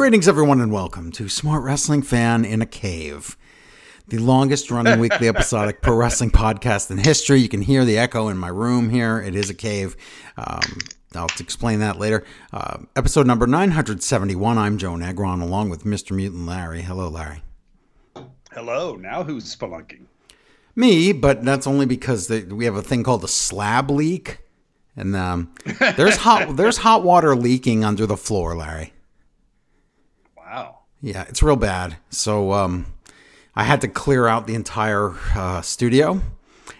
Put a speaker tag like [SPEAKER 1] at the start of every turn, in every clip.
[SPEAKER 1] Greetings, everyone, and welcome to Smart Wrestling Fan in a Cave, the longest running weekly episodic pro wrestling podcast in history. You can hear the echo in my room here. It is a cave. Um, I'll explain that later. Uh, episode number 971. I'm Joe Negron, along with Mr. Mutant Larry. Hello, Larry.
[SPEAKER 2] Hello. Now who's spelunking?
[SPEAKER 1] Me, but that's only because the, we have a thing called a slab leak, and um, there's hot there's hot water leaking under the floor, Larry. Yeah, it's real bad. So um, I had to clear out the entire uh, studio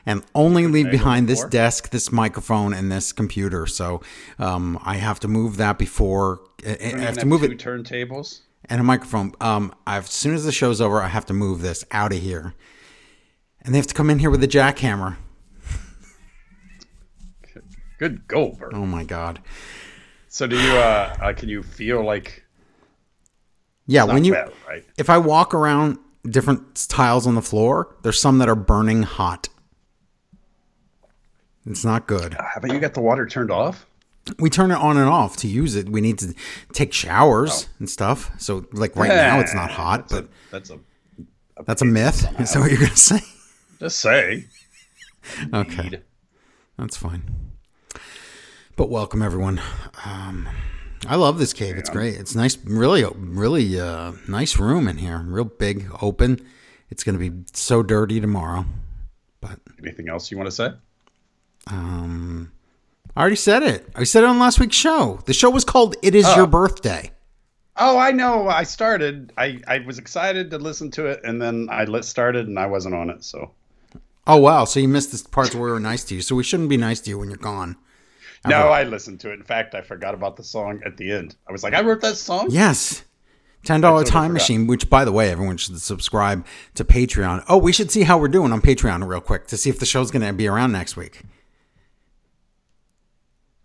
[SPEAKER 1] and only leave behind this desk, this microphone, and this computer. So um, I have to move that before I, I have to move
[SPEAKER 2] two
[SPEAKER 1] it
[SPEAKER 2] turntables.
[SPEAKER 1] and a microphone. Um, I've, as soon as the show's over, I have to move this out of here, and they have to come in here with a jackhammer.
[SPEAKER 2] Good go, Bert.
[SPEAKER 1] Oh my god!
[SPEAKER 2] So do you? Uh, uh, can you feel like
[SPEAKER 1] Yeah,
[SPEAKER 2] not
[SPEAKER 1] when you
[SPEAKER 2] right?
[SPEAKER 1] if I walk around different tiles on the floor, there's some that are burning hot. It's not good.
[SPEAKER 2] Haven't you got the water turned off?
[SPEAKER 1] We turn it on and off to use it. We need to take showers and stuff. So, like right now, it's not hot,
[SPEAKER 2] That's
[SPEAKER 1] but
[SPEAKER 2] a, that's a
[SPEAKER 1] that's a myth. Is that what you're gonna say?
[SPEAKER 2] just say.
[SPEAKER 1] Okay,
[SPEAKER 2] Indeed.
[SPEAKER 1] that's fine. But welcome everyone. Um, I love this cave. It's great. It's nice. Really, really uh, nice room in here. Real big, open. It's gonna be so dirty tomorrow. But
[SPEAKER 2] Anything else you want to say?
[SPEAKER 1] um, I already said it. I said it on last week's show. The show was called "It Is Your Birthday."
[SPEAKER 2] Oh, I know. I started. I I was excited to listen to it, and then I lit started, and I wasn't on it. So
[SPEAKER 1] Oh wow! So you missed the parts where we were nice to you. So we shouldn't be nice to you when you're gone.
[SPEAKER 2] No, I listened to it. In fact, I forgot about the song at the end. I was like, I wrote that song.
[SPEAKER 1] Yes. Ten dollar
[SPEAKER 2] totally
[SPEAKER 1] time
[SPEAKER 2] forgot.
[SPEAKER 1] machine, which by the way, everyone should subscribe to Patreon. Oh, we should see how we're doing on Patreon real quick to see if the show's gonna be around next week.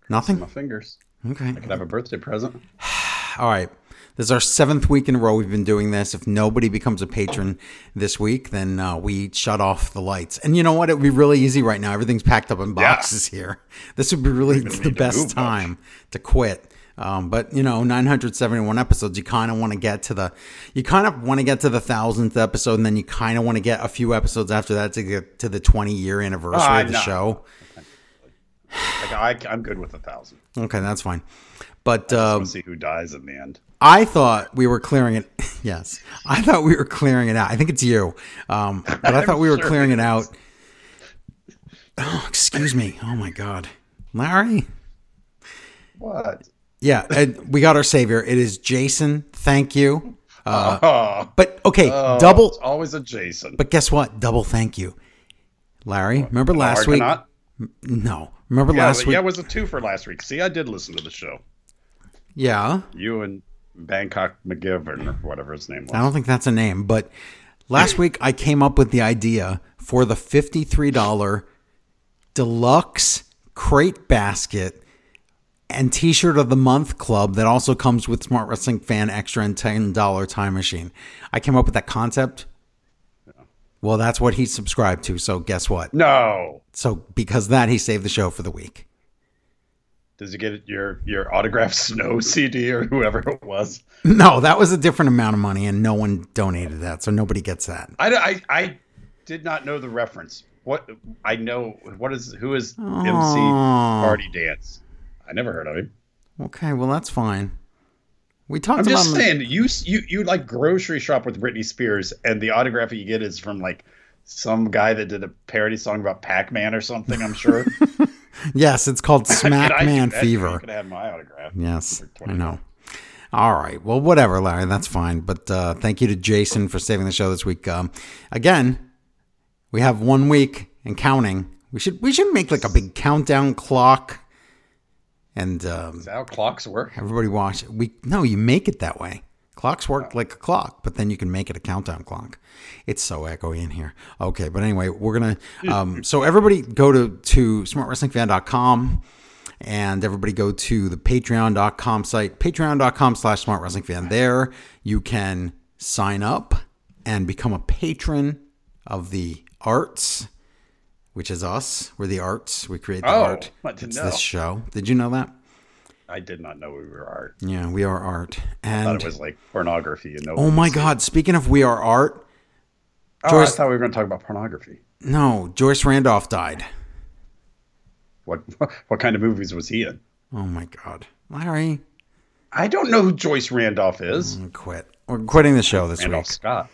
[SPEAKER 1] Nothing?
[SPEAKER 2] My fingers.
[SPEAKER 1] Okay.
[SPEAKER 2] I could have a birthday present.
[SPEAKER 1] All right. This is our seventh week in a row we've been doing this. If nobody becomes a patron this week, then uh, we shut off the lights. And you know what? It would be really easy right now. Everything's packed up in boxes here. This would be really the
[SPEAKER 2] to
[SPEAKER 1] best
[SPEAKER 2] much.
[SPEAKER 1] time to quit. Um, but you know, 971 episodes. You kind of want to get to the, you kind of want to get to the thousandth episode, and then you kind of want to get a few episodes after that to get to the 20 year anniversary
[SPEAKER 2] Ah,
[SPEAKER 1] of the
[SPEAKER 2] no.
[SPEAKER 1] show.
[SPEAKER 2] Like I, I'm good with a thousand.
[SPEAKER 1] Okay, that's fine. But um,
[SPEAKER 2] to see who dies in the end.
[SPEAKER 1] I thought we were clearing it. Yes, I thought we were clearing it out. I think it's you, um, but I thought we were clearing
[SPEAKER 2] it
[SPEAKER 1] it out. Oh, excuse me. Oh my God, Larry.
[SPEAKER 2] What?
[SPEAKER 1] Yeah, and we got our savior. It is Jason. Thank you. Uh,
[SPEAKER 2] oh,
[SPEAKER 1] but okay,
[SPEAKER 2] oh,
[SPEAKER 1] double.
[SPEAKER 2] It's always a Jason.
[SPEAKER 1] But guess what? Double thank you, Larry. Remember last week?
[SPEAKER 2] Argonaut?
[SPEAKER 1] No, remember
[SPEAKER 2] Yeah,
[SPEAKER 1] last week?
[SPEAKER 2] yeah, it was a two for last week. See, I did listen to the show.
[SPEAKER 1] yeah.
[SPEAKER 2] You and Bangkok McGivern or whatever his name was.
[SPEAKER 1] I don't think that's a name, but last week I came up with the idea for the $53 deluxe crate basket and t-shirt of the month club that also comes with Smart Wrestling Fan Extra and $10 time machine. I came up with that concept. Well, that's what he subscribed to, so guess what?
[SPEAKER 2] No.
[SPEAKER 1] So because of that he saved the show for the week.
[SPEAKER 2] Does he get your your autographed snow CD or whoever it was?
[SPEAKER 1] No, that was a different amount of money and no one donated that, so nobody gets that.
[SPEAKER 2] I, I, I did not know the reference. What I know, what is who is MC Party Dance? I never heard of him.
[SPEAKER 1] Okay, well that's fine. We talked
[SPEAKER 2] I'm just saying, you you you like grocery shop with Britney Spears, and the autograph you get is from like some guy that did a parody song about Pac-Man or something. I'm sure.
[SPEAKER 1] Yes, it's called
[SPEAKER 2] do
[SPEAKER 1] Smackman? Fever.
[SPEAKER 2] Could have my autograph.
[SPEAKER 1] Yes, I know. All right. Well, whatever, Larry. That's fine. But uh, thank you to Jason for saving the show this week. Um, again, we have one week and counting. We should we should make like a big countdown clock, and um,
[SPEAKER 2] Is that how clocks work?
[SPEAKER 1] everybody watch. We no, you make it that way. Clocks work like a clock, but then you can make it a countdown clock. It's so echoey in here. Okay, but anyway, we're gonna. Um, so everybody go to to smartwrestlingfan.com and everybody go to the patreon.com site patreon.com slash smartwrestlingfan there you can sign up and become a patron of the arts which is us we're the arts we create the
[SPEAKER 2] Oh,
[SPEAKER 1] art it's
[SPEAKER 2] know.
[SPEAKER 1] this show did you know that
[SPEAKER 2] I did not know we were art.
[SPEAKER 1] Yeah, we are art. And I
[SPEAKER 2] thought it was like pornography and no.
[SPEAKER 1] oh my God! Speaking of we are art,
[SPEAKER 2] Oh,
[SPEAKER 1] Joyce-
[SPEAKER 2] I thought we were going to talk about pornography.
[SPEAKER 1] no, Joyce Randolph died.
[SPEAKER 2] What what kind of movies was he in?
[SPEAKER 1] Oh my God, Larry,
[SPEAKER 2] I don't know who Joyce Randolph is.
[SPEAKER 1] Mm, quit. We're quitting the show this
[SPEAKER 2] Randolph
[SPEAKER 1] week.
[SPEAKER 2] Scott.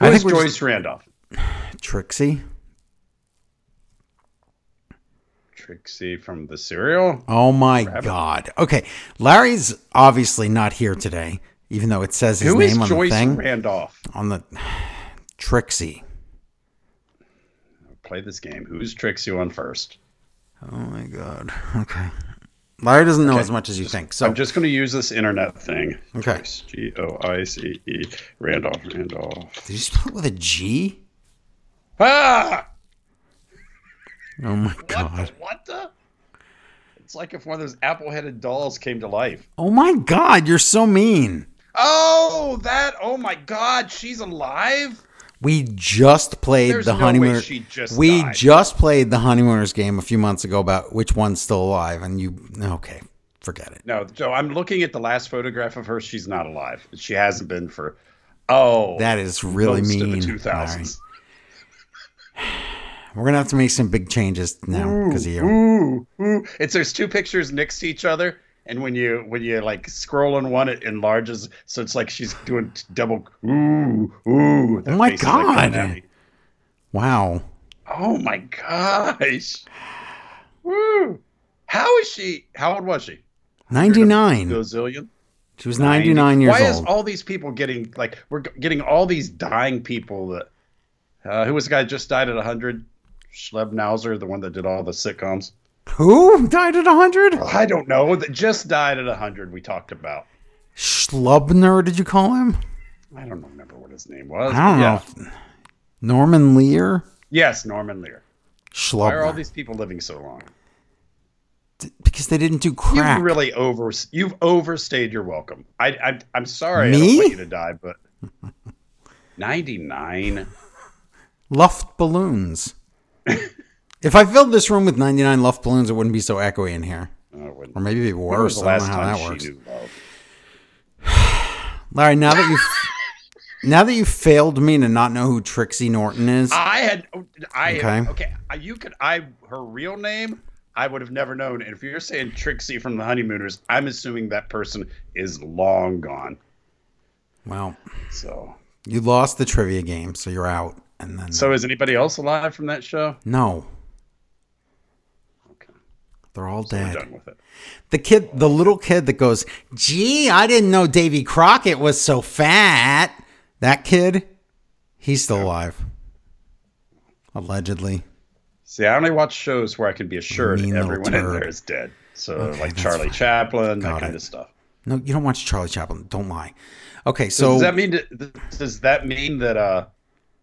[SPEAKER 1] I
[SPEAKER 2] Who
[SPEAKER 1] think
[SPEAKER 2] is
[SPEAKER 1] we're
[SPEAKER 2] Joyce Randolph?
[SPEAKER 1] Trixie.
[SPEAKER 2] Trixie from the cereal.
[SPEAKER 1] Oh my God. Okay, Larry's obviously not here today, even though it says his
[SPEAKER 2] Who is
[SPEAKER 1] name on
[SPEAKER 2] Joyce
[SPEAKER 1] the thing.
[SPEAKER 2] Randolph?
[SPEAKER 1] on the Trixie.
[SPEAKER 2] Play this game. Who's Trixie on first?
[SPEAKER 1] Oh my God. Okay. Larry doesn't know
[SPEAKER 2] Okay.
[SPEAKER 1] as much as you think. So
[SPEAKER 2] I'm just going to use this internet thing.
[SPEAKER 1] Okay.
[SPEAKER 2] G O I C E Randolph. Randolph.
[SPEAKER 1] did you spell it with a G?
[SPEAKER 2] Ah!
[SPEAKER 1] Oh my
[SPEAKER 2] What
[SPEAKER 1] God.
[SPEAKER 2] the? What the? It's like if one of those apple-headed dolls came to life.
[SPEAKER 1] Oh my God. You're so mean.
[SPEAKER 2] Oh, that! Oh my God, she's alive.
[SPEAKER 1] We just played
[SPEAKER 2] There's
[SPEAKER 1] the
[SPEAKER 2] no she just
[SPEAKER 1] we
[SPEAKER 2] died.
[SPEAKER 1] just played the honeymooners game a few months ago about which one's still alive, and you okay? Forget it.
[SPEAKER 2] No, Joe. I'm looking at the last photograph of her. She's not alive. She hasn't been for. Oh,
[SPEAKER 1] That is really mean.
[SPEAKER 2] the 2000s.
[SPEAKER 1] We're gonna have to make some big changes now because of you.
[SPEAKER 2] Ooh, ooh. It's there's two pictures next to each other, and when you when you like scroll on one, it enlarges, so it's like she's doing double. Ooh, ooh.
[SPEAKER 1] Oh my God. Wow.
[SPEAKER 2] Oh my gosh. Woo. How is she? How old was she?
[SPEAKER 1] Ninety nine.
[SPEAKER 2] Gazillion.
[SPEAKER 1] She was ninety nine years
[SPEAKER 2] Why
[SPEAKER 1] old.
[SPEAKER 2] Why is all these people getting like we're getting all these dying people that uh, who was the guy that just died at 100 Schlebnauser the one that did all the sitcoms
[SPEAKER 1] Who died at hundred?
[SPEAKER 2] I don't know that just died at 100 we talked about
[SPEAKER 1] Schlubner? Did you call him?
[SPEAKER 2] I don't remember what his name was
[SPEAKER 1] I don't
[SPEAKER 2] yeah.
[SPEAKER 1] know. Norman Lear.
[SPEAKER 2] yes Norman Lear why are all these people living so long
[SPEAKER 1] Because they didn't do crack.
[SPEAKER 2] you've really over you've overstayed your welcome I, I I'm sorry I
[SPEAKER 1] Me?
[SPEAKER 2] don't want you to die but 99
[SPEAKER 1] Luft balloons. if I filled this room with 99 Luft balloons, it wouldn't be so echoey in here.
[SPEAKER 2] oh,
[SPEAKER 1] Or maybe it'd be worse.
[SPEAKER 2] the
[SPEAKER 1] I
[SPEAKER 2] last
[SPEAKER 1] don't know how that works. Larry, now that you now that you failed me to not know who Trixie Norton is,
[SPEAKER 2] I had oh, I
[SPEAKER 1] Okay.
[SPEAKER 2] okay. okay. You could I her real name I would have never known. And if you're saying Trixie from the Honeymooners, I'm assuming that person is long gone.
[SPEAKER 1] well,
[SPEAKER 2] So
[SPEAKER 1] you lost the trivia game, so you're out. And then
[SPEAKER 2] so is anybody else alive from that show?
[SPEAKER 1] no,
[SPEAKER 2] Okay,
[SPEAKER 1] they're all
[SPEAKER 2] we're
[SPEAKER 1] dead.
[SPEAKER 2] done with it.
[SPEAKER 1] The kid, the little kid that goes, "Gee, I didn't know Davy Crockett was so fat." That kid, he's still alive, allegedly.
[SPEAKER 2] See, I only watch shows where I can be assured
[SPEAKER 1] Mean
[SPEAKER 2] everyone in there is dead. So
[SPEAKER 1] Okay,
[SPEAKER 2] like Charlie
[SPEAKER 1] fine.
[SPEAKER 2] Chaplin,
[SPEAKER 1] Got
[SPEAKER 2] that kind
[SPEAKER 1] it.
[SPEAKER 2] of stuff.
[SPEAKER 1] No, you don't watch Charlie Chaplin. Don't lie. Okay,
[SPEAKER 2] So
[SPEAKER 1] so
[SPEAKER 2] does that mean does that mean that uh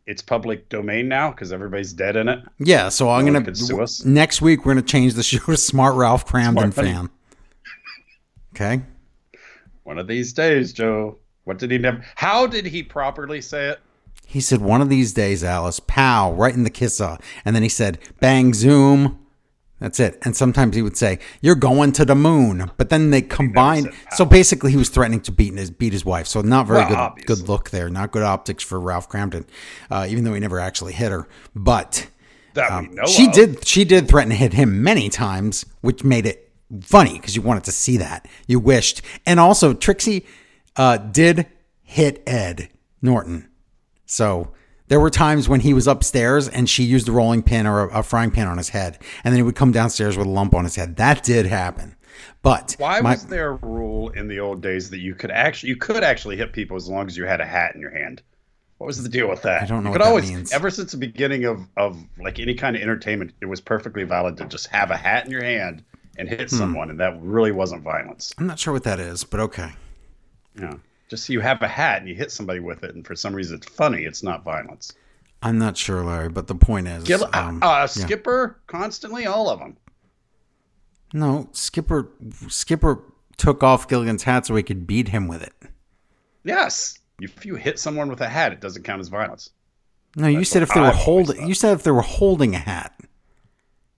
[SPEAKER 2] it's public domain now because everybody's dead in it?
[SPEAKER 1] yeah, so I'm
[SPEAKER 2] No
[SPEAKER 1] gonna
[SPEAKER 2] sue us?
[SPEAKER 1] next week we're gonna change the show to Smart Ralph Kramden
[SPEAKER 2] Smart
[SPEAKER 1] fan. Okay.
[SPEAKER 2] One of these days, Joe. What did he never? How did he properly say it?
[SPEAKER 1] He said, one of these days, Alice, pow, right in the kissa. And then he said, bang, zoom. That's it. And sometimes he would say, you're going to the moon. But then they combined. So basically, he was threatening to beat his, beat his wife. So not very
[SPEAKER 2] Well,
[SPEAKER 1] good,
[SPEAKER 2] obviously.
[SPEAKER 1] good look there. Not good optics for Ralph Crampton, uh, even though he never actually hit her. But
[SPEAKER 2] That we know
[SPEAKER 1] Um, she
[SPEAKER 2] of.
[SPEAKER 1] did she did threaten to hit him many times, which made it funny because you wanted to see that. You wished. And also Trixie uh, did hit Ed Norton. So there were times when he was upstairs and she used a rolling pin or a, a frying pan on his head, and then he would come downstairs with a lump on his head. That did happen. But
[SPEAKER 2] Why
[SPEAKER 1] my-
[SPEAKER 2] was there a rule in the old days that you could actually you could actually hit people as long as you had a hat in your hand? What was the deal with that?
[SPEAKER 1] I don't know
[SPEAKER 2] You
[SPEAKER 1] what
[SPEAKER 2] could always,
[SPEAKER 1] means.
[SPEAKER 2] Ever since the beginning of of like any kind of entertainment, it was perfectly valid to just have a hat in your hand and hit
[SPEAKER 1] Hmm.
[SPEAKER 2] someone, and that really wasn't violence.
[SPEAKER 1] I'm not sure what that is, but okay.
[SPEAKER 2] Yeah, just so you have a hat and you hit somebody with it, and for some reason it's funny. It's not violence.
[SPEAKER 1] I'm not sure, Larry, but the point is,
[SPEAKER 2] Gil-
[SPEAKER 1] um,
[SPEAKER 2] uh,
[SPEAKER 1] yeah.
[SPEAKER 2] Skipper constantly, all of them.
[SPEAKER 1] no, Skipper Skipper took off Gilligan's hat so he could beat him with it.
[SPEAKER 2] Yes, if you hit someone with a hat, it doesn't count as violence.
[SPEAKER 1] No, you said if they were holding. You said if they were holding a hat.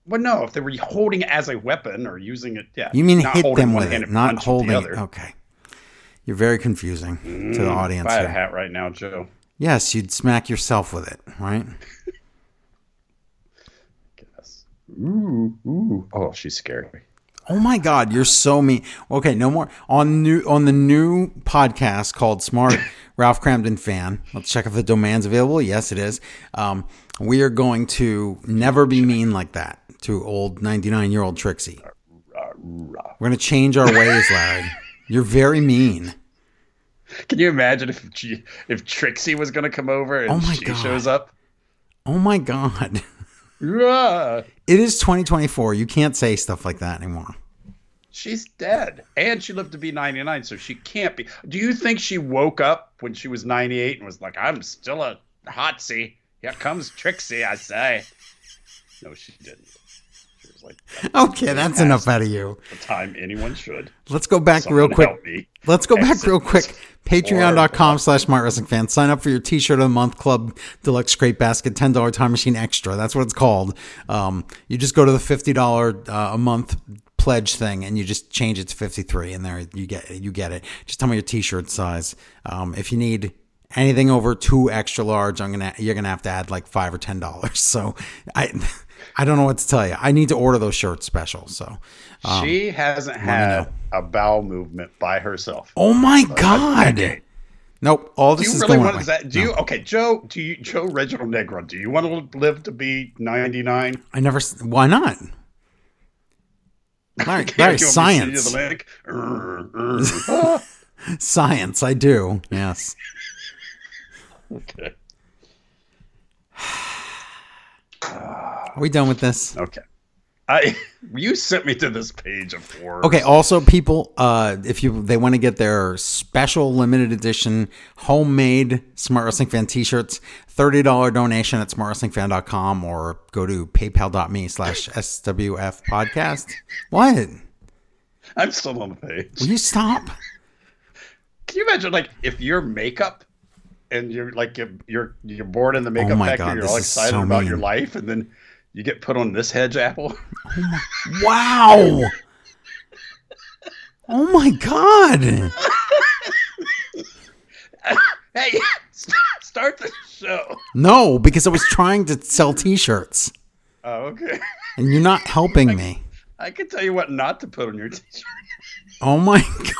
[SPEAKER 2] Well, no, if they were holding it as a weapon or using it, yeah.
[SPEAKER 1] You mean hit them with it, not holding
[SPEAKER 2] the
[SPEAKER 1] it.
[SPEAKER 2] other.
[SPEAKER 1] Okay. You're very confusing to the audience
[SPEAKER 2] If I had a
[SPEAKER 1] here.
[SPEAKER 2] hat right now, Joe.
[SPEAKER 1] Yes, you'd smack yourself with it, right?
[SPEAKER 2] Yes. Ooh, ooh. Oh, she's scary.
[SPEAKER 1] Oh my God, you're so mean. Okay, no more on new on the new podcast called Smart Ralph Kramden Fan. Let's check if the domain's available. Yes, it is. Um, we are going to never be mean like that to old 99 year old Trixie. We're going to change our ways, Larry. You're very mean.
[SPEAKER 2] Can you imagine if she, if Trixie was going to come over and
[SPEAKER 1] Oh my
[SPEAKER 2] she
[SPEAKER 1] God.
[SPEAKER 2] shows up?
[SPEAKER 1] Oh my God. It is 2024. You can't say stuff like that anymore.
[SPEAKER 2] She's dead, and she lived to be 99, so she can't be. Do you think she woke up when she was 98 and was like, "I'm still a hotsy"? Here comes Trixie, I say. No, she didn't. Like,
[SPEAKER 1] Okay, that's enough out of you.
[SPEAKER 2] "The time anyone should."
[SPEAKER 1] Let's go back
[SPEAKER 2] Someone
[SPEAKER 1] real quick. Let's go back real quick. Patreon.com slash smart wrestling fan. Sign up for your t-shirt of the month club deluxe scrape basket, $10 time machine extra. That's what it's called. Um, you just go to the $50 uh, a month pledge thing and you just change it to 53 and there you get you get it. Just tell me your t-shirt size. Um, if you need anything over two extra large, I'm gonna you're gonna have to add like five or ten dollars. So I I don't know what to tell you. I need to order those shirts special. So um,
[SPEAKER 2] she hasn't had a bowel movement by herself.
[SPEAKER 1] Oh my god. Nope. All
[SPEAKER 2] Do
[SPEAKER 1] this
[SPEAKER 2] you
[SPEAKER 1] is
[SPEAKER 2] really
[SPEAKER 1] going
[SPEAKER 2] want that? Do you okay, Joe? Do you, Joe Reginald Negro? Do you want to live to be 99?
[SPEAKER 1] I never. Why not? Larry, Larry
[SPEAKER 2] you want me to send you
[SPEAKER 1] science,
[SPEAKER 2] the link? Urgh, urgh.
[SPEAKER 1] Science. I do. Yes.
[SPEAKER 2] okay.
[SPEAKER 1] Are we done with this?
[SPEAKER 2] Okay. I you sent me to this page of horror.
[SPEAKER 1] Okay. Also, people, uh, if you they want to get their special limited edition homemade Smart Wrestling Fan T-shirts, thirty dollar donation at smartwrestlingfan.com or go to paypal.me slash swf podcast. What?
[SPEAKER 2] I'm still on the page.
[SPEAKER 1] Will you stop?
[SPEAKER 2] Can you imagine like if your makeup and you're like you're you're, you're bored in the makeup
[SPEAKER 1] Oh
[SPEAKER 2] factory,
[SPEAKER 1] God,
[SPEAKER 2] you're all excited
[SPEAKER 1] so
[SPEAKER 2] about
[SPEAKER 1] mean.
[SPEAKER 2] your life, and then you get put on this hedge apple.
[SPEAKER 1] Wow. Oh my god.
[SPEAKER 2] hey, start the show.
[SPEAKER 1] No, because I was trying to sell T-shirts,
[SPEAKER 2] Oh, okay.
[SPEAKER 1] and you're not helping me.
[SPEAKER 2] I can tell you what not to put on your t-shirt.
[SPEAKER 1] Oh my god!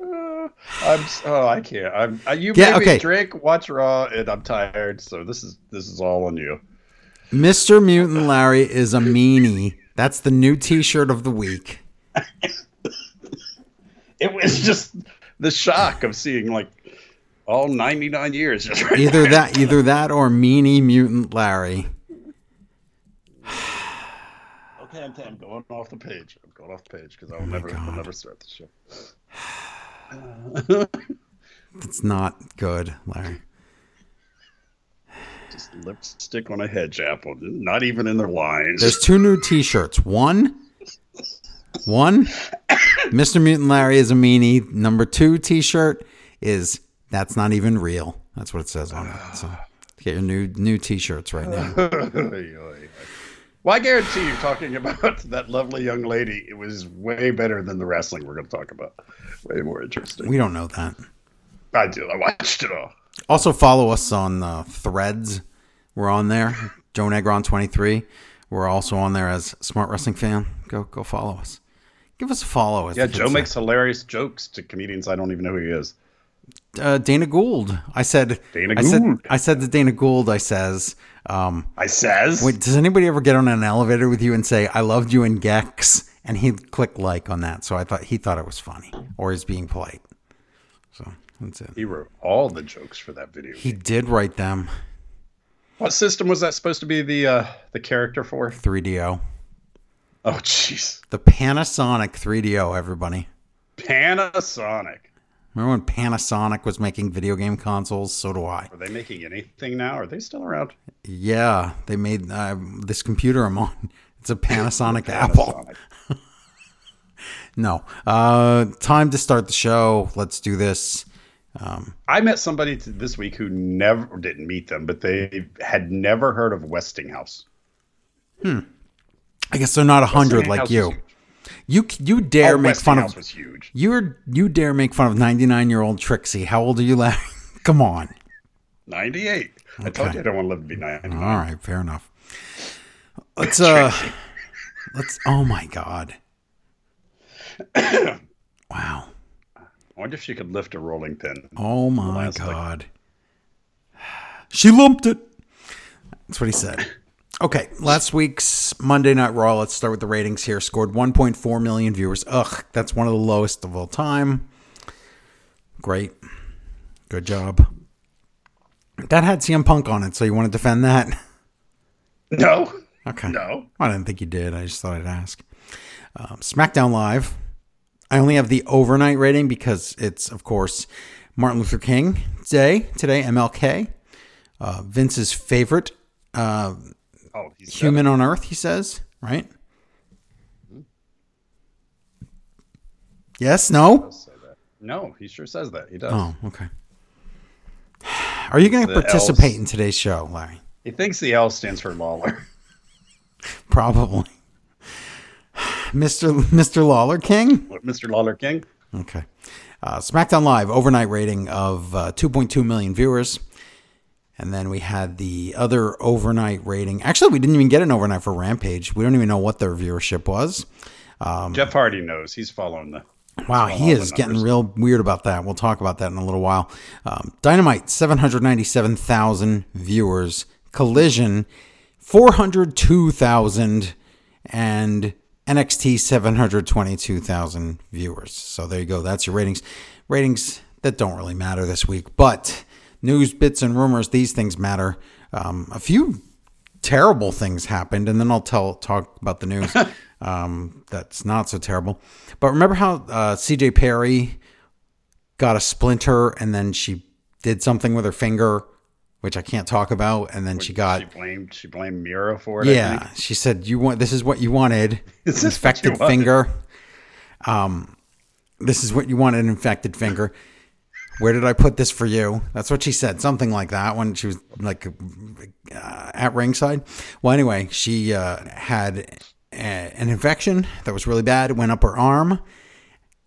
[SPEAKER 2] Uh, I'm oh I can't. I'm uh, you
[SPEAKER 1] Yeah,
[SPEAKER 2] made
[SPEAKER 1] okay.
[SPEAKER 2] me drink, watch Raw, and I'm tired. So this is this is all on you.
[SPEAKER 1] Mr. Mutant Larry is a meanie. That's the new T-shirt of the week.
[SPEAKER 2] It was just the shock of seeing like all 99 years just right
[SPEAKER 1] Either
[SPEAKER 2] there.
[SPEAKER 1] that, either that, or meanie Mutant Larry.
[SPEAKER 2] Okay, I'm, I'm going off the page. I'm going off the page because I'll
[SPEAKER 1] Oh
[SPEAKER 2] never I'll never start the show.
[SPEAKER 1] It's not good, Larry.
[SPEAKER 2] Just lipstick on a hedge apple, not even in their lines.
[SPEAKER 1] There's two new T-shirts. One, one, Mr. Mutant Larry is a meanie. Number two T-shirt is that's not even real. That's what it says on it. So get your new new T-shirts right now.
[SPEAKER 2] well, I guarantee you, talking about that lovely young lady, it was way better than the wrestling we're going to talk about. Way more interesting.
[SPEAKER 1] We don't know that.
[SPEAKER 2] I do. I watched it all.
[SPEAKER 1] Also follow us on uh, Threads. We're on there. Joe Negron twenty three. We're also on there as Smart Wrestling Fan. Go go follow us. Give us a follow.
[SPEAKER 2] Yeah, Joe
[SPEAKER 1] say.
[SPEAKER 2] makes hilarious jokes to comedians. I don't even know who he is.
[SPEAKER 1] uh, Dana Gould. I said
[SPEAKER 2] Dana
[SPEAKER 1] I said
[SPEAKER 2] Gould.
[SPEAKER 1] I said to Dana Gould. I says. Um,
[SPEAKER 2] I says.
[SPEAKER 1] Wait, does anybody ever get on an elevator with you and say, I loved you in Gex? And he'd click like on that. So I thought he thought it was funny or he's being polite. So that's it.
[SPEAKER 2] He wrote all the jokes for that video.
[SPEAKER 1] He did write them
[SPEAKER 2] What system was that supposed to be the uh, the character for?
[SPEAKER 1] 3DO.
[SPEAKER 2] Oh, jeez.
[SPEAKER 1] The Panasonic 3DO, everybody.
[SPEAKER 2] Panasonic.
[SPEAKER 1] Remember when Panasonic was making video game consoles? So do I.
[SPEAKER 2] Are they making anything now? Are they still around?
[SPEAKER 1] Yeah, they made uh, this computer I'm on. It's a Panasonic Apple. No. Uh, time to start the show. Let's do this. Um,
[SPEAKER 2] I met somebody this week who never didn't meet them, but they had never heard of Westinghouse.
[SPEAKER 1] I guess they're not a hundred like you. You you dare
[SPEAKER 2] Oh,
[SPEAKER 1] make fun of
[SPEAKER 2] was huge.
[SPEAKER 1] you're you dare make fun of ninety nine year old Trixie. How old are you, Larry? Come on.
[SPEAKER 2] 98. I told you I don't want to live to be 99.
[SPEAKER 1] All right, fair enough. Let's uh let's oh my god. wow.
[SPEAKER 2] I wonder if she could lift a rolling pin.
[SPEAKER 1] Oh my
[SPEAKER 2] last, like-
[SPEAKER 1] god. She lumped it. That's what he said. Okay, last week's Monday Night Raw. Let's start with the ratings here. Scored 1.4 million viewers. Ugh, that's one of the lowest of all time. Great, good job. That had CM Punk on it, so you want to defend that?
[SPEAKER 2] No.
[SPEAKER 1] Okay.
[SPEAKER 2] No.
[SPEAKER 1] I didn't think you did. I just thought I'd ask. Um, SmackDown Live. I only have the overnight rating because it's, of course, Martin Luther King Day today, MLK. Uh, Vince's favorite uh,
[SPEAKER 2] Oh, he's
[SPEAKER 1] human on earth, he says, right? Yes, no?
[SPEAKER 2] No, he sure says that. He does.
[SPEAKER 1] Oh, okay. Are you going to participate in today's show, Larry?
[SPEAKER 2] He thinks the L stands for Lawler.
[SPEAKER 1] Probably. Mr. Mr. Lawler King?
[SPEAKER 2] Mr. Lawler King?
[SPEAKER 1] Okay. Uh, SmackDown Live overnight rating of uh, 2.2 million viewers. And then we had the other overnight rating. Actually, we didn't even get an overnight for Rampage. We don't even know what their viewership was. Um,
[SPEAKER 2] Jeff Hardy knows. He's following the.
[SPEAKER 1] Wow, he is getting real weird about that. We'll talk about that in a little while. Um, Dynamite, 797,000 viewers. Collision, 402,000. And NXT, 722,000 viewers. So there you go. That's your ratings. Ratings that don't really matter this week. But news, bits, and rumors, these things matter. Um, a few terrible things happened, and then I'll tell talk about the news um, that's not so terrible. But remember how uh, C.J. Perry got a splinter, and then she did something with her finger, which I can't talk about, and then she got
[SPEAKER 2] She blamed. She blamed Miro for it.
[SPEAKER 1] Yeah. She said, "You want this is what you wanted,
[SPEAKER 2] Is what you
[SPEAKER 1] infected
[SPEAKER 2] wanted?
[SPEAKER 1] finger. Um, this is what you wanted, infected finger." Where did I put this for you? That's what she said, something like that when she was like uh, at ringside. Well, anyway, she uh, had a, an infection that was really bad. Went up her arm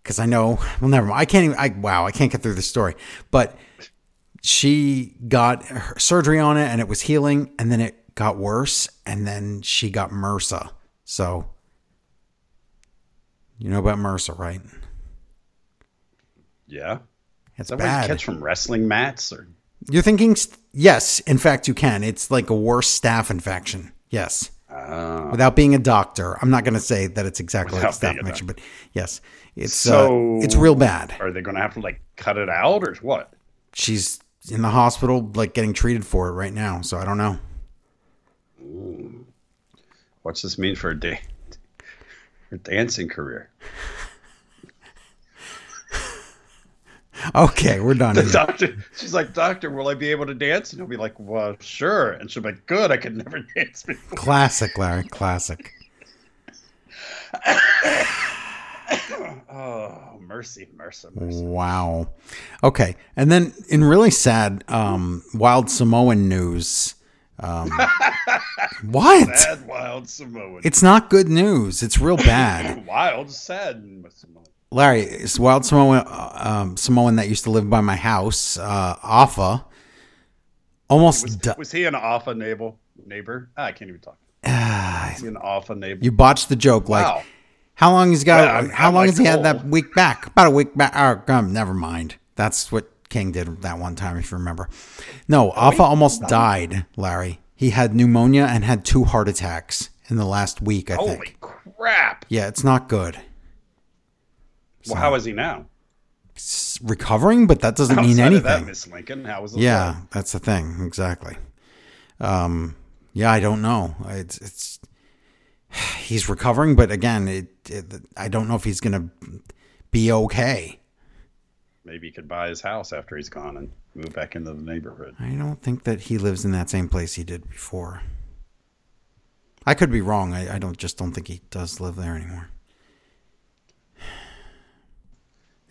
[SPEAKER 1] because I know. Well, never mind. I can't even. I wow, I can't get through this story. But she got surgery on it, and it was healing, and then it got worse, and then she got MRSA. So you know about MRSA, right?
[SPEAKER 2] Yeah.
[SPEAKER 1] It's
[SPEAKER 2] that
[SPEAKER 1] bad.
[SPEAKER 2] catch from wrestling mats? Or
[SPEAKER 1] You're thinking, st- yes, in fact, you can. It's like a worse staph infection. Yes.
[SPEAKER 2] uh,
[SPEAKER 1] Without being a doctor, I'm not going to say that it's exactly like staph infection, but yes, it's
[SPEAKER 2] So-
[SPEAKER 1] uh, it's real bad.
[SPEAKER 2] are they going to have to like cut it out or what?
[SPEAKER 1] She's in the hospital, like getting treated for it right now. So I don't know.
[SPEAKER 2] What's this mean for a day? Her dancing career.
[SPEAKER 1] Okay, we're done.
[SPEAKER 2] The
[SPEAKER 1] here.
[SPEAKER 2] doctor, she's like, Doctor, will I be able to dance? And he'll be like, Well, sure. And she'll be like, Good, I could never dance before.
[SPEAKER 1] Classic, Larry. Classic.
[SPEAKER 2] Oh, mercy, mercy, mercy.
[SPEAKER 1] Wow. Okay, and then in really sad um, wild Samoan news. Um, what?
[SPEAKER 2] Sad, wild Samoan.
[SPEAKER 1] It's not good news. It's real bad.
[SPEAKER 2] wild, sad Samoan.
[SPEAKER 1] Larry, it's wild Samoan, uh, um, Samoan that used to live by my house, uh, Afa, almost
[SPEAKER 2] Was, was he an alpha neighbor? Neighbor? Ah, I can't even talk.
[SPEAKER 1] Ah,
[SPEAKER 2] he an alpha neighbor?
[SPEAKER 1] you botched the joke. Like,
[SPEAKER 2] wow.
[SPEAKER 1] how long he's got?
[SPEAKER 2] Yeah, I'm-
[SPEAKER 1] how
[SPEAKER 2] I'm
[SPEAKER 1] long
[SPEAKER 2] like
[SPEAKER 1] has he had that week back? About a week back. Oh, um, never mind. That's what King did that one time, if you remember. No, Afa almost died. Larry, he had pneumonia and had two heart attacks in the last week. I
[SPEAKER 2] Holy
[SPEAKER 1] think.
[SPEAKER 2] Holy crap.
[SPEAKER 1] Yeah, it's not good.
[SPEAKER 2] Well, how is he now?
[SPEAKER 1] Recovering, but that doesn't mean
[SPEAKER 2] Outside that,
[SPEAKER 1] anything.
[SPEAKER 2] Miss Lincoln, how was the
[SPEAKER 1] Yeah, that's the thing. Exactly. Um, yeah, I don't know. It's it's he's recovering, but again, it, it I don't know if he's gonna be okay.
[SPEAKER 2] Maybe he could buy his house after he's gone and move back into the neighborhood.
[SPEAKER 1] I don't think that he lives in that same place he did before. I could be wrong. I, I don't just don't think he does live there anymore.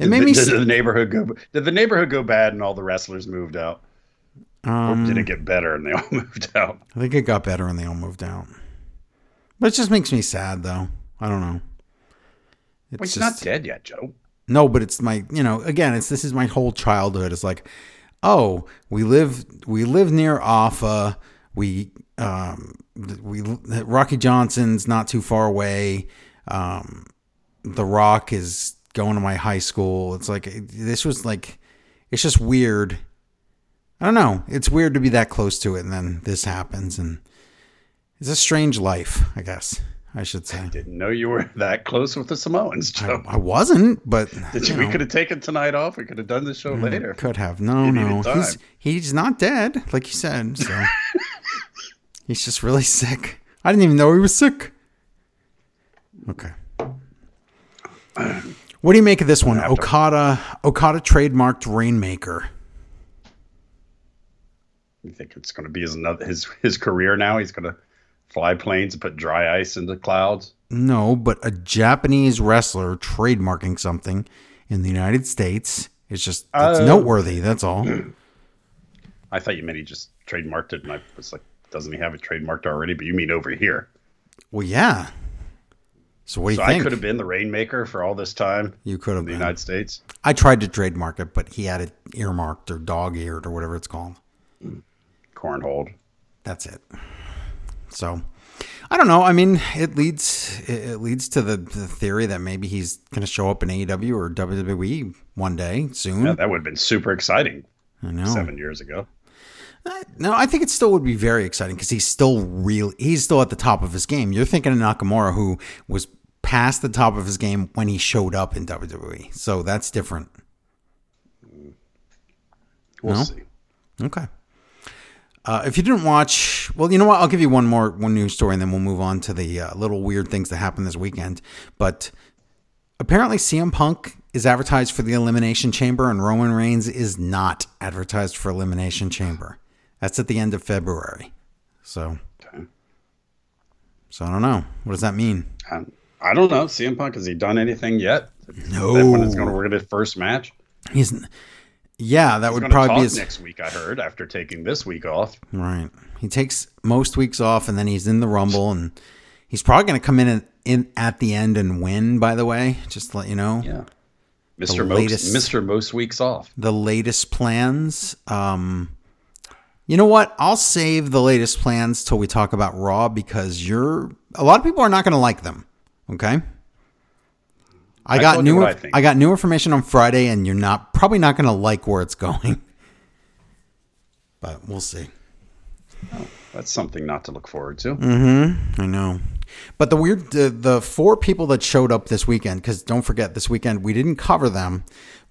[SPEAKER 1] It made
[SPEAKER 2] did,
[SPEAKER 1] me.
[SPEAKER 2] did the neighborhood go? Did the neighborhood go bad and all the wrestlers moved out, or
[SPEAKER 1] Um,
[SPEAKER 2] did it get better and they all moved out?
[SPEAKER 1] I think it got better and they all moved out. But it just makes me sad, though. I don't know. It's
[SPEAKER 2] Well, he's
[SPEAKER 1] just-
[SPEAKER 2] not dead yet, Joe.
[SPEAKER 1] No, but it's my, you know, again, it's this is my whole childhood. It's like, oh, we live we live near Afa. We um we Rocky Johnson's not too far away. Um The Rock is going to my high school. It's like this was like it's just weird. I don't know. It's weird to be that close to it and then this happens and it's a strange life, I guess. I should say.
[SPEAKER 2] I didn't know you were that close with the Samoans, Joe.
[SPEAKER 1] I wasn't, but
[SPEAKER 2] Did you,
[SPEAKER 1] you
[SPEAKER 2] we could have taken tonight off. We could have done the show later.
[SPEAKER 1] Could have. No, no. He's he's not dead, like you said. So he's just really sick. I didn't even know he was sick. Okay. What do you make of this one? Okada Okada trademarked Rainmaker.
[SPEAKER 2] You think it's going to be his another his his career now? He's going to fly planes and put dry ice into clouds.
[SPEAKER 1] No, but a Japanese wrestler trademarking something in the United States is just it's
[SPEAKER 2] Oh.
[SPEAKER 1] Uh, noteworthy. That's all.
[SPEAKER 2] I thought you meant he just trademarked it, and I was like, doesn't he have it trademarked already? But you mean over here?
[SPEAKER 1] Well, yeah. So what do you
[SPEAKER 2] So I could have been the rainmaker for all this time
[SPEAKER 1] you could have
[SPEAKER 2] in the
[SPEAKER 1] been.
[SPEAKER 2] United States.
[SPEAKER 1] I tried to trademark it, but he had it earmarked or dog eared or whatever it's called.
[SPEAKER 2] Cornhold.
[SPEAKER 1] That's it. So I don't know. I mean, it leads it it leads to the, the theory that maybe he's going to show up in AEW or WWE one day soon.
[SPEAKER 2] Yeah, that would have been super exciting
[SPEAKER 1] I know.
[SPEAKER 2] seven years ago.
[SPEAKER 1] No, I think it still would be very exciting because he's still real. He's still at the top of his game. You're thinking of Nakamura, who was past the top of his game when he showed up in WWE. So that's different.
[SPEAKER 2] We'll
[SPEAKER 1] No?
[SPEAKER 2] see.
[SPEAKER 1] Okay. Uh, if you didn't watch, well, you know what? I'll give you one more one news story, and then we'll move on to the uh, little weird things that happened this weekend. But apparently, CM Punk is advertised for the Elimination Chamber, and Roman Reigns is not advertised for Elimination Chamber. That's at the end of February. So,
[SPEAKER 2] Okay.
[SPEAKER 1] so I don't know. What does that mean?
[SPEAKER 2] Um, I don't know. CM Punk has he done anything yet?
[SPEAKER 1] No.
[SPEAKER 2] That when it's going to work at his first match.
[SPEAKER 1] He's, yeah, that
[SPEAKER 2] He's
[SPEAKER 1] would probably be his
[SPEAKER 2] next week. I heard after taking this week off.
[SPEAKER 1] Right. He takes most weeks off and then he's in the Rumble and he's probably going to come in, in at the end and win, by the way, just to let you know.
[SPEAKER 2] Yeah, Mister most
[SPEAKER 1] latest-
[SPEAKER 2] Mister most weeks off.
[SPEAKER 1] The latest plans. Um, you know what? I'll save the latest plans till we talk about Raw because you're a lot of people are not going to like them. Okay. I got new.
[SPEAKER 2] I
[SPEAKER 1] I, got new information on Friday, and you're not probably not going to like where it's going. But we'll see.
[SPEAKER 2] That's something not to look forward to. Mm-hmm.
[SPEAKER 1] I know. But the weird, the, the four people that showed up this weekend, because don't forget, this weekend we didn't cover them,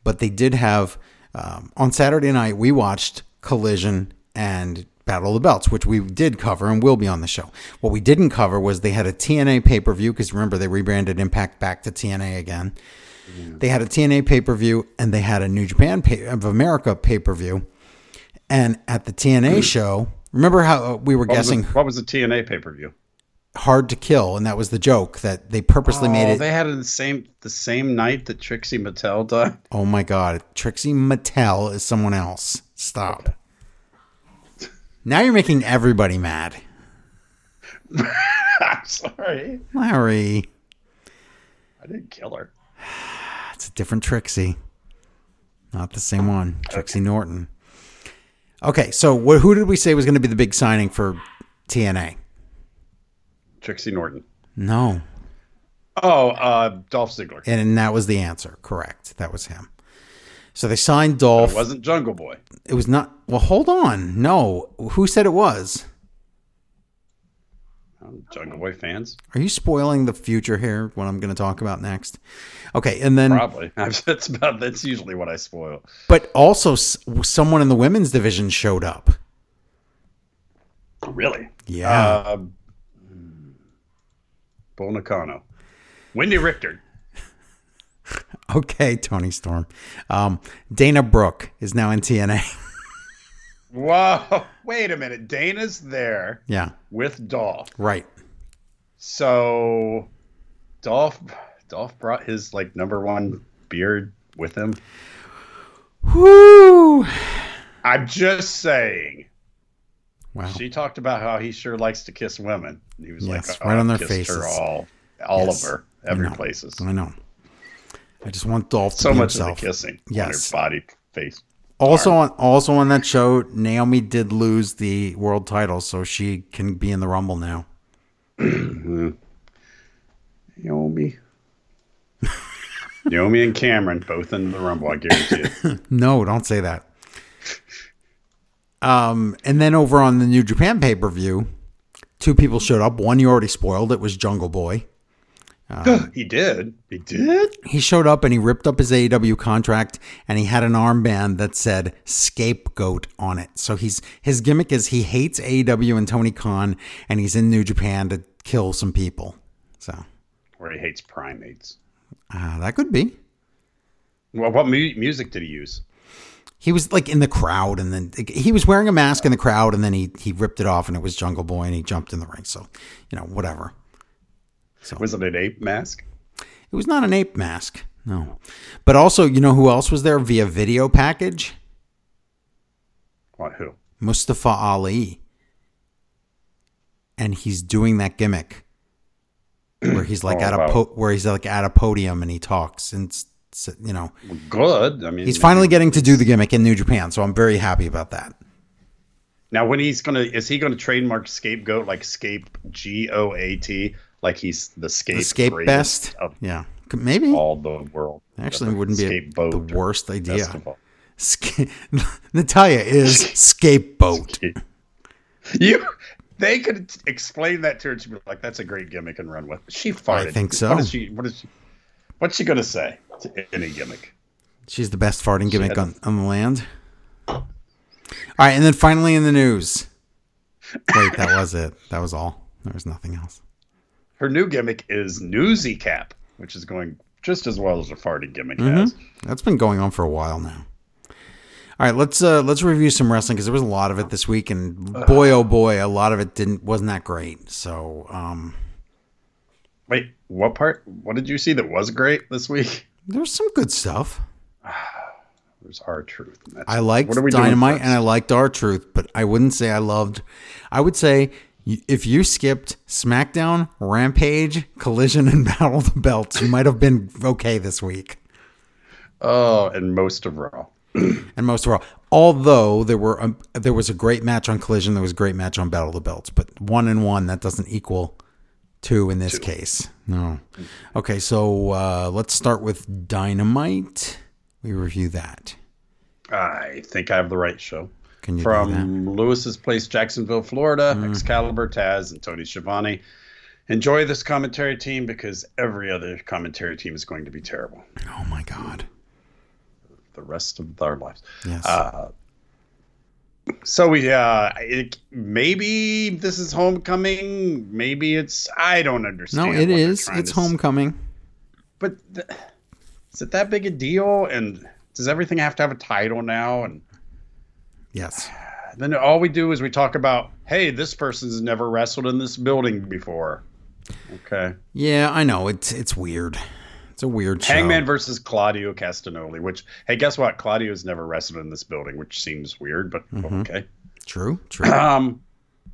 [SPEAKER 1] but they did have, um, on Saturday night, we watched Collision and Battle of the Belts, which we did cover and will be on the show. What we didn't cover was they had a TNA pay per view, because remember, they rebranded Impact back to TNA again. They had a TNA pay per view and they had a New Japan pay, of America pay per view. And at the TNA show, remember how uh, we were
[SPEAKER 2] What was,
[SPEAKER 1] guessing
[SPEAKER 2] the, what was the TNA pay per view?
[SPEAKER 1] Hard to kill and that was the joke that they purposely made
[SPEAKER 2] Oh,
[SPEAKER 1] it
[SPEAKER 2] they had it the same the same night that Trixie Mattel died.
[SPEAKER 1] oh my god. Trixie mattel is someone else. Stop. Now you're making everybody mad.
[SPEAKER 2] I'm sorry,
[SPEAKER 1] larry.
[SPEAKER 2] I didn't kill her.
[SPEAKER 1] it's a different trixie. Not the same one. Trixie norton. Okay so wh- who did we say was going to be the big signing for tna
[SPEAKER 2] Trixie Norton.
[SPEAKER 1] no
[SPEAKER 2] Oh, uh, Dolph Ziggler.
[SPEAKER 1] and that was the answer correct that was him so they signed dolph
[SPEAKER 2] It wasn't Jungle Boy.
[SPEAKER 1] it was not well hold on no who said it was
[SPEAKER 2] Um, Jungle Boy fans,
[SPEAKER 1] Are you spoiling the future here? What I'm going to talk about next? Okay, and then,
[SPEAKER 2] probably. that's about. That's usually what I spoil.
[SPEAKER 1] but also someone in the women's division showed up.
[SPEAKER 2] Really?
[SPEAKER 1] Yeah.
[SPEAKER 2] Uh, Bull Nakano. Wendi Richter.
[SPEAKER 1] Okay, Toni Storm. Um, Dana Brooke is now in TNA.
[SPEAKER 2] Whoa! Wait a minute. Dana's there
[SPEAKER 1] yeah,
[SPEAKER 2] with Dolph.
[SPEAKER 1] right.
[SPEAKER 2] So, Dolph, Dolph brought his like number one beard with him.
[SPEAKER 1] Whoo!
[SPEAKER 2] I'm just saying.
[SPEAKER 1] Wow.
[SPEAKER 2] She talked about how he sure likes to kiss women. He was
[SPEAKER 1] Yes,
[SPEAKER 2] like, oh,
[SPEAKER 1] right on their
[SPEAKER 2] I've kissed Her
[SPEAKER 1] faces.
[SPEAKER 2] all, all
[SPEAKER 1] Yes,
[SPEAKER 2] of her, every
[SPEAKER 1] know.
[SPEAKER 2] places.
[SPEAKER 1] I know. I just want Dolph to
[SPEAKER 2] So much
[SPEAKER 1] himself.
[SPEAKER 2] of the kissing on
[SPEAKER 1] Yes.
[SPEAKER 2] her body, face.
[SPEAKER 1] Also on also on that show, Naomi did lose the world title, so she can be in the Rumble now.
[SPEAKER 2] Naomi. Naomi and Cameron both in the Rumble. I guarantee it.
[SPEAKER 1] No, don't say that. Um, and then over on the New Japan pay per view, two people showed up. One you already spoiled. It was Jungle Boy.
[SPEAKER 2] he did. He did.
[SPEAKER 1] He showed up and he ripped up his AEW contract and he had an armband that said scapegoat on it. So he's his gimmick is he hates AEW and Tony Khan and he's in New Japan to kill some people. So
[SPEAKER 2] Or he hates primates.
[SPEAKER 1] uh, that could be.
[SPEAKER 2] Well, what mu- music did he use?
[SPEAKER 1] He was like in the crowd and then he was wearing a mask in the crowd and then he he ripped it off and it was Jungle Boy and he jumped in the ring. So, you know, whatever.
[SPEAKER 2] So was it an ape mask?
[SPEAKER 1] It was not an ape mask. No. But also, you know who else was there via video package?
[SPEAKER 2] What? Who?
[SPEAKER 1] Mustafa Ali. And he's doing that gimmick where he's like
[SPEAKER 2] Oh,
[SPEAKER 1] at a
[SPEAKER 2] wow.
[SPEAKER 1] po- where he's like at a podium and he talks and you know
[SPEAKER 2] Good. I mean,
[SPEAKER 1] he's finally getting to do the gimmick in New Japan, so I'm very happy about that.
[SPEAKER 2] now when he's gonna is he gonna trademark scapegoat like scape G O A T like he's the scape
[SPEAKER 1] The scape best,
[SPEAKER 2] of
[SPEAKER 1] yeah, maybe
[SPEAKER 2] all the world.
[SPEAKER 1] actually wouldn't be a, the worst idea. Sca- Natalya is scapegoat.
[SPEAKER 2] You, they could explain that to her. She'd be like, "That's a great gimmick and run with." She farted.
[SPEAKER 1] I think so.
[SPEAKER 2] What is she? What is she? What's she gonna say to any gimmick?
[SPEAKER 1] She's the best farting gimmick on, on the land. All right, and then finally in the news. Wait, that was it. That was all. There was nothing else.
[SPEAKER 2] Her new gimmick is Newsy Cap, which is going just as well as the farting gimmick
[SPEAKER 1] Mm-hmm.
[SPEAKER 2] has.
[SPEAKER 1] That's been going on for a while now. All right, let's uh, let's review some wrestling because there was a lot of it this week, and boy oh boy, a lot of it didn't wasn't that great. So um,
[SPEAKER 2] Wait, what part? What did you see that was great this week?
[SPEAKER 1] There was some good stuff.
[SPEAKER 2] There's R-Truth.
[SPEAKER 1] I liked
[SPEAKER 2] What are we
[SPEAKER 1] Dynamite and I liked R-Truth, but I wouldn't say I loved. I would say if you skipped SmackDown, Rampage, Collision, and Battle of the Belts, you might have been okay this week.
[SPEAKER 2] Oh, and most of Raw.
[SPEAKER 1] And most of all, although there were um, there was a great match on Collision, there was a great match on Battle of the Belts, but one and one that doesn't equal two in this case. No. Okay, so uh, let's start with Dynamite. We review that.
[SPEAKER 2] I think I have the right show.
[SPEAKER 1] Can you? Mm.
[SPEAKER 2] From Lewis's place, Jacksonville, Florida, Excalibur, Taz, and Tony Schiavone. Enjoy this commentary team because every other commentary team is going to be terrible
[SPEAKER 1] Oh my God.
[SPEAKER 2] the rest of our lives.
[SPEAKER 1] Yes.
[SPEAKER 2] Uh, so we, uh, it, maybe this is homecoming. Maybe it's I don't understand. no they're
[SPEAKER 1] is. It's
[SPEAKER 2] s-
[SPEAKER 1] homecoming.
[SPEAKER 2] but th- is it that big a deal? And does everything have to have a title now? And
[SPEAKER 1] Yes.
[SPEAKER 2] then all we do is we talk about, hey, this person's never wrestled in this building before. Okay.
[SPEAKER 1] Yeah, I know. It's it's weird. It's a weird show.
[SPEAKER 2] Hangman versus Claudio Castagnoli, which, hey, guess what? Claudio's never wrestled in this building, which seems weird, but
[SPEAKER 1] Mm-hmm.
[SPEAKER 2] okay.
[SPEAKER 1] True. True.
[SPEAKER 2] Um,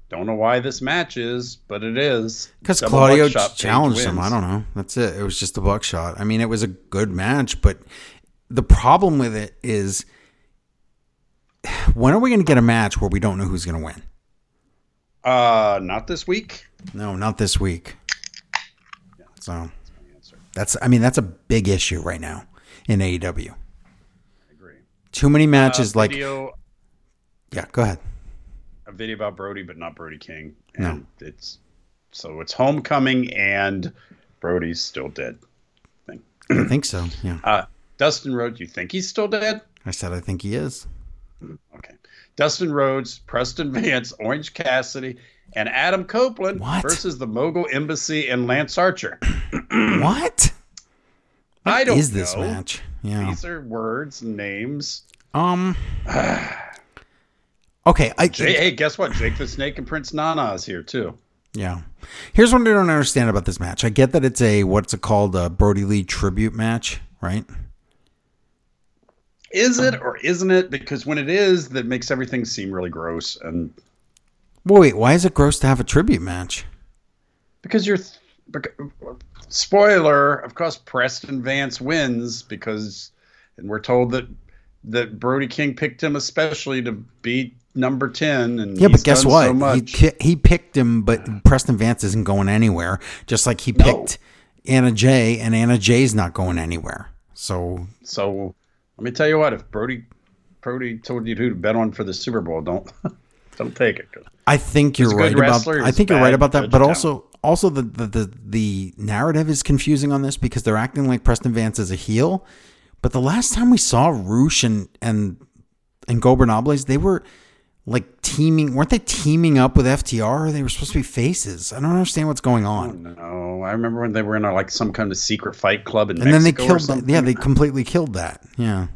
[SPEAKER 2] don't know why this match is, but it is.
[SPEAKER 1] Because Claudio challenged him. I don't know. That's it. It was just a buckshot. I mean, it was a good match, but the problem with it is when are we going to get a match where we don't know who's going to win?
[SPEAKER 2] Uh, not this week.
[SPEAKER 1] No, not this week. So that's, I mean, that's a big issue right now in AEW.
[SPEAKER 2] I agree.
[SPEAKER 1] Too many matches
[SPEAKER 2] Uh,
[SPEAKER 1] like, yeah, go ahead.
[SPEAKER 2] a video about Brodie, but not Brody King.
[SPEAKER 1] No.
[SPEAKER 2] It's so it's homecoming and Brodie's still dead.
[SPEAKER 1] I think so. Yeah.
[SPEAKER 2] Uh, Dustin Rhodes, you think he's still dead?
[SPEAKER 1] I said, I think he is.
[SPEAKER 2] Okay. Dustin Rhodes, Preston Vance, Orange Cassidy, and Adam Copeland
[SPEAKER 1] What?
[SPEAKER 2] versus the Mogul Embassy and Lance Archer.
[SPEAKER 1] What?
[SPEAKER 2] I don't know.
[SPEAKER 1] Is this
[SPEAKER 2] know.
[SPEAKER 1] match? Yeah.
[SPEAKER 2] These are words and names.
[SPEAKER 1] Um. Okay, I
[SPEAKER 2] Jay, hey, guess what? Jake the Snake and Prince Nana is here too.
[SPEAKER 1] yeah. Here's what I don't understand about this match. I get that it's a what's it called a Brodie Lee tribute match, right?
[SPEAKER 2] Is it or isn't it? Because when it is, that makes everything seem really gross. And
[SPEAKER 1] wait, why is it gross to have a tribute match?
[SPEAKER 2] Because you're. bec- Spoiler, of course, Preston Vance wins because, and we're told that that Brody King picked him especially to beat number ten. And
[SPEAKER 1] Yeah, but guess what?
[SPEAKER 2] So
[SPEAKER 1] he he picked him, but Preston Vance isn't going anywhere. Just like he
[SPEAKER 2] No.
[SPEAKER 1] picked Anna Jay, and Anna Jay's not going anywhere. So
[SPEAKER 2] So let me tell you what: if Brodie Brodie told you who to bet on for the Super Bowl, don't don't take it.
[SPEAKER 1] I think you're right about. I think you're right about that. But also, also the, the the the narrative is confusing on this because they're acting like Preston Vance is a heel. But the last time we saw Rush and and and Gobernables, they were like teaming. weren't they teaming up with FTR? They were supposed to be faces. I don't understand what's going on.
[SPEAKER 2] No, I remember when they were in a, like some kind of secret fight club in
[SPEAKER 1] and then they
[SPEAKER 2] Mexico
[SPEAKER 1] killed.
[SPEAKER 2] something.
[SPEAKER 1] Yeah, they completely killed that. Yeah.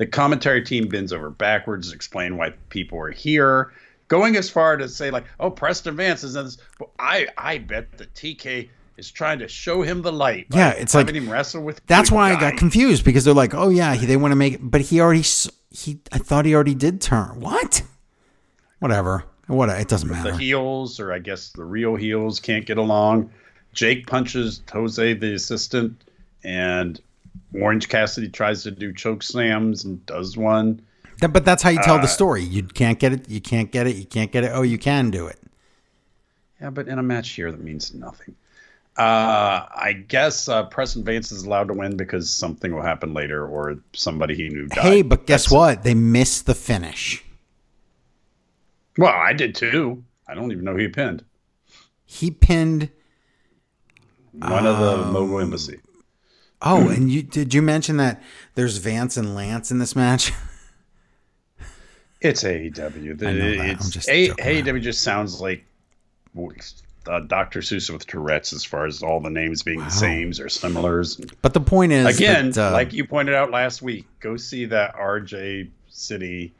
[SPEAKER 2] The commentary team bends over backwards to explain why people are here, going as far to say like, "Oh, Preston Vance is in this." Well, I I bet that TK is trying to show him the light.
[SPEAKER 1] Yeah, it's like-
[SPEAKER 2] having him wrestle with.
[SPEAKER 1] That's why I got confused because they're like, "Oh yeah, he, they want to make it," but he already s- he. I thought he already did turn. What? Whatever. What? It doesn't matter.
[SPEAKER 2] The heels, or I guess the real heels, can't get along. Jake punches Jose, the assistant, and Orange Cassidy tries to do choke slams and does one.
[SPEAKER 1] But that's how you tell
[SPEAKER 2] Uh,
[SPEAKER 1] the story. You can't get it. You can't get it. You can't get it. Oh, you can do it.
[SPEAKER 2] Yeah, but in a match here, that means nothing. Uh, I guess uh, Preston Vance is allowed to win because something will happen later, or somebody he knew died.
[SPEAKER 1] Hey, but guess
[SPEAKER 2] That's-
[SPEAKER 1] what? They missed the finish.
[SPEAKER 2] Well, I did too. I don't even know who he pinned.
[SPEAKER 1] He pinned.
[SPEAKER 2] One of the
[SPEAKER 1] Um,
[SPEAKER 2] Mogul Embassy.
[SPEAKER 1] Oh, and you did you mention that there's Vance and Lance in this match?
[SPEAKER 2] It's AEW. The,
[SPEAKER 1] I know that. I'm just
[SPEAKER 2] A- AEW just sounds like uh, Dr. Seuss with Tourette's as far as all the names being the same or similars.
[SPEAKER 1] But the point is,
[SPEAKER 2] Again,
[SPEAKER 1] that, uh,
[SPEAKER 2] like you pointed out last week, go see that RJ City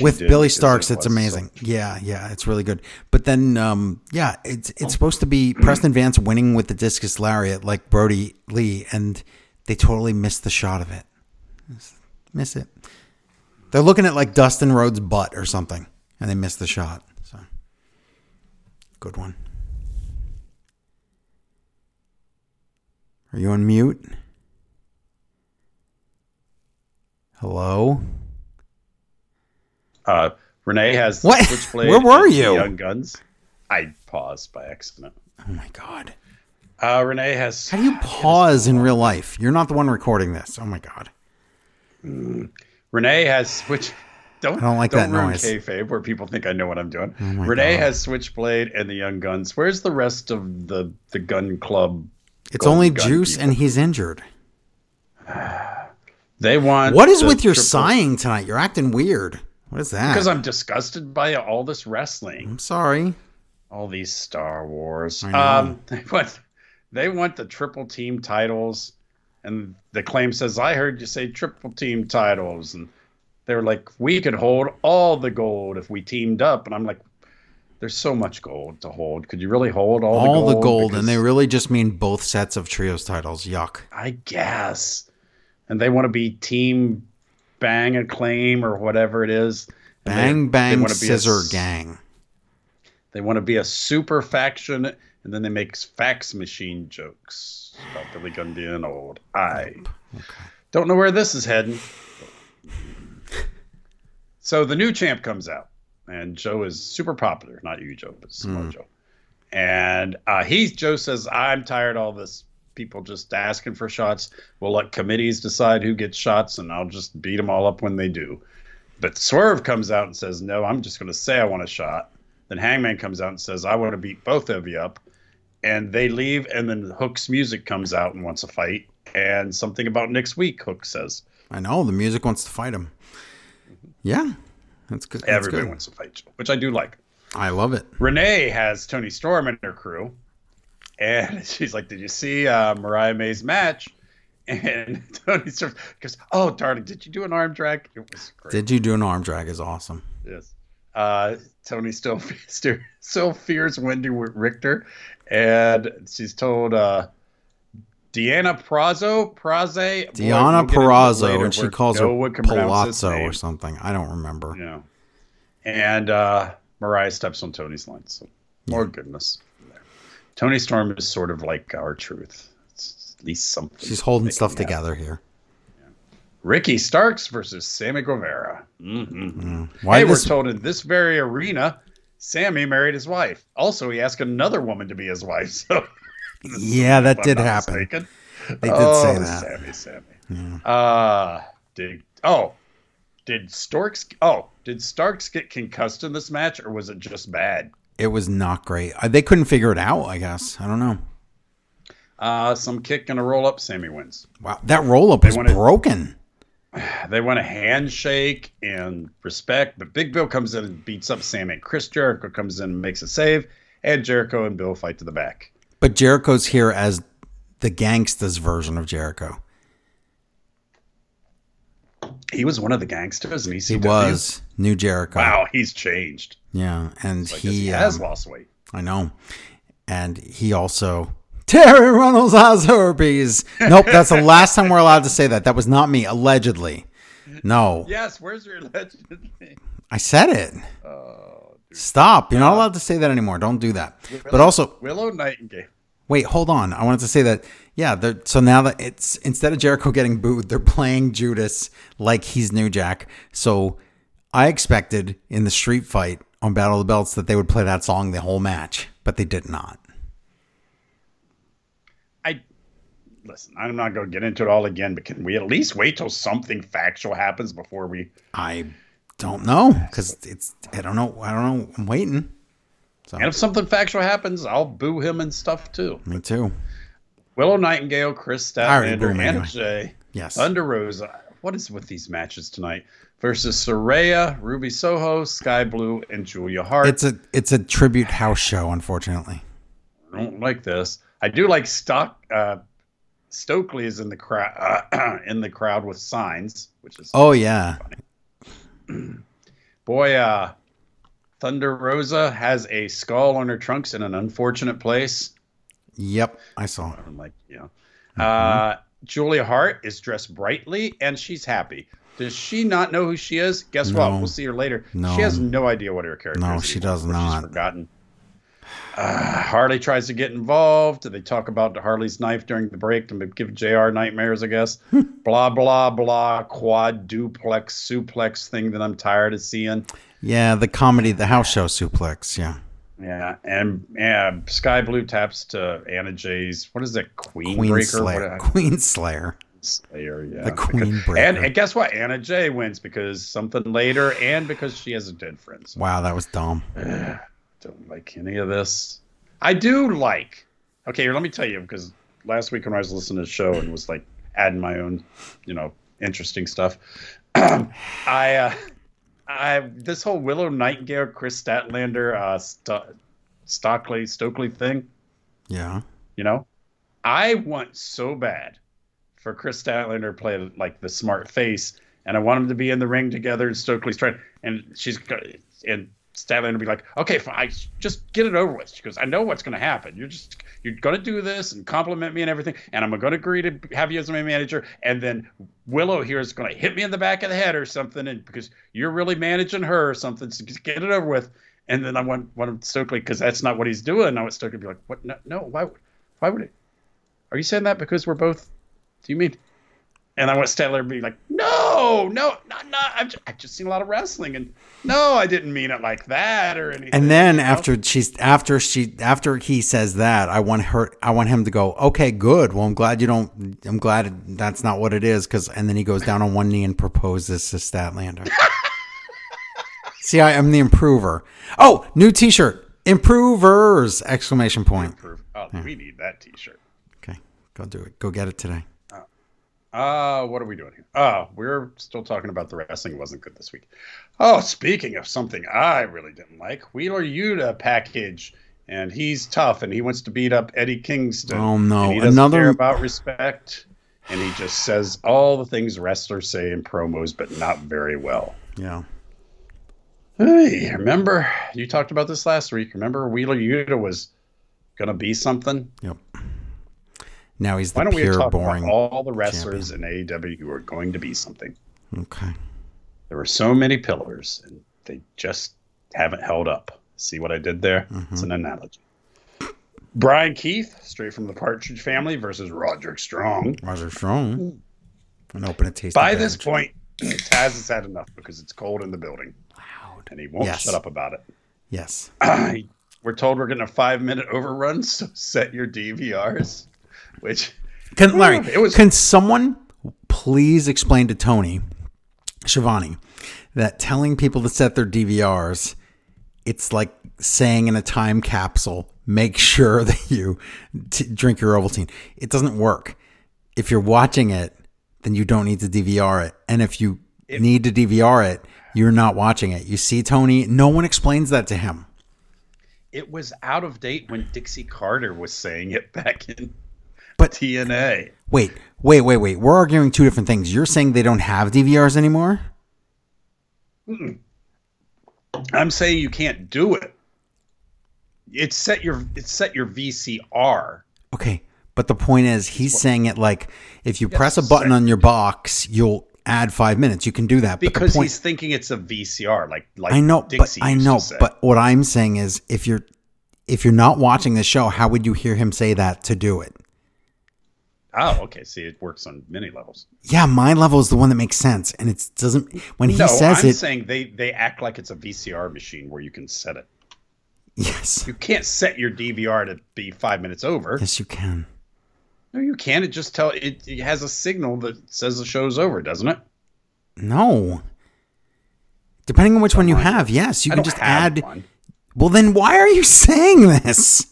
[SPEAKER 1] with Billy Starks,
[SPEAKER 2] it
[SPEAKER 1] it's
[SPEAKER 2] was so-
[SPEAKER 1] amazing. yeah, yeah, it's really good. But then, um, yeah, it's it's supposed to be Preston Vance winning with the discus lariat like Brodie Lee, and they totally missed the shot of it. Miss it. They're looking at like Dustin Rhodes' butt or something, and they missed the shot. So, good one. Are you on mute? Hello.
[SPEAKER 2] Uh, Renee has the
[SPEAKER 1] What?
[SPEAKER 2] switchblade.
[SPEAKER 1] Where were you?
[SPEAKER 2] Young Guns. I paused by accident.
[SPEAKER 1] Oh my god.
[SPEAKER 2] Uh, Renee has.
[SPEAKER 1] How do you pause in real life? You're not the one recording this. Oh my god.
[SPEAKER 2] Renee has switch. Don't,
[SPEAKER 1] I don't like that
[SPEAKER 2] ruin
[SPEAKER 1] noise.
[SPEAKER 2] Kayfabe where people think I know what I'm doing.
[SPEAKER 1] my
[SPEAKER 2] Renee
[SPEAKER 1] God.
[SPEAKER 2] has Switchblade and the Young Guns. Where's the rest of the the gun club?
[SPEAKER 1] It's
[SPEAKER 2] Golden
[SPEAKER 1] only
[SPEAKER 2] Gun
[SPEAKER 1] Juice
[SPEAKER 2] people?
[SPEAKER 1] and he's injured.
[SPEAKER 2] They want.
[SPEAKER 1] What is with your
[SPEAKER 2] triple-
[SPEAKER 1] sighing tonight? You're acting weird. What is that?
[SPEAKER 2] Because I'm disgusted by all this wrestling,
[SPEAKER 1] I'm sorry.
[SPEAKER 2] all these Star Wars.
[SPEAKER 1] I know.
[SPEAKER 2] Um, they want they want the triple team titles, and the claim says I heard you say triple team titles, and they're like we could hold all the gold if we teamed up, and I'm like. There's so much gold to hold. Could you really hold all,
[SPEAKER 1] All
[SPEAKER 2] the
[SPEAKER 1] the
[SPEAKER 2] gold?
[SPEAKER 1] gold,
[SPEAKER 2] Because-
[SPEAKER 1] and they really just mean both sets of trios titles. Yuck.
[SPEAKER 2] I guess. And they want to be team bang acclaim or whatever it is. And they-
[SPEAKER 1] Bang
[SPEAKER 2] they
[SPEAKER 1] bang
[SPEAKER 2] wanna a
[SPEAKER 1] scissor gang.
[SPEAKER 2] They want to be a super faction, and then they make fax machine jokes about Billy Gunn being old. I don't know where this is heading. So the new champ comes out, and Joe is super popular. Not you, Joe, but Samoa Joe. And uh, he, Joe says, I'm tired of all this people just asking for shots. We'll let committees decide who gets shots, and I'll just beat them all up when they do. But Swerve comes out and says, No, I'm just going to say I want a shot. Then Hangman comes out and says, I want to beat both of you up. And they leave, and then Hook's music comes out and wants a fight. And something about next week, Hook says.
[SPEAKER 1] I know the music wants to fight him. Yeah, that's good. That's
[SPEAKER 2] Everybody
[SPEAKER 1] good.
[SPEAKER 2] wants to fight which I do like.
[SPEAKER 1] I love it.
[SPEAKER 2] Renee has Toni Storm in her crew, and she's like, "Did you see uh, Mariah May's match?" And Toni Storm goes, "Oh, darling, did you do an arm drag? It was great."
[SPEAKER 1] Did you do an arm drag? Is awesome.
[SPEAKER 2] yes. Uh, Toni still still fears Wendi Richter, and she's told uh, Deonna Purrazzo, Praze, boy, we'll get
[SPEAKER 1] Purrazzo,
[SPEAKER 2] later
[SPEAKER 1] and she calls her
[SPEAKER 2] no one can pronounce his
[SPEAKER 1] Palazzo or something. I don't remember.
[SPEAKER 2] Yeah. And uh, Mariah steps on Toni's line. So more goodness. Toni Storm is sort of like R-Truth. It's at least something.
[SPEAKER 1] She's holding stuff
[SPEAKER 2] happen.
[SPEAKER 1] together here.
[SPEAKER 2] Ricky Starks versus Sammy Guevara. hmm
[SPEAKER 1] Why
[SPEAKER 2] hey,
[SPEAKER 1] this?
[SPEAKER 2] we're told in this very arena, Sammy married his wife. Also, he asked another woman to be his wife. So
[SPEAKER 1] yeah, that did happen.
[SPEAKER 2] mistaken.
[SPEAKER 1] They did
[SPEAKER 2] oh,
[SPEAKER 1] say that.
[SPEAKER 2] Sammy, Sammy. Uh, did oh, did Storks? Oh, did Starks get concussed in this match, or was it just bad?
[SPEAKER 1] It was not great. Uh, They couldn't figure it out. I guess I don't know.
[SPEAKER 2] Uh, some kick and a roll up. Sammy wins.
[SPEAKER 1] Wow, that roll up is
[SPEAKER 2] wanted-
[SPEAKER 1] broken.
[SPEAKER 2] They want a handshake and respect, but Big Bill comes in and beats up Sammy. Chris Jericho comes in and makes a save, and Jericho and Bill fight to the back.
[SPEAKER 1] But Jericho's here as the gangsta's version of Jericho.
[SPEAKER 2] He was one of the gangsters, and
[SPEAKER 1] He was new Jericho.
[SPEAKER 2] Wow, he's changed.
[SPEAKER 1] Yeah, and
[SPEAKER 2] guess
[SPEAKER 1] he,
[SPEAKER 2] has
[SPEAKER 1] um,
[SPEAKER 2] lost weight.
[SPEAKER 1] I know, and he also Terry Reynolds has herpes. Nope, that's the last time we're allowed to say that. That was not me, allegedly. No,
[SPEAKER 2] Yes, where's your legend?
[SPEAKER 1] I said it.
[SPEAKER 2] Oh,
[SPEAKER 1] Stop! You're not allowed to say that anymore. Don't do that. But also,
[SPEAKER 2] Willow Nightingale.
[SPEAKER 1] Wait, hold on. I wanted to say that. Yeah, so now that it's instead of Jericho getting booed, they're playing Judas like he's New Jack. So I expected in the street fight on Battle of the Belts that they would play that song the whole match, but they did not.
[SPEAKER 2] I listen. I'm not going to get into it all again, but can we at least wait till something factual happens before we?
[SPEAKER 1] I don't know because it's. I don't know. I don't know. I'm waiting. So
[SPEAKER 2] And if something factual happens, I'll boo him and stuff too.
[SPEAKER 1] me too.
[SPEAKER 2] Willow Nightingale,
[SPEAKER 1] Kris
[SPEAKER 2] Statlander, Anna
[SPEAKER 1] anyway.
[SPEAKER 2] Jay,
[SPEAKER 1] Yes.
[SPEAKER 2] Thunder Rosa. What is with these matches tonight? Versus Saraya, Ruby Soho, Sky Blue, and Julia Hart.
[SPEAKER 1] It's a it's a tribute house show. Unfortunately,
[SPEAKER 2] I don't like this. I do like Stock. Uh, Stokely is in the crowd uh, in the crowd with signs, which is
[SPEAKER 1] oh yeah,
[SPEAKER 2] boy. Uh, Thunder Rosa has a skull on her trunks in an unfortunate place.
[SPEAKER 1] yep. I saw it.
[SPEAKER 2] I'm like, yeah. Uh, Julia Hart is dressed brightly and she's happy. Does she not know who she is? Guess what? We'll see her later.
[SPEAKER 1] No.
[SPEAKER 2] She has no idea what her character
[SPEAKER 1] No,
[SPEAKER 2] is.
[SPEAKER 1] No,
[SPEAKER 2] she
[SPEAKER 1] does not.
[SPEAKER 2] She's forgotten. Uh, Harley tries to get involved. They talk about Harley's knife during the break to give JR nightmares, I guess. blah, blah, blah, quad duplex suplex thing that I'm tired of seeing.
[SPEAKER 1] Yeah, the comedy, the house show suplex. Yeah,
[SPEAKER 2] Yeah, and yeah, Sky Blue taps to Anna Jay's what is it, Queen,
[SPEAKER 1] Queen
[SPEAKER 2] Breaker?
[SPEAKER 1] Slayer. Queen Slayer.
[SPEAKER 2] Slayer, yeah.
[SPEAKER 1] The Queen
[SPEAKER 2] Because- And, and guess what? Anna Jay wins because something later, and because she has a dead friend. So
[SPEAKER 1] Wow, that was dumb.
[SPEAKER 2] don't like any of this. I do like. Okay, here, let me tell you because last week when I was listening to the show and was like adding my own, you know, interesting stuff. I, uh, I this whole Willow Nightingale, Kris Statlander, uh, St- Stockley, Stokely thing.
[SPEAKER 1] Yeah.
[SPEAKER 2] You know, I want so bad for Kris Statlander play like the smart face, and I want them to be in the ring together. And Stokely's trying, and she's and Statlander be like, "Okay, fine, just get it over with." She goes, "I know what's going to happen. You're just you're going to do this and compliment me and everything, and I'm going to agree to have you as my manager." And then Willow here is going to hit me in the back of the head or something, and because you're really managing her or something, so just get it over with. And then I want want Stokely because that's not what he's doing. I want Stokely to be like, "What? No, no why? Why would it? Are you saying that because we're both? Do you mean? And I want Statler to be like, no, no, not, not. I've just, I've just seen a lot of wrestling, and no, I didn't mean it like that or anything.
[SPEAKER 1] And then
[SPEAKER 2] you know?
[SPEAKER 1] after she's after she after he says that, I want her I want him to go, "Okay, good. Well, I'm glad you don't I'm glad that's not what it is cuz and then he goes down on one knee and proposes to Statlander. See, I am the improver. Oh, new t-shirt. Improvers exclamation point.
[SPEAKER 2] Proof. Oh, we need that T-shirt.
[SPEAKER 1] Okay. Go do it. Go get it today.
[SPEAKER 2] Uh, what are we doing here? Oh, we're still talking about the wrestling wasn't good this week. Oh, speaking of something I really didn't like, Wheeler Yuta package, and he's tough, and he wants to beat up Eddie Kingston.
[SPEAKER 1] Oh, no.
[SPEAKER 2] and he doesn't
[SPEAKER 1] Another-
[SPEAKER 2] care about respect, and he just says all the things wrestlers say in promos, but not very well.
[SPEAKER 1] Yeah.
[SPEAKER 2] Hey, remember you talked about this last week? Remember Wheeler Yuta was gonna be something?
[SPEAKER 1] Yep. Now he's the
[SPEAKER 2] Why don't we talk
[SPEAKER 1] boring.
[SPEAKER 2] about all the wrestlers in AEW who are going to be something?
[SPEAKER 1] okay.
[SPEAKER 2] There were so many pillars, and they just haven't held up. See what I did there?
[SPEAKER 1] Mm-hmm.
[SPEAKER 2] It's an analogy. Bryan Keith, straight from the Partridge Family, versus Roderick Strong.
[SPEAKER 1] Roger Strong. An open a taste.
[SPEAKER 2] By this point, Taz has had enough because it's cold in the building,
[SPEAKER 1] loud.
[SPEAKER 2] and he won't
[SPEAKER 1] Yes.
[SPEAKER 2] shut up about it.
[SPEAKER 1] Yes.
[SPEAKER 2] We're told we're getting a five minute overrun, so set your DVRs. Which
[SPEAKER 1] Can Larry?
[SPEAKER 2] It was-
[SPEAKER 1] can someone please explain to Tony, Schiavone, that telling people to set their DVRs, it's like saying in a time capsule, make sure that you t- drink your Ovaltine. It doesn't work. If you're watching it, then you don't need to DVR it, and if you need to DVR it, you're not watching it. You see, Tony, no one explains that to him.
[SPEAKER 2] it was out of date when Dixie Carter was saying it back in
[SPEAKER 1] But-
[SPEAKER 2] TNA.
[SPEAKER 1] Wait, wait, wait, wait. We're arguing two different things. You're saying they don't have DVRs anymore? Hmm.
[SPEAKER 2] I'm saying you can't do it. It's set your it's set your VCR.
[SPEAKER 1] Okay, but the point is, he's saying it like if you press a button on your box, you'll add five minutes. You can do that. but
[SPEAKER 2] Because
[SPEAKER 1] the point,
[SPEAKER 2] he's thinking it's a VCR, like like
[SPEAKER 1] I know,
[SPEAKER 2] Dixie
[SPEAKER 1] but I know, but what I'm saying is, if you're if you're not watching the show, how would you hear him say that to do it?
[SPEAKER 2] Oh, okay. See, it works on many levels.
[SPEAKER 1] Yeah, my level is the one that makes sense, and it doesn't. When he
[SPEAKER 2] no,
[SPEAKER 1] says
[SPEAKER 2] I'm
[SPEAKER 1] it,
[SPEAKER 2] saying they they act like it's a VCR machine where you can set it.
[SPEAKER 1] yes,
[SPEAKER 2] You can't set your DVR to be five minutes over.
[SPEAKER 1] yes, you can.
[SPEAKER 2] No, you can't. It just tell it, it has a signal that says the show's over, doesn't it?
[SPEAKER 1] No. Depending on which one you have, yes, you
[SPEAKER 2] I
[SPEAKER 1] can just add.
[SPEAKER 2] one.
[SPEAKER 1] Well, then why are you saying this?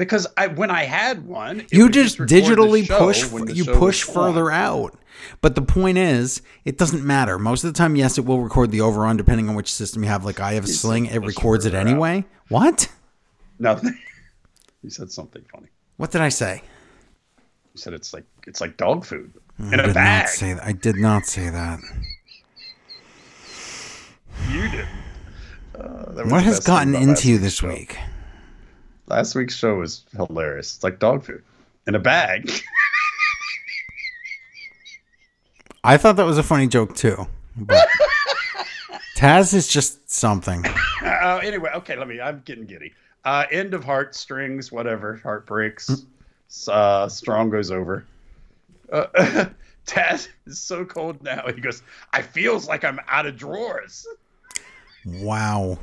[SPEAKER 2] Because I when I had one,
[SPEAKER 1] You just digitally push. You push
[SPEAKER 2] was on.
[SPEAKER 1] further out. But the point is, it doesn't matter. Most of the time, yes, it will record the over on depending on which system you have. Like I have a Sling, it records it
[SPEAKER 2] further out.
[SPEAKER 1] anyway. What?
[SPEAKER 2] Nothing. you said something funny.
[SPEAKER 1] What did I say?
[SPEAKER 2] You said it's like it's like dog food
[SPEAKER 1] I
[SPEAKER 2] in a bag.
[SPEAKER 1] say that. I did not say that.
[SPEAKER 2] You did. Uh, that
[SPEAKER 1] What has gotten into you this
[SPEAKER 2] show.
[SPEAKER 1] week?
[SPEAKER 2] Last week's show was hilarious. It's like dog food in a bag.
[SPEAKER 1] I thought that was a funny joke too. But Taz is just something.
[SPEAKER 2] uh, anyway, okay, let me. I'm getting giddy. Uh, end of heartstrings, whatever. Heart breaks. Uh, strong goes over. Uh, Taz is so cold now. He goes, I feels like I'm out of drawers.
[SPEAKER 1] Wow.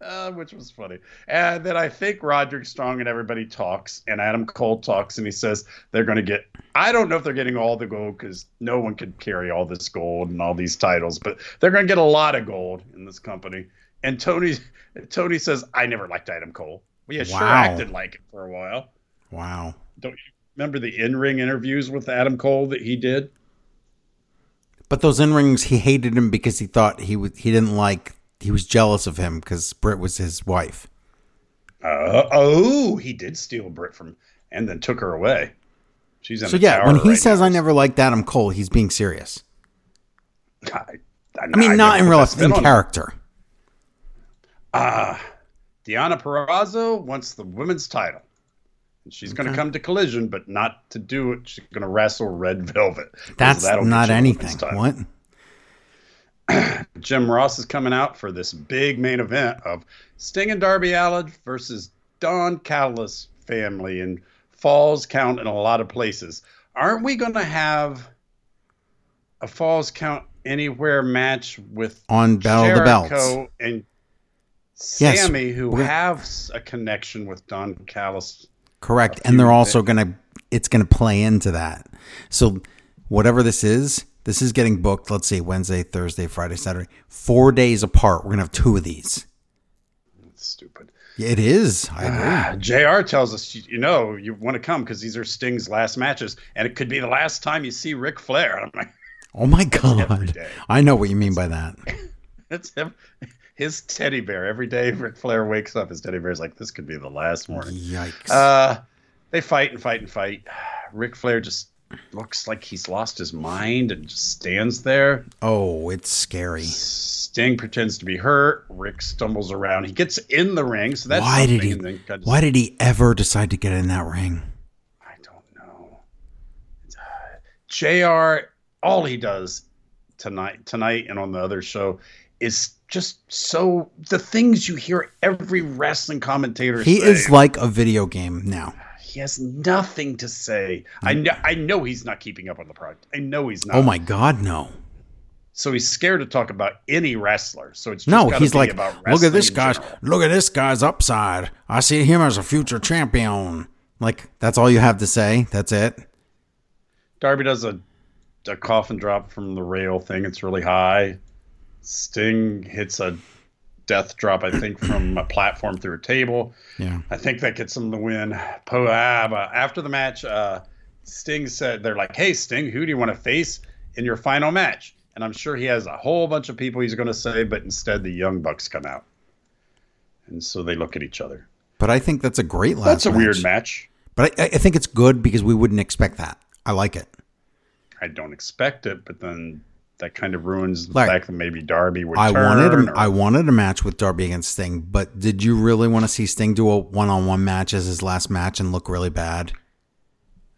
[SPEAKER 2] Uh, which was funny. And then I think Roderick Strong and everybody talks, and Adam Cole talks, and he says they're going to get. I don't know if they're getting all the gold because no one could carry all this gold and all these titles, but they're going to get a lot of gold in this company. And Tony, Tony says, "I never liked Adam Cole. Well, yeah, sure acted like it for a while.
[SPEAKER 1] Wow.
[SPEAKER 2] Don't you remember the in-ring interviews with Adam Cole that he did?
[SPEAKER 1] But those in rings, he hated him because he thought he was he didn't like he was jealous of him because Britt was his wife.
[SPEAKER 2] Uh, oh, he did steal Britt from, and then took her away. She's in
[SPEAKER 1] So yeah, when he
[SPEAKER 2] right
[SPEAKER 1] says
[SPEAKER 2] now.
[SPEAKER 1] I never liked Adam Cole, he's being serious.
[SPEAKER 2] I, I,
[SPEAKER 1] I mean, not in real life, in character.
[SPEAKER 2] Uh, Deonna Purrazzo wants the women's title. She's going to come to Collision, but not to do it. She's going to wrestle Red Velvet.
[SPEAKER 1] That's not
[SPEAKER 2] you the women's
[SPEAKER 1] anything. What?
[SPEAKER 2] Jim Ross is coming out for this big main event of Sting and Darby Allin versus Don Callis family and Falls Count in a lot of places. Aren't we going to have a Falls Count Anywhere match with
[SPEAKER 1] On of the Belts.
[SPEAKER 2] And
[SPEAKER 1] Yes,
[SPEAKER 2] Sammy, who
[SPEAKER 1] we're gonna-
[SPEAKER 2] have a connection with Don Callis?
[SPEAKER 1] Correct. And they're also gonna it's gonna play into that. So whatever this is, this is getting booked, let's see, Wednesday, Thursday, Friday, Saturday. Four days apart. We're gonna have two of these.
[SPEAKER 2] That's stupid.
[SPEAKER 1] It is. I agree.
[SPEAKER 2] Ah, JR tells us, you know, you want to come because these are Sting's last matches, and it could be the last time you see Ric Flair. I'm like,
[SPEAKER 1] Oh my god. I know what you mean by that.
[SPEAKER 2] That's him. His teddy bear. Every day Ric Flair wakes up, his teddy bear's like, this could be the last morning.
[SPEAKER 1] Yikes.
[SPEAKER 2] Uh, they fight and fight and fight. Ric Flair just looks like he's lost his mind and just stands there.
[SPEAKER 1] oh, it's scary.
[SPEAKER 2] Sting pretends to be hurt. Rick stumbles around. He gets in the ring, so that's
[SPEAKER 1] why did he
[SPEAKER 2] then kind of-
[SPEAKER 1] why did he ever decide to get in that ring?
[SPEAKER 2] I don't know. Uh, Jr. All he does tonight, tonight, and on the other show, is just so the things you hear every wrestling commentator
[SPEAKER 1] He
[SPEAKER 2] say,
[SPEAKER 1] is like a video game now.
[SPEAKER 2] He has nothing to say. I hmm. know I know he's not keeping up on the product. I know he's not.
[SPEAKER 1] Oh my god, no.
[SPEAKER 2] So he's scared to talk about any wrestler. So it's just
[SPEAKER 1] No, he's like,
[SPEAKER 2] about
[SPEAKER 1] look at this guy's,
[SPEAKER 2] general."
[SPEAKER 1] look at this guy's upside. I see him as a future champion. Like that's all you have to say. That's it.
[SPEAKER 2] Darby does a, a coffin drop from the rail thing. It's really high. Sting hits a death drop, I think, from a platform through a table.
[SPEAKER 1] Yeah.
[SPEAKER 2] I think that gets him the win. Po- ah, after the match, uh, Sting said, they're like, hey, Sting, who do you want to face in your final match? And I'm sure he has a whole bunch of people he's going to say, but instead the Young Bucks come out. And so they look at each other.
[SPEAKER 1] But I think that's a great last.
[SPEAKER 2] That's a
[SPEAKER 1] match.
[SPEAKER 2] weird match.
[SPEAKER 1] But I, I think it's good because we wouldn't expect that. I like it.
[SPEAKER 2] I don't expect it, but then that kind of ruins the
[SPEAKER 1] Like,
[SPEAKER 2] fact that maybe Darby would
[SPEAKER 1] I
[SPEAKER 2] turn.
[SPEAKER 1] wanted a,
[SPEAKER 2] or-
[SPEAKER 1] I wanted a match with Darby against Sting, but did you really want to see Sting do a one-on-one match as his last match and look really bad?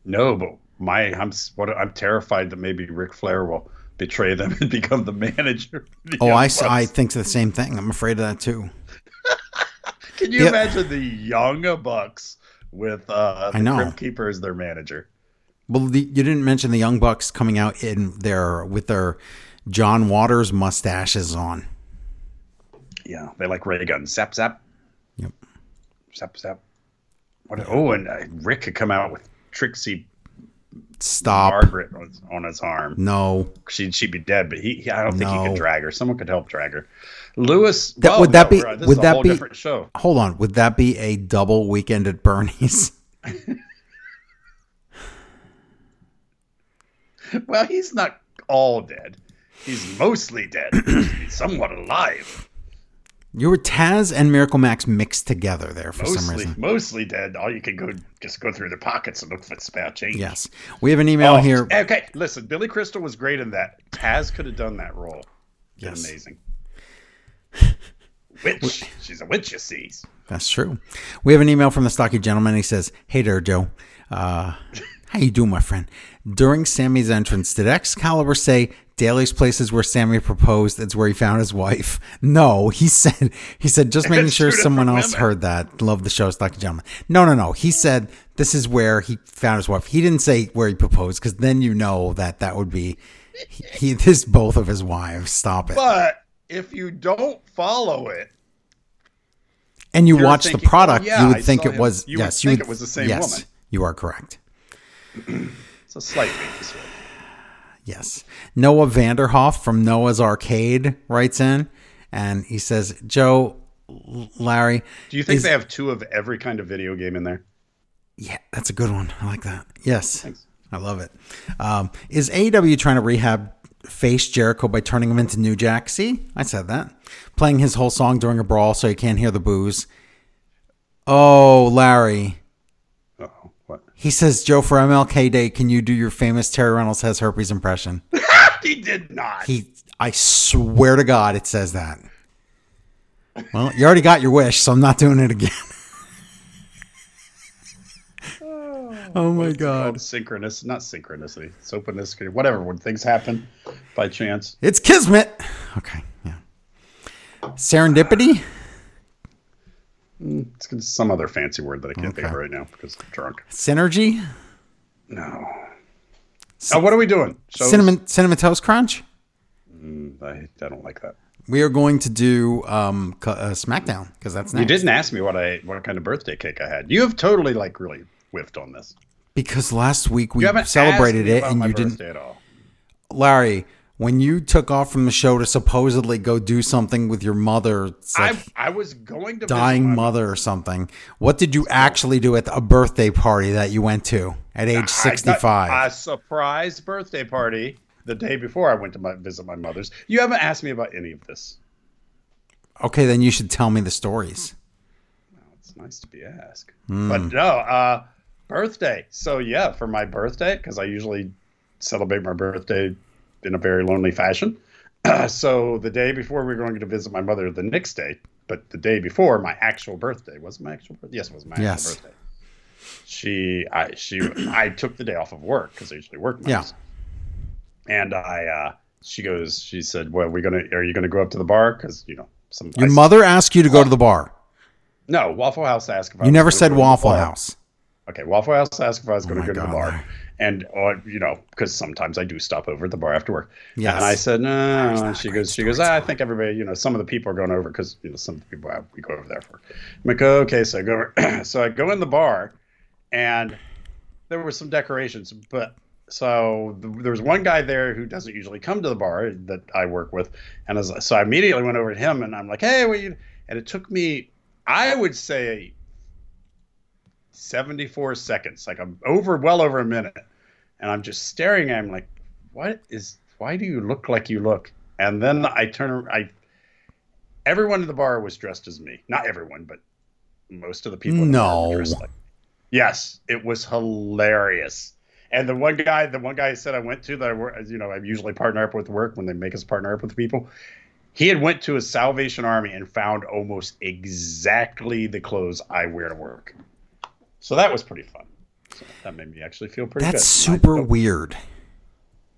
[SPEAKER 2] No, but my I'm what I'm terrified that maybe Ric Flair will betray them and become the manager. the
[SPEAKER 1] Oh,
[SPEAKER 2] I,
[SPEAKER 1] I, s- I
[SPEAKER 2] Bucks.
[SPEAKER 1] think the same thing. I'm afraid of that too.
[SPEAKER 2] Can you
[SPEAKER 1] Yeah.
[SPEAKER 2] imagine the Young Bucks with uh, the
[SPEAKER 1] I know.
[SPEAKER 2] Crypt Keeper as their manager?
[SPEAKER 1] Well, the, you didn't mention the Young Bucks coming out in their with their John Waters mustaches on.
[SPEAKER 2] Yeah, they like ray guns. Zap zap.
[SPEAKER 1] Yep.
[SPEAKER 2] Zap zap. What? Oh, and uh, Rick could come out with Trixie
[SPEAKER 1] Stop.
[SPEAKER 2] Margaret on, on his arm.
[SPEAKER 1] No.
[SPEAKER 2] She'd she'd be dead, but he, he I don't think he could drag her. Someone could help drag her. Lewis.
[SPEAKER 1] That-
[SPEAKER 2] well,
[SPEAKER 1] would that
[SPEAKER 2] no,
[SPEAKER 1] be- would that be-
[SPEAKER 2] show?
[SPEAKER 1] Hold on. Would that be a double weekend at Bernie's?
[SPEAKER 2] Well, he's not all dead. He's mostly dead. He's somewhat alive.
[SPEAKER 1] You were Taz and Miracle Max mixed together there for some
[SPEAKER 2] Mostly,
[SPEAKER 1] reason.
[SPEAKER 2] mostly dead. All you can go just go through the pockets and look for spare change.
[SPEAKER 1] Yes. We have an email
[SPEAKER 2] Oh,
[SPEAKER 1] here.
[SPEAKER 2] Okay, listen. Billy Crystal was great in that. Taz could have done that role.
[SPEAKER 1] Yes.
[SPEAKER 2] amazing. Witch. She's a witch, you see.
[SPEAKER 1] That's true. We have an email from the stocky gentleman. He says, "Hey there, Joe. Uh, how you doing, my friend? During Sammy's entrance, did Excalibur say Daily's place is where Sammy proposed? It's where he found his wife? No, he said he said just making sure someone else heard that. Love the show, stocky gentleman. No, no, no. He said this is where he found his wife. He didn't say where he proposed because then you know that that would be he, he this both of his wives. Stop it.
[SPEAKER 2] But if you don't follow it,
[SPEAKER 1] and you watch
[SPEAKER 2] thinking,
[SPEAKER 1] the product,
[SPEAKER 2] oh, yeah,
[SPEAKER 1] you would
[SPEAKER 2] I
[SPEAKER 1] think it
[SPEAKER 2] him.
[SPEAKER 1] was
[SPEAKER 2] You would
[SPEAKER 1] yes,
[SPEAKER 2] think
[SPEAKER 1] you
[SPEAKER 2] it was the same
[SPEAKER 1] yes,
[SPEAKER 2] woman.
[SPEAKER 1] You are correct.
[SPEAKER 2] it's a slight weakness.
[SPEAKER 1] Yes. Noah Vanderhoff from Noah's Arcade writes in and he says, Joe, Larry.
[SPEAKER 2] Do you think
[SPEAKER 1] is-
[SPEAKER 2] they have two of every kind of video game in there?
[SPEAKER 1] Yeah, that's a good one. I like that. Yes.
[SPEAKER 2] Thanks.
[SPEAKER 1] I love it. Um, is AEW trying to rehab face Jericho by turning him into New Jack? See, I said that. Playing his whole song during a brawl so you can't hear the booze. Oh, Larry.
[SPEAKER 2] Oh?
[SPEAKER 1] He says, Joe, for MLK Day, can you do your famous Terry Reynolds has herpes impression?
[SPEAKER 2] he did not.
[SPEAKER 1] He, I swear to God, it says that. Well, you already got your wish, so I'm not doing it again. Oh. oh
[SPEAKER 2] my
[SPEAKER 1] God.
[SPEAKER 2] synchronous, not synchronicity, synchronicity, whatever. When things happen by chance,
[SPEAKER 1] It's Kismet. Okay, yeah. Serendipity?
[SPEAKER 2] It's some other fancy word that I can't think of right now because I'm drunk.
[SPEAKER 1] Synergy?
[SPEAKER 2] No. Oh, what are we doing? Shows?
[SPEAKER 1] Cinnamon, Cinnamon Toast Crunch?
[SPEAKER 2] I, I don't like that.
[SPEAKER 1] We are going to do um, c- uh, SmackDown because that's next.
[SPEAKER 2] You didn't ask me what I what kind of birthday cake I had. You have totally like really whiffed on this.
[SPEAKER 1] Because last week we celebrated it and you didn't.
[SPEAKER 2] birthday at all.
[SPEAKER 1] Larry, when you took off from the show to supposedly go do something with your mother, like
[SPEAKER 2] I I was going to
[SPEAKER 1] dying mother or something, what did you actually do at a birthday party that you went to at age 65?
[SPEAKER 2] A surprise birthday party the day before I went to my, visit my mother's. You haven't asked me about any of this.
[SPEAKER 1] okay, then you should tell me the stories.
[SPEAKER 2] Well, It's nice to be asked.
[SPEAKER 1] Hmm.
[SPEAKER 2] But no, uh, birthday. So yeah, for my birthday, because I usually celebrate my birthday in a very lonely fashion. so the day before we were going to visit my mother the next day, but the day before my actual birthday was my actual birthday. Yes, it was my actual
[SPEAKER 1] Yes.
[SPEAKER 2] birthday. She, I, she, I took the day off of work because I usually work.
[SPEAKER 1] Yeah.
[SPEAKER 2] And I uh, she goes, she said, "Well, we're gonna, are you gonna go up to the bar? Because you know, some
[SPEAKER 1] Your
[SPEAKER 2] I-
[SPEAKER 1] mother asked you to go to the bar.
[SPEAKER 2] No, Waffle House asked if I
[SPEAKER 1] You never said Waffle
[SPEAKER 2] bar.
[SPEAKER 1] House.
[SPEAKER 2] Okay, Waffle House asked if I was going
[SPEAKER 1] my
[SPEAKER 2] to go to the bar. And or you know, because sometimes I do stop over at the bar after work.
[SPEAKER 1] yeah
[SPEAKER 2] And I said no. She goes, she goes. "Ah, I think everybody, you know, some of the people are going over because you know some of the people we go over there for. I'm like, okay, so I go, over, so I go in the bar, and there were some decorations, but so th- there was one guy there who doesn't usually come to the bar that I work with, and as, so I immediately went over to him and I'm like, hey, what you? And it took me, I would say, 74 seconds, like I'm over, well over a minute, and I'm just staring at him like, what is? Why do you look like you look? And then I turn, I, everyone in the bar was dressed as me. Not everyone, but most of the people. in the were
[SPEAKER 1] No.
[SPEAKER 2] dressed like Yes, it was hilarious. And the one guy, the one guy I said I went to that I work, you know, I usually partner up with work when they make us partner up with people. He had went to a Salvation Army and found almost exactly the clothes I wear to work. So that was pretty fun. So that made me actually feel pretty
[SPEAKER 1] That's
[SPEAKER 2] good.
[SPEAKER 1] super weird.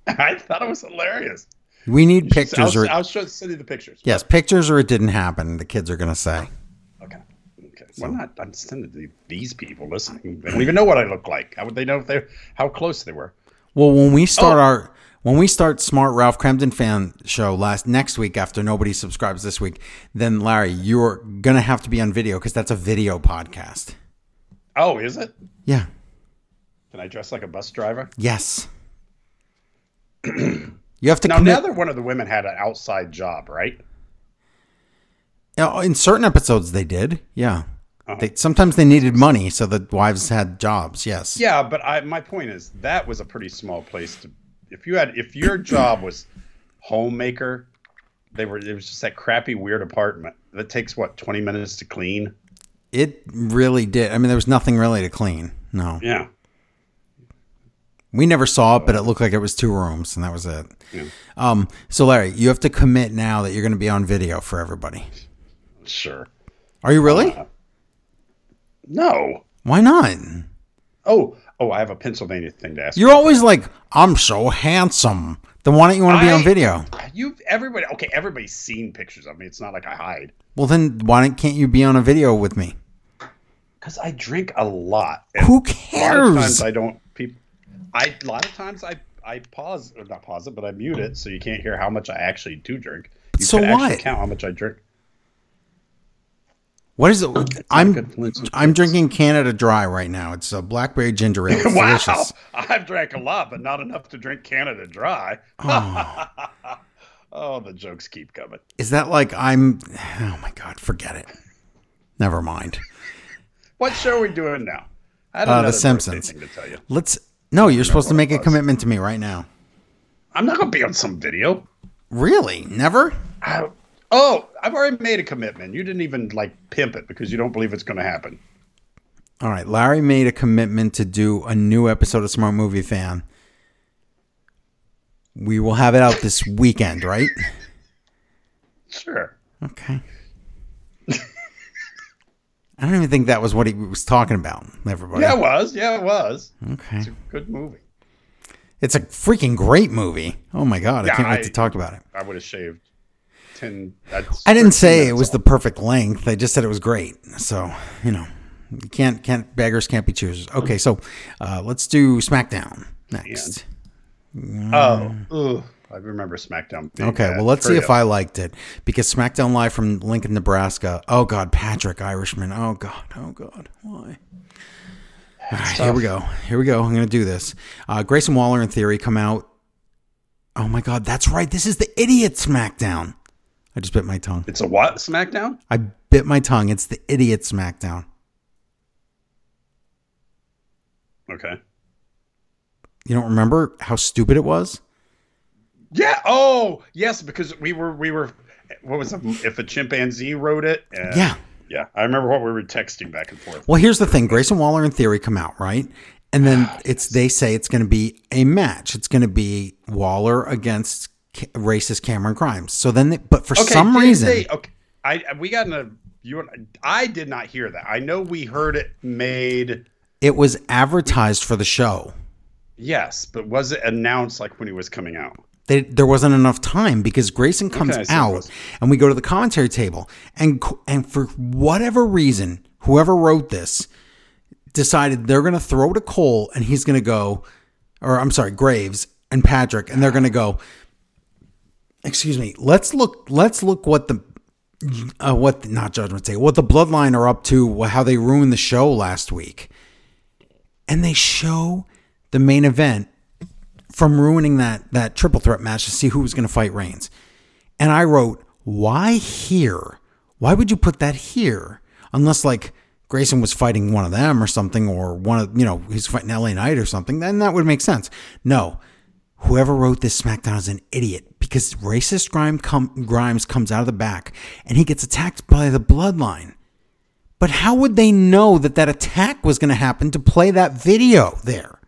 [SPEAKER 2] I, I thought it was hilarious.
[SPEAKER 1] We need
[SPEAKER 2] You should-
[SPEAKER 1] pictures
[SPEAKER 2] I'll,
[SPEAKER 1] or
[SPEAKER 2] I'll show send you the pictures.
[SPEAKER 1] yes, pictures or it didn't happen. The kids are gonna say.
[SPEAKER 2] Okay. Okay. Well, not I'm sending to these people listening. They don't even know what I look like. How would they know if they how close they were?
[SPEAKER 1] Well, when we start
[SPEAKER 2] Oh.
[SPEAKER 1] our when we start Smart Ralph Kramden fan show last next week after nobody subscribes this week, then Larry, you're gonna have to be on video because that's a video podcast.
[SPEAKER 2] Oh, is it?
[SPEAKER 1] Yeah.
[SPEAKER 2] Can I dress like a bus driver?
[SPEAKER 1] Yes. you have to
[SPEAKER 2] Now,
[SPEAKER 1] commit.
[SPEAKER 2] neither one of the women had an outside job, right?
[SPEAKER 1] In certain episodes, they did. Yeah.
[SPEAKER 2] Uh-huh.
[SPEAKER 1] They, sometimes they needed money, so the wives had jobs. Yes.
[SPEAKER 2] Yeah, but I, my point is that was a pretty small place to. If you had, if your job was homemaker, they were. It was just that crappy, weird apartment that takes what twenty minutes to clean.
[SPEAKER 1] It really did. I mean, there was nothing really to clean. No.
[SPEAKER 2] Yeah.
[SPEAKER 1] We never saw it, but it looked like it was two rooms, and that was it.
[SPEAKER 2] Yeah.
[SPEAKER 1] Um, so, Larry, you have to commit now that you're going to be on video for everybody.
[SPEAKER 2] Sure.
[SPEAKER 1] Are you really?
[SPEAKER 2] No.
[SPEAKER 1] Why not?
[SPEAKER 2] Oh, oh, I have a Pennsylvania thing to ask.
[SPEAKER 1] You're always like, I'm so handsome. Then why don't you want to be
[SPEAKER 2] I-
[SPEAKER 1] on video?
[SPEAKER 2] You everybody okay? Everybody's seen pictures of me. It's not like I hide.
[SPEAKER 1] Well, then why don't- can't you be on a video with me?
[SPEAKER 2] Because I drink a lot.
[SPEAKER 1] Who
[SPEAKER 2] A lot of times
[SPEAKER 1] cares?
[SPEAKER 2] I don't. People. I a lot of times I I pause or not pause it, but I mute it so you can't hear how much I actually do drink. You
[SPEAKER 1] So
[SPEAKER 2] can actually count how much I drink.
[SPEAKER 1] What is it? I'm
[SPEAKER 2] good for instance.
[SPEAKER 1] I'm drinking Canada Dry right now. It's a blackberry ginger ale. It's
[SPEAKER 2] Wow,
[SPEAKER 1] delicious.
[SPEAKER 2] I've drank a lot, but not enough to drink Canada Dry. Oh, oh, the jokes keep coming.
[SPEAKER 1] Is that like I'm? Oh my god, forget it. Never mind.
[SPEAKER 2] What show are we doing now? I had
[SPEAKER 1] Uh,
[SPEAKER 2] know. The
[SPEAKER 1] Simpsons.
[SPEAKER 2] to tell you.
[SPEAKER 1] Let's. No, you're supposed to make a commitment to me right now.
[SPEAKER 2] I'm not gonna be on some video.
[SPEAKER 1] Really? Never?
[SPEAKER 2] I, oh, I've already made a commitment. You didn't even like pimp it because you don't believe it's going to happen.
[SPEAKER 1] All right. Larry made a commitment to do a new episode of Smart Movie Fan. We will have it out this weekend, right?
[SPEAKER 2] Sure.
[SPEAKER 1] Okay. I don't even think that was what he was talking about, everybody.
[SPEAKER 2] Yeah, it was. Yeah, it was.
[SPEAKER 1] Okay.
[SPEAKER 2] It's a good movie.
[SPEAKER 1] It's a freaking great movie. Oh my god, I can't wait to talk about it.
[SPEAKER 2] I would have shaved ten. That's
[SPEAKER 1] I didn't say it was
[SPEAKER 2] off.
[SPEAKER 1] the perfect length. I just said it was great. So, you know, you can't can't beggars can't be choosers. Okay, so uh, let's do SmackDown next.
[SPEAKER 2] Oh, ugh. I remember SmackDown.
[SPEAKER 1] Okay, well, let's see
[SPEAKER 2] Hurry
[SPEAKER 1] if. I liked it because SmackDown Live from Lincoln, Nebraska. Oh God, Patrick Irishman. Oh God, oh God, why? All right, here we go. Here we go. I'm gonna do this. Uh, Grayson Waller and Theory come out. Oh my God, that's right. This is the idiot SmackDown. I just bit my tongue.
[SPEAKER 2] It's a what SmackDown?
[SPEAKER 1] I bit my tongue. It's the idiot SmackDown.
[SPEAKER 2] Okay.
[SPEAKER 1] You don't remember how stupid it was?
[SPEAKER 2] Yeah. Oh, yes. Because we were we were. What was it? If a chimpanzee wrote it? and-
[SPEAKER 1] Yeah.
[SPEAKER 2] Yeah. I remember what we were texting back and forth.
[SPEAKER 1] Well, here's the thing: Grayson Waller and Theory come out, right? And then ah, it's they say it's going to be a match. It's going to be Waller against ca- racist Cameron Grimes. So then, they, but for
[SPEAKER 2] Okay.
[SPEAKER 1] some reason,
[SPEAKER 2] they- okay. I we got in a you. I did not hear that. I know we heard it made.
[SPEAKER 1] it was advertised for the show.
[SPEAKER 2] Yes, but was it announced like when he was coming out?
[SPEAKER 1] They, there wasn't enough time because Grayson comes
[SPEAKER 2] say
[SPEAKER 1] out and we go to the commentary table and and for whatever reason, whoever wrote this decided they're going to throw to Cole and he's going to go, or I'm sorry, Graves and Patrick, and they're going to go. Excuse me. Let's look. Let's look what the uh, what not Judgment Day, what the Bloodline are up to, how they ruined the show last week, and they show the main event from ruining that that triple threat match to see who was going to fight Reigns. And I wrote, why here? Why would you put that here? Unless like Grayson was fighting one of them or something, or one of you know he's fighting LA Knight or something, then that would make sense. No, whoever wrote this SmackDown is an idiot because racist Grime com- Grimes comes out of the back and he gets attacked by the Bloodline. But how would they know that that attack was going to happen to play that video there?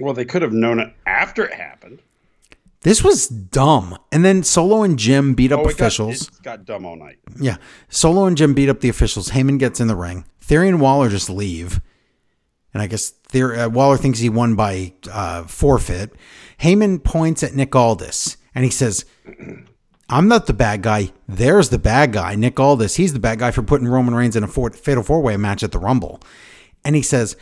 [SPEAKER 2] Well, they could have known it after it happened.
[SPEAKER 1] This was dumb. And then Solo and Jim beat up
[SPEAKER 2] Oh, got,
[SPEAKER 1] officials.
[SPEAKER 2] it got dumb all night.
[SPEAKER 1] Yeah. Solo and Jim beat up the officials. Heyman gets in the ring. Theory and Waller just leave. And I guess Theory, uh, Waller thinks he won by uh, forfeit. Heyman points at Nick Aldis and he says, I'm not the bad guy. There's the bad guy, Nick Aldis. He's the bad guy for putting Roman Reigns in a four, fatal four way match at the Rumble. And he says,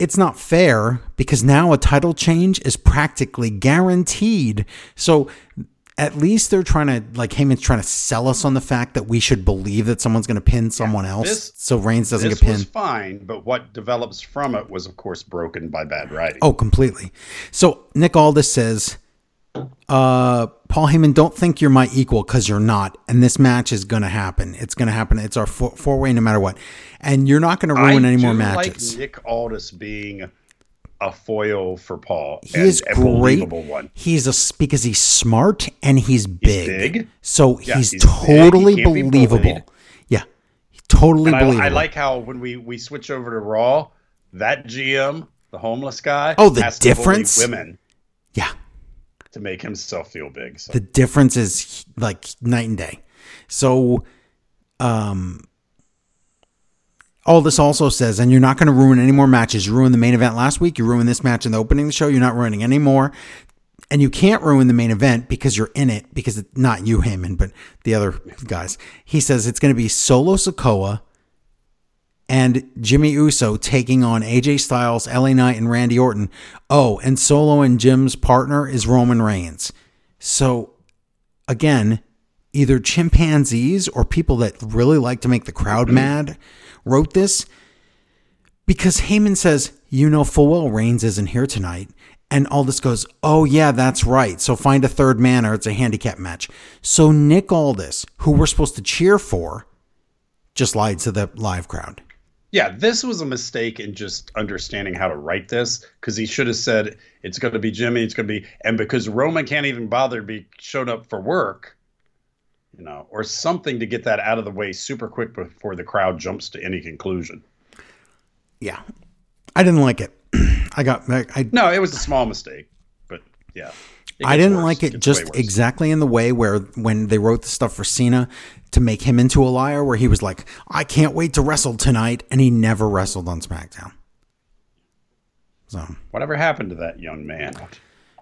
[SPEAKER 1] it's not fair because now a title change is practically guaranteed. So at least they're trying to, like, Heyman's trying to sell us on the fact that we should believe that someone's going to pin someone else
[SPEAKER 2] this-
[SPEAKER 1] so Reigns doesn't
[SPEAKER 2] This
[SPEAKER 1] get
[SPEAKER 2] was
[SPEAKER 1] pinned.
[SPEAKER 2] fine, but what develops from it was, of course, broken by bad writing.
[SPEAKER 1] Oh, completely. So Nick Aldis says, uh, Paul Heyman, don't think you're my equal because you're not. And this match is going to happen. It's going to happen. It's our four way no matter what. And you're not going to ruin
[SPEAKER 2] I
[SPEAKER 1] any more matches.
[SPEAKER 2] like Nick Aldis being a foil for Paul.
[SPEAKER 1] he is
[SPEAKER 2] a
[SPEAKER 1] great.
[SPEAKER 2] one.
[SPEAKER 1] He's a because he's smart and he's big.
[SPEAKER 2] big.
[SPEAKER 1] So
[SPEAKER 2] Yeah,
[SPEAKER 1] he's,
[SPEAKER 2] he's big. He
[SPEAKER 1] totally
[SPEAKER 2] be
[SPEAKER 1] believable. Yeah, totally
[SPEAKER 2] And I,
[SPEAKER 1] believable.
[SPEAKER 2] I like how when we we switch over to Raw, that GM, the homeless guy,
[SPEAKER 1] Oh, the
[SPEAKER 2] has to
[SPEAKER 1] difference?
[SPEAKER 2] women
[SPEAKER 1] yeah,
[SPEAKER 2] to make himself feel big. So
[SPEAKER 1] the difference is like night and day. So, um, all this also says, and you're not going to ruin any more matches. You ruined the main event last week. You ruined this match in the opening of the show. You're not ruining any more. And you can't ruin the main event because you're in it, because it's not you, Heyman, but the other guys. He says it's going to be Solo Sikoa and Jimmy Uso taking on AJ Styles, LA Knight, and Randy Orton. Oh, and Solo and Jim's partner is Roman Reigns. So, again, either chimpanzees or people that really like to make the crowd mad wrote this because Heyman says, You know full well Reigns isn't here tonight. And Aldis goes, Oh, yeah, that's right. So find a third man or it's a handicap match. So Nick Aldis, who we're supposed to cheer for, just lied to the live crowd.
[SPEAKER 2] Yeah, this was a mistake in just understanding how to write this because he should have said it's going to be Jimmy, it's going to be, and because Roman can't even bother to be showed up for work, you know, or something to get that out of the way super quick before the crowd jumps to any conclusion.
[SPEAKER 1] Yeah. I didn't like it. I got, I, I
[SPEAKER 2] No, it was a small mistake, but yeah.
[SPEAKER 1] I didn't
[SPEAKER 2] worse.
[SPEAKER 1] like it
[SPEAKER 2] gets
[SPEAKER 1] just exactly in the way where when they wrote the stuff for Cena to make him into a liar, where he was like, "I can't wait to wrestle tonight," and he never wrestled on SmackDown. So
[SPEAKER 2] Whatever happened to that young man?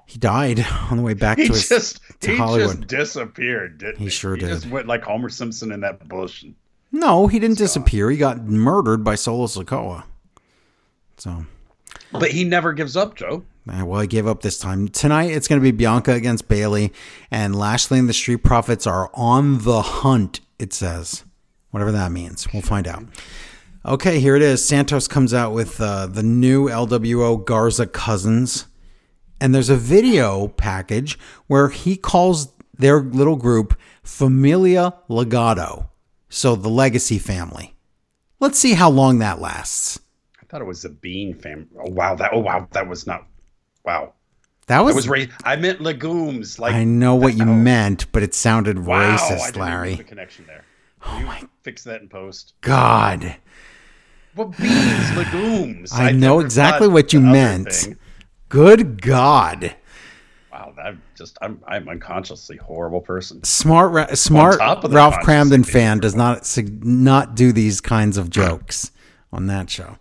[SPEAKER 1] he died on the way back
[SPEAKER 2] He
[SPEAKER 1] to his
[SPEAKER 2] just
[SPEAKER 1] to
[SPEAKER 2] he
[SPEAKER 1] Hollywood.
[SPEAKER 2] just disappeared, didn't he?
[SPEAKER 1] He sure
[SPEAKER 2] He just
[SPEAKER 1] did.
[SPEAKER 2] went like Homer Simpson in that bush.
[SPEAKER 1] no, he didn't disappear. He got murdered by Solo Sikoa. So
[SPEAKER 2] But he never gives up, Joe.
[SPEAKER 1] Well, I gave up this time. Tonight, it's going to be Bianca against Bayley, and Lashley and the Street Profits are on the hunt, it says. Whatever that means. We'll find out. Okay, here it is. Santos comes out with uh, the new LWO Garza Cousins, and there's a video package where he calls their little group Familia Legado, so the legacy family. Let's see how long that lasts.
[SPEAKER 2] I thought it was the Bean family. Oh wow, that oh wow, that was not. Wow,
[SPEAKER 1] That was,
[SPEAKER 2] I was ra- I meant legumes. Like
[SPEAKER 1] I know what you
[SPEAKER 2] Oh.
[SPEAKER 1] meant, but it sounded
[SPEAKER 2] wow, I
[SPEAKER 1] racist, Larry.
[SPEAKER 2] the connection there. Oh
[SPEAKER 1] my-
[SPEAKER 2] Fix that in post.
[SPEAKER 1] God.
[SPEAKER 2] Well, beans, legumes.
[SPEAKER 1] I know exactly what you meant.
[SPEAKER 2] thing.
[SPEAKER 1] Good God.
[SPEAKER 2] Wow, that just I'm I'm unconsciously horrible person.
[SPEAKER 1] Smart Ra- smart
[SPEAKER 2] top of the
[SPEAKER 1] Ralph
[SPEAKER 2] Kramden
[SPEAKER 1] fan does not not do these kinds of jokes on that show.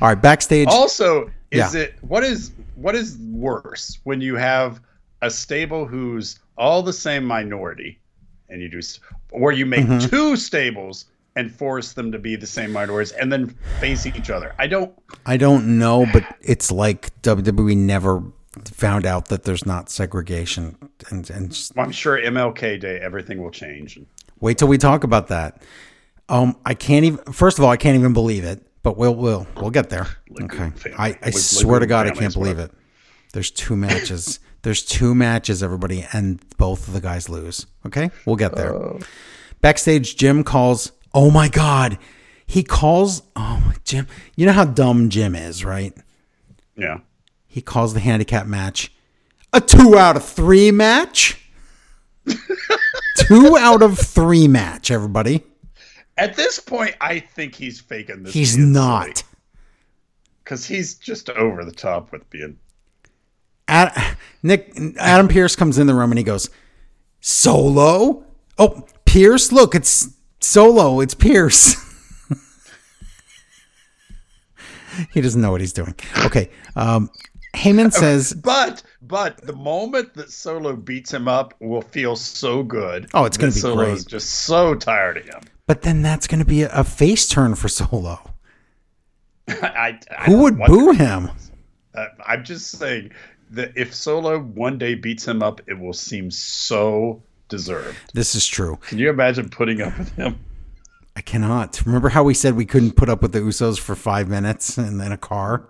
[SPEAKER 1] All right, backstage.
[SPEAKER 2] Also, is
[SPEAKER 1] Yeah.
[SPEAKER 2] it what is what is worse when you have a stable who's all the same minority, and you do, or you make
[SPEAKER 1] Mhm.
[SPEAKER 2] two stables and force them to be the same minorities and then face each other. I don't.
[SPEAKER 1] I don't know, but it's like WWE never found out that there's not segregation, and and just
[SPEAKER 2] I'm sure MLK Day everything will change.
[SPEAKER 1] wait till we talk about that. Um, I can't even. First of all, I can't even believe it, but we'll we'll we'll get there. Okay,
[SPEAKER 2] family.
[SPEAKER 1] I, I swear to God, I can't believe
[SPEAKER 2] whatever.
[SPEAKER 1] it. There's two matches. There's two matches, everybody, and both of the guys lose. Okay, we'll get there. Backstage, Jim calls. Oh my God, he calls. Oh my Jim. You know how dumb Jim is, right?
[SPEAKER 2] Yeah.
[SPEAKER 1] He calls the handicap match a two out of three match. two out of three match, everybody.
[SPEAKER 2] At this point, I think he's faking this.
[SPEAKER 1] He's not.
[SPEAKER 2] because he's just over the top with being.
[SPEAKER 1] Ad, Nick Adam Pearce comes in the room and he goes, "Solo? Oh, Pearce, look, it's Solo. It's Pearce." he doesn't know what he's doing. Okay. Um, Heyman says,
[SPEAKER 2] But but the moment that Solo beats him up will feel so good.
[SPEAKER 1] Oh, it's gonna be
[SPEAKER 2] Solo's
[SPEAKER 1] great.
[SPEAKER 2] just so tired of him.
[SPEAKER 1] But then that's going to be a, a face turn for Solo.
[SPEAKER 2] I, I
[SPEAKER 1] Who would boo him?
[SPEAKER 2] Uh, I'm just saying that if Solo one day beats him up, it will seem so deserved.
[SPEAKER 1] This is true.
[SPEAKER 2] Can you imagine putting up with him?
[SPEAKER 1] I cannot. Remember how we said we couldn't put up with the Usos for five minutes and then a car?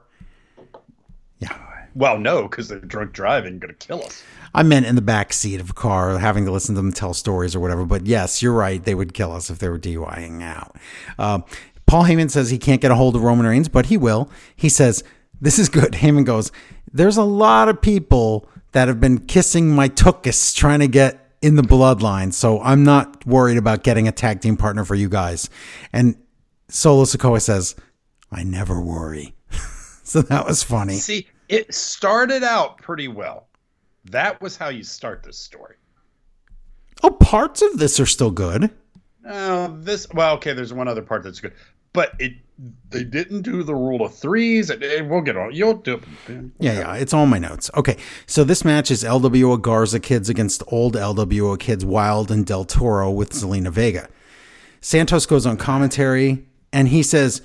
[SPEAKER 1] Yeah.
[SPEAKER 2] Well, no, because they're drunk driving, going to kill us.
[SPEAKER 1] I meant in the back seat of a car, having to listen to them tell stories or whatever. But yes, you're right. They would kill us if they were DUIing out. Uh, Paul Heyman says he can't get a hold of Roman Reigns, but he will. He says, This is good. Heyman goes, There's a lot of people that have been kissing my tuchus trying to get in the bloodline. So I'm not worried about getting a tag team partner for you guys. And Solo Sikoa says, I never worry. so that was funny.
[SPEAKER 2] See, it started out pretty well. That was how you start this story.
[SPEAKER 1] Oh, parts of this are still good.
[SPEAKER 2] Uh, this well, okay. There's one other part that's good, but it they didn't do the rule of threes. And, and we'll get on. You'll do it.
[SPEAKER 1] Yeah, yeah, it's all my notes. Okay, so this match is LWO Garza kids against old LWO kids Wilde and Del Toro with Zelina Vega. Santos goes on commentary and he says,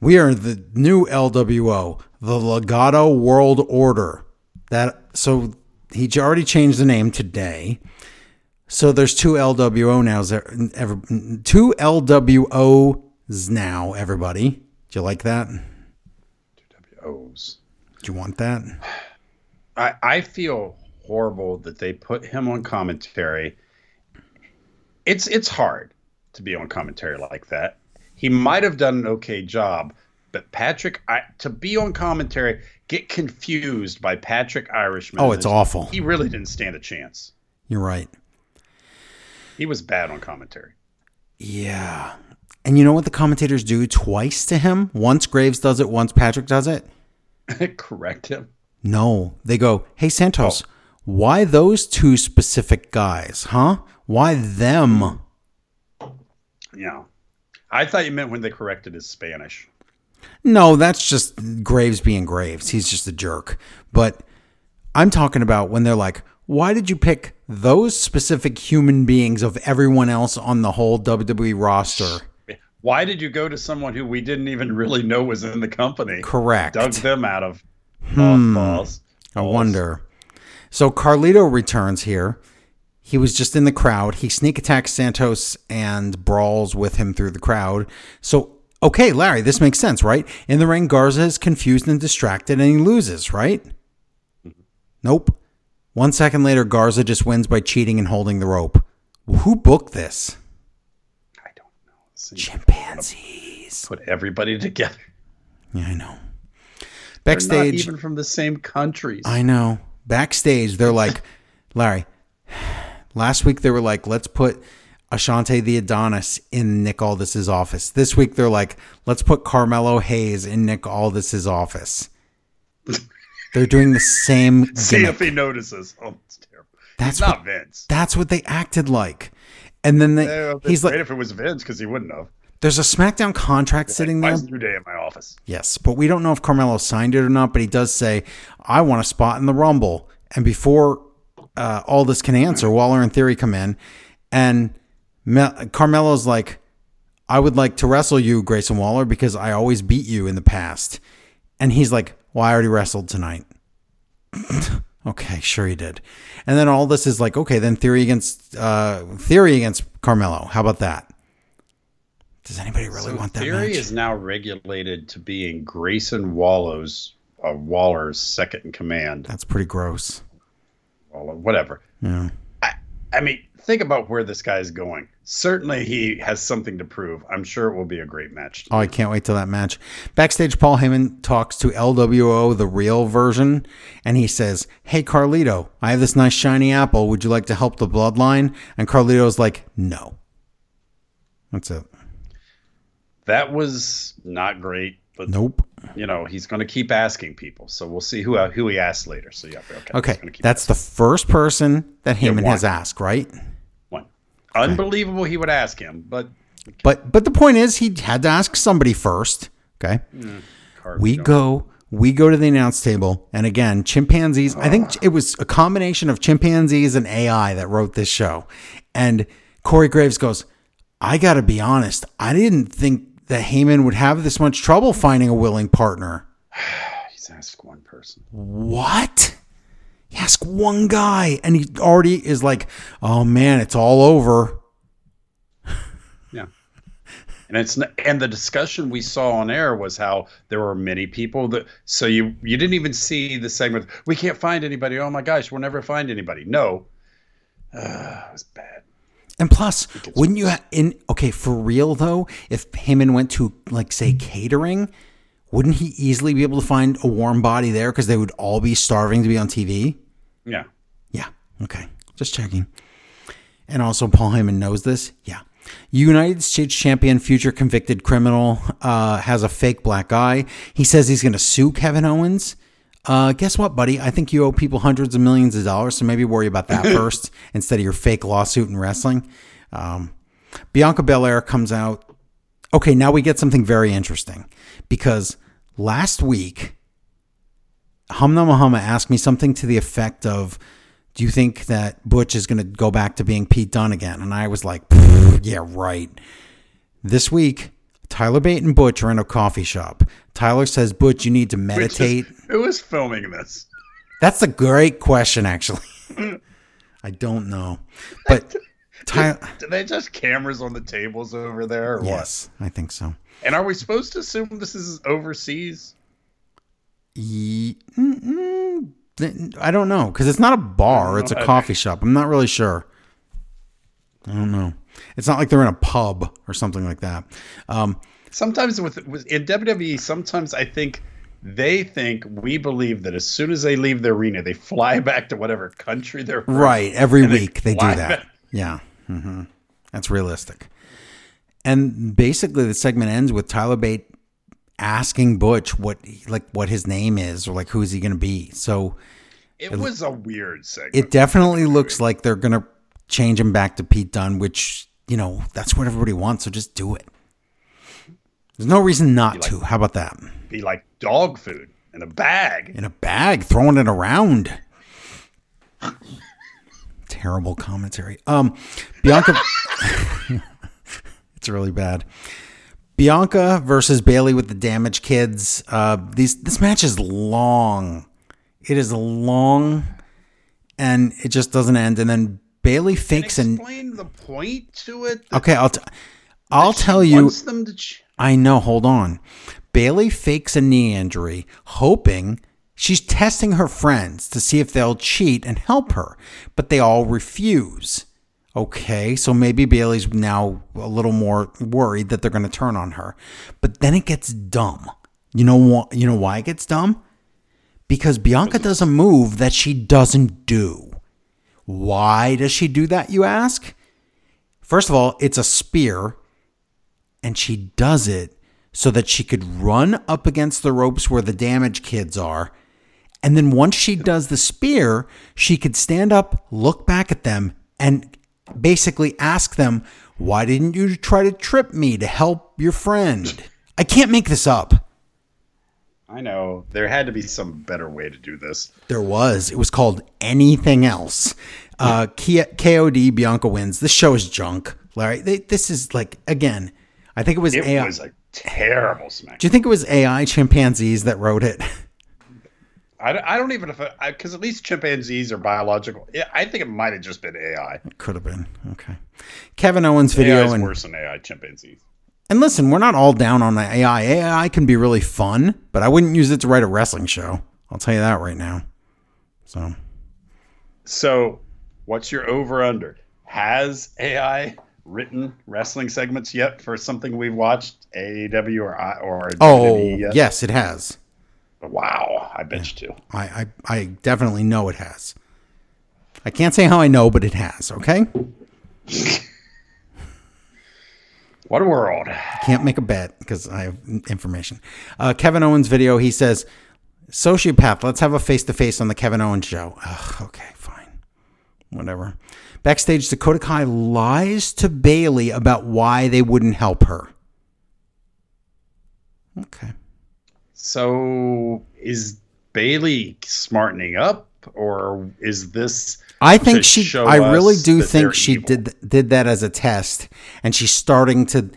[SPEAKER 1] "We are the new LWO, the Legado World Order." That so he already changed the name today. So there's two LWO now. Is there- ever- Two LWOs now. Everybody, do you like that?
[SPEAKER 2] Two WOs.
[SPEAKER 1] Do you want that?
[SPEAKER 2] I I feel horrible that they put him on commentary. It's it's hard to be on commentary like that. He might have done an okay job, but Patrick, I, to be on commentary, get confused by Patrick Irishman.
[SPEAKER 1] Oh, it's awful.
[SPEAKER 2] He really didn't stand a chance.
[SPEAKER 1] You're right.
[SPEAKER 2] He was bad on commentary.
[SPEAKER 1] Yeah. And you know what the commentators do twice to him? Once Graves does it, once Patrick does it?
[SPEAKER 2] Correct him.
[SPEAKER 1] No. They go, hey, Santos, why those two specific guys, huh? Why them?
[SPEAKER 2] Yeah. I thought you meant when they corrected his Spanish.
[SPEAKER 1] No, that's just Graves being Graves. He's just a jerk. But I'm talking about when they're like, why did you pick those specific human beings of everyone else on the whole WWE roster?
[SPEAKER 2] Why did you go to someone who we didn't even really know was in the company?
[SPEAKER 1] Correct.
[SPEAKER 2] Dug them out of
[SPEAKER 1] Hmm.
[SPEAKER 2] mothballs.
[SPEAKER 1] I wonder. So Carlito returns here. He was just in the crowd. He sneak attacks Santos and brawls with him through the crowd. So, okay, Larry, this makes sense, right? In the ring, Garza is confused and distracted and he loses, right? Mm-hmm. Nope. One second later, Garza just wins by cheating and holding the rope. Who booked this?
[SPEAKER 2] I don't know.
[SPEAKER 1] Chimpanzees.
[SPEAKER 2] Put everybody together.
[SPEAKER 1] Yeah, I know. Backstage.
[SPEAKER 2] not even from the same countries.
[SPEAKER 1] I know. Backstage, they're like, Larry, last week they were like, let's put Ashante the Adonis in Nick Aldis's office. This week they're like, let's put Carmelo Hayes in Nick Aldis's office. They're doing the same
[SPEAKER 2] See if he notices. Oh, it's terrible.
[SPEAKER 1] That's
[SPEAKER 2] He's not
[SPEAKER 1] what,
[SPEAKER 2] Vince.
[SPEAKER 1] that's what they acted like. And then they,
[SPEAKER 2] Yeah,
[SPEAKER 1] he's
[SPEAKER 2] great
[SPEAKER 1] like,
[SPEAKER 2] if it was Vince because he wouldn't have.
[SPEAKER 1] there's a SmackDown contract sitting there.
[SPEAKER 2] New Day in my office?
[SPEAKER 1] Yes, but we don't know if Carmelo signed it or not. But he does say, "I want a spot in the Rumble." And before uh, Aldis can answer, Waller and Theory come in, and Carmelo's like, I would like to wrestle you, Grayson Waller, because I always beat you in the past. And he's like, Well, I already wrestled tonight. okay, sure he did. And then Aldis is like, okay, then Theory against uh, Theory against Carmelo. How about that? Does anybody really
[SPEAKER 2] So
[SPEAKER 1] want that
[SPEAKER 2] Theory
[SPEAKER 1] match?
[SPEAKER 2] is now regulated to being Grayson Waller's uh, Waller's second in command.
[SPEAKER 1] That's pretty gross.
[SPEAKER 2] Waller, whatever.
[SPEAKER 1] Yeah.
[SPEAKER 2] I, mean, think about where this guy is going. Certainly, he has something to prove. I'm sure it will be a great match.
[SPEAKER 1] Oh, I can't wait till that match. Backstage, Paul Heyman talks to LWO, the real version, and he says, Hey, Carlito, I have this nice shiny apple. Would you like to help the bloodline? And Carlito's like, No. That's it.
[SPEAKER 2] That was not great, but
[SPEAKER 1] Nope.
[SPEAKER 2] You know he's going to keep asking people. So we'll see who uh, who he asks later. So yeah, okay.
[SPEAKER 1] Okay. That's the first person that Heyman
[SPEAKER 2] one.
[SPEAKER 1] has asked, right?
[SPEAKER 2] one. Unbelievable, he would ask him, but
[SPEAKER 1] But but the point is he had to ask somebody first. Okay.
[SPEAKER 2] Card
[SPEAKER 1] We go we go to the announce table and again chimpanzees i think it was a combination of chimpanzees and ai that wrote this show and corey graves goes i gotta be honest i didn't think that Heyman would have this much trouble finding a willing partner
[SPEAKER 2] He's asked one person.
[SPEAKER 1] what he asked one guy and he already is like oh man it's all over
[SPEAKER 2] Yeah. And it's and the discussion we saw on air was how there were many people that so you you didn't even see the segment. We can't find anybody. Oh my gosh, we'll never find anybody. No, uh, it was bad.
[SPEAKER 1] And plus, wouldn't you ha- in okay for real though? If Heyman went to like say catering, wouldn't he easily be able to find a warm body there because they would all be starving to be on TV?
[SPEAKER 2] Yeah,
[SPEAKER 1] Yeah. Okay. Just checking. And also, Paul Heyman knows this. Yeah. United States champion, future convicted criminal, uh, has a fake black eye. He says he's going to sue Kevin Owens. Uh, guess what, buddy? I think you owe people hundreds of millions of dollars, so maybe worry about that first instead of your fake lawsuit in wrestling. Um, Bianca Belair comes out. Okay, now we get something very interesting because last week Humna Muhammad asked me something to the effect of, "Do you think that Butch is going to go back to being Pete Dunne again?" And I was like, "Yeah, right." This week, Tyler Bate and Butch are in a coffee shop. Tyler says, "Butch, you need to
[SPEAKER 2] Which is-
[SPEAKER 1] meditate."
[SPEAKER 2] who is filming this?
[SPEAKER 1] That's a great question, actually. I don't know, but Tyler.
[SPEAKER 2] Do they just cameras on the tables over there,
[SPEAKER 1] Yes, I think so.
[SPEAKER 2] And are we supposed to assume this is overseas?
[SPEAKER 1] Ye- I don't know because it's not a bar; it's a coffee shop. I'm not really sure. I don't know. It's not like they're in a pub or something like that. Um,
[SPEAKER 2] Sometimes with, with in WWE, sometimes I think they think we believe that as soon as they leave the arena, they fly back to whatever country they're from.
[SPEAKER 1] right, every
[SPEAKER 2] And they
[SPEAKER 1] week they do that.
[SPEAKER 2] back.
[SPEAKER 1] Yeah, hmm that's realistic. And basically, the segment ends with Tyler Bate asking Butch what like what his name is or like who is he going to be. So
[SPEAKER 2] It was a weird segment.
[SPEAKER 1] it definitely looks like they're going to change him back to Pete Dunne, which, you know, that's what everybody wants. So just do it. There's no reason not to. How about that?
[SPEAKER 2] be like dog food in a bag.
[SPEAKER 1] In a bag, throwing it around. Terrible commentary. Um, Bianca. it's really bad. Bianca versus Bayley with the Damage kids. Uh, these this match is long. It is long, and it just doesn't end. And then Bayley fakes and
[SPEAKER 2] Explain the point to it.
[SPEAKER 1] okay, I'll t- I'll tell you.
[SPEAKER 2] wants them to ch-
[SPEAKER 1] I know. Hold on. Bayley fakes a knee injury, hoping she's testing her friends to see if they'll cheat and help her, but they all refuse. Okay, so maybe Bayley's now a little more worried that they're going to turn on her. But then it gets dumb. You know what? You know why it gets dumb? Because Bianca does a move that she doesn't do. Why does she do that, you ask? First of all, it's a spear, and she does it so that she could run up against the ropes where the damage kids are. And then once she does the spear, she could stand up, look back at them, and basically ask them, Why didn't you try to trip me to help your friend? I can't make this up.
[SPEAKER 2] I know. There had to be some better way to do this.
[SPEAKER 1] There was. It was called Anything Else. Uh, KOD Bianca wins. This show is junk, Larry. They, this is like again. I think it was
[SPEAKER 2] It
[SPEAKER 1] AI.
[SPEAKER 2] was a terrible smack.
[SPEAKER 1] Do you think it was AI chimpanzees that wrote it?
[SPEAKER 2] I, don't- I don't even if because at least chimpanzees are biological. I think it might have just been AI.
[SPEAKER 1] It could have been. Okay. Kevin Owens
[SPEAKER 2] AI
[SPEAKER 1] video
[SPEAKER 2] is
[SPEAKER 1] and
[SPEAKER 2] worse than AI chimpanzees.
[SPEAKER 1] and listen, we're not all down on AI. AI can be really fun, but I wouldn't use it to write a wrestling show. I'll tell you that right now. So
[SPEAKER 2] So, what's your over under? Has AI written wrestling segments yet for something we've watched AEW or I or
[SPEAKER 1] Oh,
[SPEAKER 2] WWE
[SPEAKER 1] yes, it has.
[SPEAKER 2] Wow, I bet you do.
[SPEAKER 1] I, I, I definitely know it has. I can't say how I know, but it has, okay?
[SPEAKER 2] What a world.
[SPEAKER 1] Can't make a bet because I have information. Uh, Kevin Owens video, he says, Sociopath, let's have a face to face on the Kevin Owens show. Ugh, okay, fine. Whatever. Backstage, Dakota Kai lies to Bayley about why they wouldn't help her. Okay.
[SPEAKER 2] So, is Bayley smartening up, or is this?
[SPEAKER 1] I think
[SPEAKER 2] to
[SPEAKER 1] she. I really do think she
[SPEAKER 2] evil?
[SPEAKER 1] did did that as a test, and she's starting to.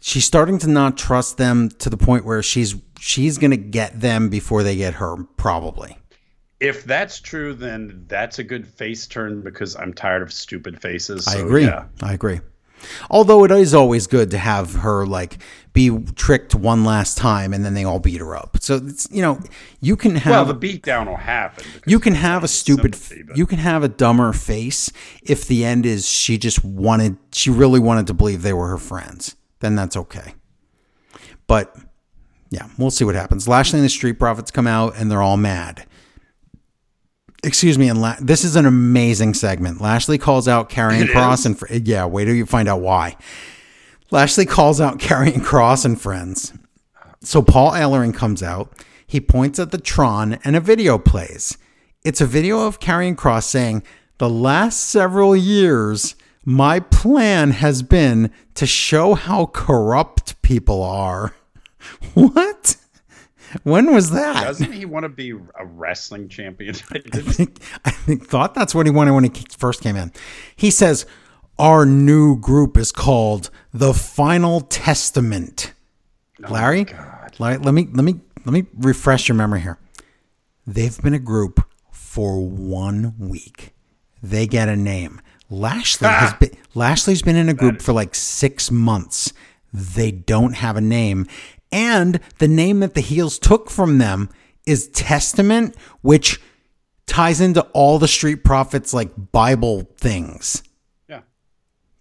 [SPEAKER 1] She's starting to not trust them to the point where she's she's gonna get them before they get her. Probably.
[SPEAKER 2] If that's true, then that's a good face turn because I'm tired of stupid faces.
[SPEAKER 1] I agree.
[SPEAKER 2] Yeah.
[SPEAKER 1] I agree. Although it is always good to have her like be tricked one last time and then they all beat her up. So it's you know you can have Well,
[SPEAKER 2] the beatdown will happen.
[SPEAKER 1] you can have a stupid you can have a dumber face if the end is she just wanted she really wanted to believe they were her friends. Then that's okay. But yeah, we'll see what happens. Lashley and the Street Profits come out and they're all mad. Excuse me, and La- this is an amazing segment. Lashley calls out
[SPEAKER 2] It
[SPEAKER 1] Cross and fr- yeah, wait till you find out why. Lashley calls out Karrion Kross and friends. So Paul Ellering comes out. He points at the Tron and a video plays. It's a video of Karrion Kross saying, The last several years, my plan has been to show how corrupt people are. What? When was that?
[SPEAKER 2] Doesn't he want to be a wrestling champion?
[SPEAKER 1] I think, I think thought that's what he wanted when he first came in. He says, Our new group is called the Final Testament. Oh Larry, Larry, let me let me let me refresh your memory here. They've been a group for one week. They get a name. Lashley has ah! been Lashley's been in a group for like six months. They don't have a name. And the name that the heels took from them is Testament, which ties into all the street prophets like Bible things.
[SPEAKER 2] yeah.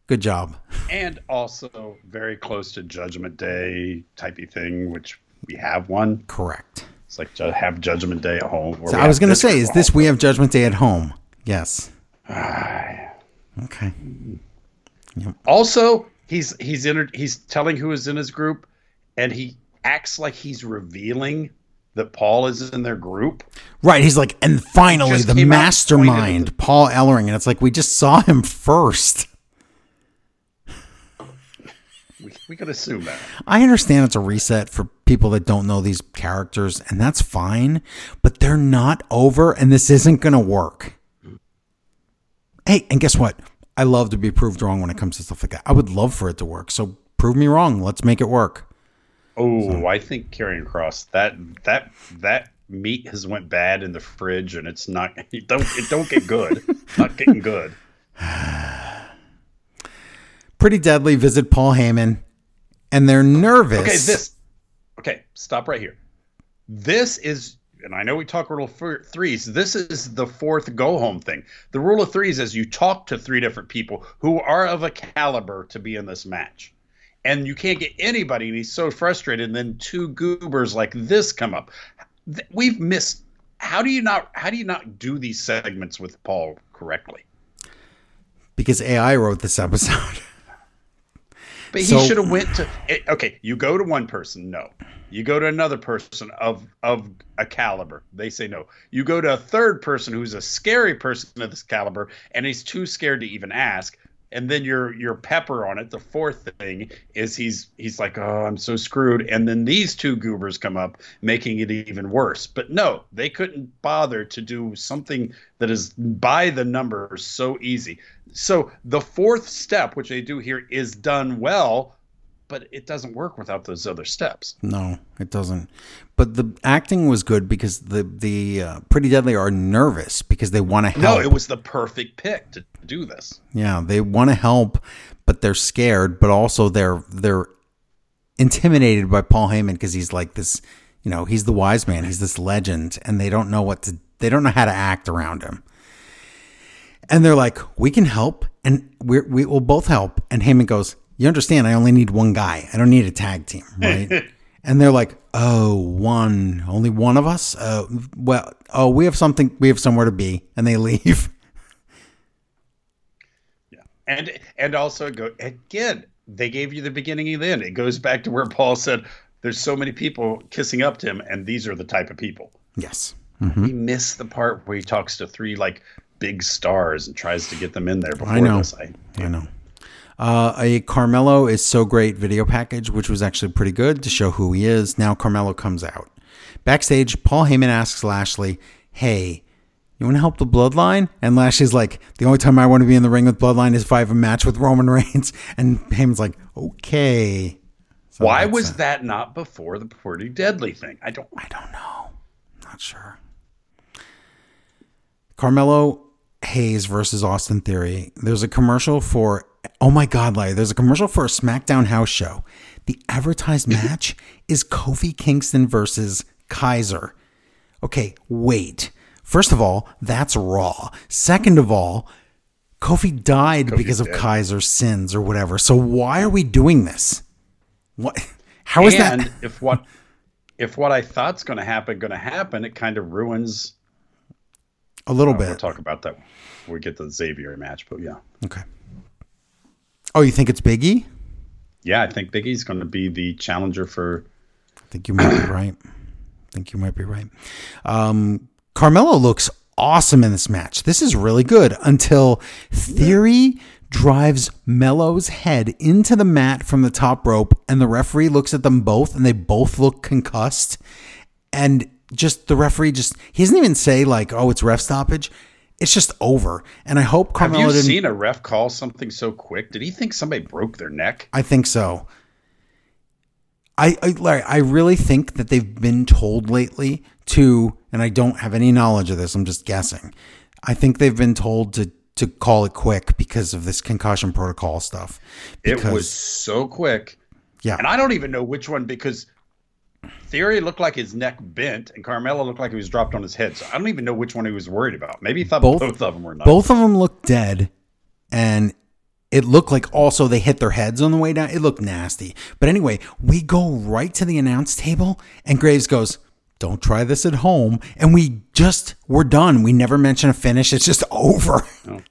[SPEAKER 1] Good job.
[SPEAKER 2] And also very close to Judgment Day typey thing, which we have one.
[SPEAKER 1] Correct.
[SPEAKER 2] It's like have Judgment Day at home.
[SPEAKER 1] So I was going to say, is this we have Judgment Day at home? Yes. Ah. Okay.
[SPEAKER 2] Also, he's he's in he's telling who is in his group, and he acts like he's revealing that Paul is in their group.
[SPEAKER 1] Right. He's like, and finally, the
[SPEAKER 2] out
[SPEAKER 1] mastermind, Paul Ellering. And it's like, we just saw him first.
[SPEAKER 2] We, we could assume that.
[SPEAKER 1] I understand it's a reset for people that don't know these characters, and that's fine, but they're not over, and this isn't going to work. Hey, and guess what? I love to be proved wrong when it comes to stuff like that. I would love for it to work. So prove me wrong. Let's make it work.
[SPEAKER 2] Oh, I think Karrion Kross that that that meat has went bad in the fridge, and it's not. It don't it don't get good. not getting good.
[SPEAKER 1] Pretty Deadly visit Paul Heyman, and they're nervous.
[SPEAKER 2] Okay, this. Okay, stop right here. This is, and I know we talk rule of threes. This is the fourth go home thing. The rule of threes is you talk to three different people who are of a caliber to be in this match. And you can't get anybody, and he's so frustrated. And then two goobers like this come up. We've missed. How do you not? How do you not do these segments with Paul correctly?
[SPEAKER 1] because AI wrote this episode.
[SPEAKER 2] But he should have went to. Eh, okay, you go to one person, no. You go to another person of of a caliber, they say no. You go to a third person who's a scary person of this caliber, and he's too scared to even ask. And then your your pepper on it. The fourth thing is he's he's like, oh, I'm so screwed. And then these two goobers come up, making it even worse. But no, they couldn't bother to do something that is by the numbers so easy. So the fourth step, which they do here, is done well, but it doesn't work without those other steps.
[SPEAKER 1] No, it doesn't. But the acting was good because the the uh, Pretty Deadly are nervous because they want to help.
[SPEAKER 2] No, it was the perfect pick to do this.
[SPEAKER 1] Yeah, they want to help, but they're scared. But also they're they're intimidated by Paul Heyman because he's like this. You know, he's the wise man. He's this legend, and they don't know what to. They don't know how to act around him. And they're like, "We can help, and we we will both help." And Heyman goes, "You understand? I only need one guy. I don't need a tag team, right?" and they're like, "Oh, one, only one of us? Uh, well, oh, we have something. We have somewhere to be," and they leave.
[SPEAKER 2] Yeah, and and also go again. They gave you the beginning and the end. It goes back to where Paul said, "There's so many people kissing up to him, and these are the type of people."
[SPEAKER 1] Yes.
[SPEAKER 2] We miss the part where he talks to three like big stars and tries to get them in there before
[SPEAKER 1] I know.
[SPEAKER 2] this. I,
[SPEAKER 1] I know. Uh, a Carmelo is so great video package, which was actually pretty good to show who he is. Now Carmelo comes out. Backstage, Paul Heyman asks Lashley, Hey, you want to help the Bloodline? And Lashley's like, The only time I want to be in the ring with Bloodline is if I have a match with Roman Reigns. And Heyman's like, Okay. So
[SPEAKER 2] Why was
[SPEAKER 1] it.
[SPEAKER 2] that not before the Pretty Deadly thing? I don't.
[SPEAKER 1] I don't know. Not sure. Carmelo Hayes versus Austin Theory. There's a commercial for oh my god, Larry, there's a commercial for a SmackDown house show. The advertised match is Kofi Kingston versus Kaiser. Okay, wait. First of all, that's raw. Second of all, Kofi died because of
[SPEAKER 2] dead.
[SPEAKER 1] Kaiser's sins or whatever. So why are we doing this? What? How is
[SPEAKER 2] and
[SPEAKER 1] that?
[SPEAKER 2] if what if what I thought's going to happen going to happen, it kind of ruins.
[SPEAKER 1] A little
[SPEAKER 2] uh,
[SPEAKER 1] bit We'll
[SPEAKER 2] talk about that when we get to the Xavier match, but yeah,
[SPEAKER 1] Okay. Oh, you think it's Biggie?
[SPEAKER 2] yeah, I think Biggie's going to be the challenger for.
[SPEAKER 1] I think you might be right. I think you might be right. Um, Carmelo looks awesome in this match. This is really good until Theory drives Mello's head into the mat from the top rope, and the referee looks at them both, and they both look concussed. And just the referee just he doesn't even say like, "Oh, it's ref stoppage." It's just over. And I hope
[SPEAKER 2] Have
[SPEAKER 1] Carmelo
[SPEAKER 2] you
[SPEAKER 1] didn't.
[SPEAKER 2] seen a ref call something so quick? Did he think somebody broke their neck?
[SPEAKER 1] I think so. I, I Larry, I really think that they've been told lately to, and I don't have any knowledge of this. I'm just guessing. I think they've been told to to call it quick because of this concussion protocol stuff.
[SPEAKER 2] It was so quick,
[SPEAKER 1] yeah,
[SPEAKER 2] and I don't even know which one because Theory looked like his neck bent, and Carmelo looked like he was dropped on his head. So I don't even know which one he was worried about. Maybe he thought
[SPEAKER 1] Both-
[SPEAKER 2] both, of them were not.
[SPEAKER 1] both of them looked dead, and it looked like also they hit their heads on the way down. It looked nasty. But anyway, we go right to the announce table, and Graves goes, "Don't try this at home." And we just we're done. We never mention a finish. It's just over.
[SPEAKER 2] Oh,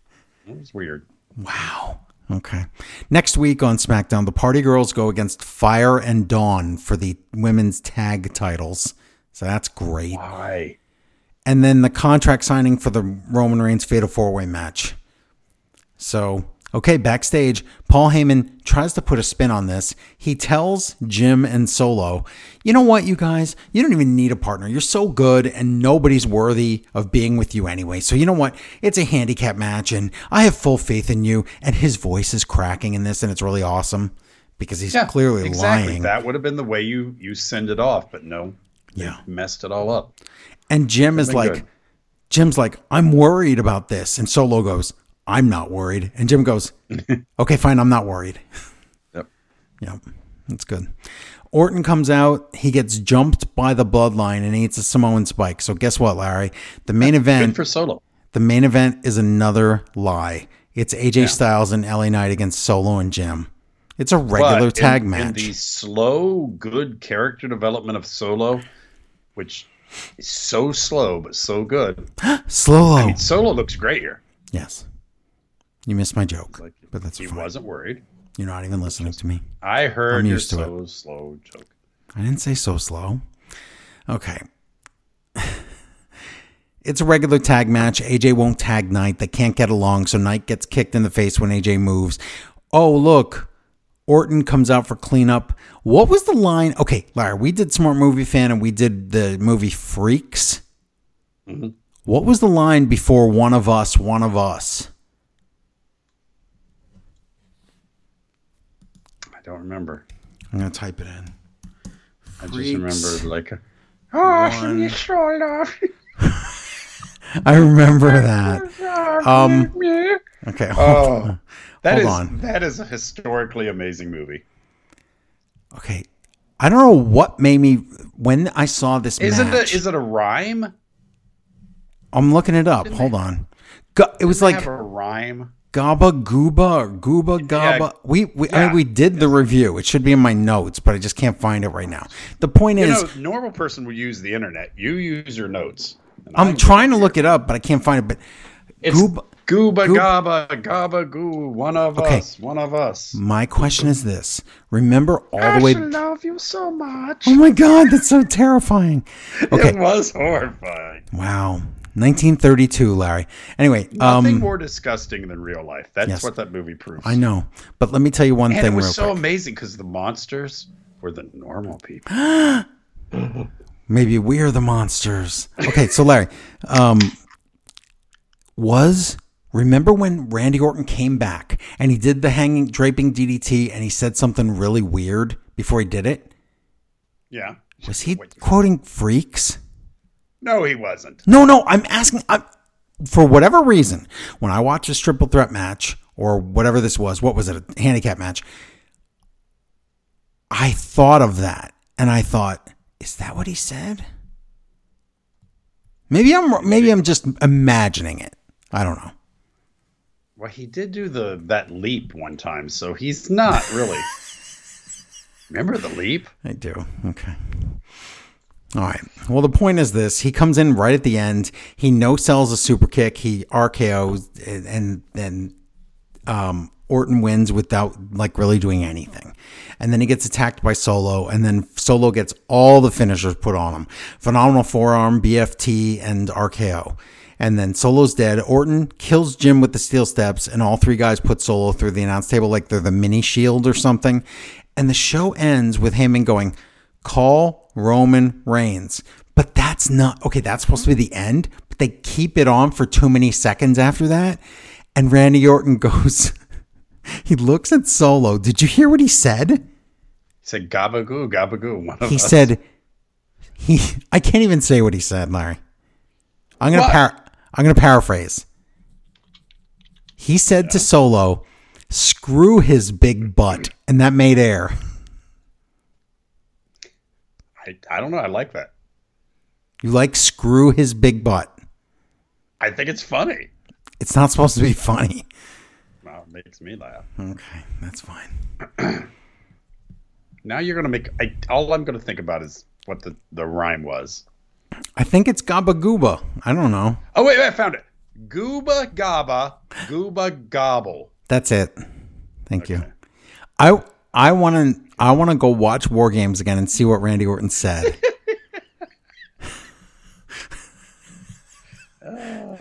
[SPEAKER 2] it was weird.
[SPEAKER 1] Wow. Okay. Next week on SmackDown, the Party Girls go against Fyre and Dawn for the women's tag titles. So that's great.
[SPEAKER 2] Why?
[SPEAKER 1] And then the contract signing for the Roman Reigns Fatal Four Way match. So, okay, backstage, Paul Heyman tries to put a spin on this. He tells Jim and Solo, you know what, you guys? You don't even need a partner. You're so good, and nobody's worthy of being with you anyway. So, you know what? It's a handicap match, and I have full faith in you. And his voice is cracking in this, and it's really awesome because he's clearly
[SPEAKER 2] exactly.
[SPEAKER 1] lying.
[SPEAKER 2] That would have been the way you you send it off, but no,
[SPEAKER 1] Yeah.
[SPEAKER 2] messed it all up.
[SPEAKER 1] And Jim is like,
[SPEAKER 2] good.
[SPEAKER 1] Jim's like, I'm worried about this. And Solo goes, I'm not worried. And Jim goes, okay, fine, I'm not worried.
[SPEAKER 2] Yep.
[SPEAKER 1] Yep, that's good. Orton comes out. He gets jumped by the bloodline and he eats a Samoan spike. So guess what, Larry? The main
[SPEAKER 2] Good
[SPEAKER 1] event,
[SPEAKER 2] for Solo.
[SPEAKER 1] the main event is another lie. It's AJ Styles and LA Knight against Solo and Jim. It's a regular tag match.
[SPEAKER 2] In the slow, good character development of Solo, which is so slow but so good.
[SPEAKER 1] Slow.
[SPEAKER 2] Solo looks great here.
[SPEAKER 1] yes. You missed my joke,
[SPEAKER 2] Like
[SPEAKER 1] but that's fine.
[SPEAKER 2] he
[SPEAKER 1] fine.
[SPEAKER 2] wasn't worried.
[SPEAKER 1] You're not even listening to me.
[SPEAKER 2] I heard
[SPEAKER 1] I'm
[SPEAKER 2] your
[SPEAKER 1] used to it.
[SPEAKER 2] slow joke.
[SPEAKER 1] I didn't say so slow. Okay. It's a regular tag match. AJ won't tag Knight. They can't get along, so Knight gets kicked in the face when AJ moves. Oh, look. Orton comes out for cleanup. What was the line? Okay, Larry, we did Smart Movie Fan and we did the movie Freaks. Mm-hmm. What was the line before one of us, one of us?
[SPEAKER 2] Don't remember.
[SPEAKER 1] I'm going to type it in.
[SPEAKER 2] I just
[SPEAKER 1] Freaks.
[SPEAKER 2] remember like,
[SPEAKER 1] One.
[SPEAKER 2] you shoulder.
[SPEAKER 1] I remember that. Um, Okay.
[SPEAKER 2] Oh, that
[SPEAKER 1] Hold
[SPEAKER 2] is
[SPEAKER 1] on.
[SPEAKER 2] that is a historically amazing movie.
[SPEAKER 1] Okay. I don't know what made me when I saw this
[SPEAKER 2] Is it
[SPEAKER 1] match.
[SPEAKER 2] is it a rhyme?
[SPEAKER 1] I'm looking it up. Hold on. Go, it was
[SPEAKER 2] Like a rhyme.
[SPEAKER 1] Gaba Gooba or Gooba Gaba. we we I,
[SPEAKER 2] yeah.
[SPEAKER 1] we did the review. It should be in my notes, but I just can't find it right now. The point
[SPEAKER 2] You
[SPEAKER 1] is,
[SPEAKER 2] know, normal person would use the internet. You use your notes.
[SPEAKER 1] I'm
[SPEAKER 2] I-
[SPEAKER 1] trying to look it up, but I can't find it. But
[SPEAKER 2] It's
[SPEAKER 1] Gooba.
[SPEAKER 2] Gooba Gaba Gaba Goo. One of
[SPEAKER 1] Okay.
[SPEAKER 2] us. One of us.
[SPEAKER 1] My question is this: Remember all
[SPEAKER 2] I
[SPEAKER 1] the way?
[SPEAKER 2] should love you so much.
[SPEAKER 1] Oh my God, that's so terrifying. Okay,
[SPEAKER 2] It was horrifying.
[SPEAKER 1] wow, 1932, Larry. Anyway,
[SPEAKER 2] Nothing
[SPEAKER 1] um,
[SPEAKER 2] more disgusting than real life. That's
[SPEAKER 1] yes.
[SPEAKER 2] what that movie proves.
[SPEAKER 1] I know, but let me tell you one
[SPEAKER 2] And
[SPEAKER 1] thing
[SPEAKER 2] it was so
[SPEAKER 1] quick.
[SPEAKER 2] amazing because the monsters were the normal people.
[SPEAKER 1] Maybe we're the monsters. Okay, so Larry, um, was remember when Randy Orton came back and he did the hanging draping DDT and he said something really weird before he did it?
[SPEAKER 2] Yeah.
[SPEAKER 1] Was he quoting freaks?
[SPEAKER 2] No, he wasn't.
[SPEAKER 1] No, no, I'm asking. I'm, for whatever reason, when I watch this triple threat match or whatever this was, what was it, a handicap match? I thought of that and I thought, is that what he said? Maybe I'm maybe I'm just imagining it. I don't know.
[SPEAKER 2] Well, he did do the that leap one time, so he's not really. Remember the leap?
[SPEAKER 1] I do. Okay. All right. Well, the point is this: he comes in right at the end. He no sells a super kick. He RKO's, and then um, Orton wins without like really doing anything. And then he gets attacked by Solo, and then Solo gets all the finishers put on him: phenomenal forearm, BFT, and RKO. And then Solo's dead. Orton kills Jim with the steel steps, and all three guys put Solo through the announce table like they're the mini shield or something. And the show ends with Heyman going, "Call Roman Reigns." But that's not okay. That's supposed to be the end. But they keep it on for too many seconds after that. And Randy Orton goes, he looks at Solo. Did you hear what he said?
[SPEAKER 2] He said gabagoo, gabagoo. One of
[SPEAKER 1] He
[SPEAKER 2] us.
[SPEAKER 1] said, he. I can't even say what he said, Larry. I'm gonna par- I'm gonna paraphrase. He said to Solo, "Screw his big butt," and that made air.
[SPEAKER 2] I, I don't know. I like that.
[SPEAKER 1] You like screw his big butt.
[SPEAKER 2] I think it's funny.
[SPEAKER 1] It's not supposed to be funny.
[SPEAKER 2] Well, it makes me laugh.
[SPEAKER 1] Okay, that's fine.
[SPEAKER 2] Now you're gonna make. I, all I'm gonna think about is what the the rhyme was.
[SPEAKER 1] I think it's Gaba Gooba. I don't know.
[SPEAKER 2] Oh wait, wait I found it. Gooba gaba, gooba gobble.
[SPEAKER 1] That's it. Thank you. I I want to I want to go watch War Games again and see what Randy Orton said.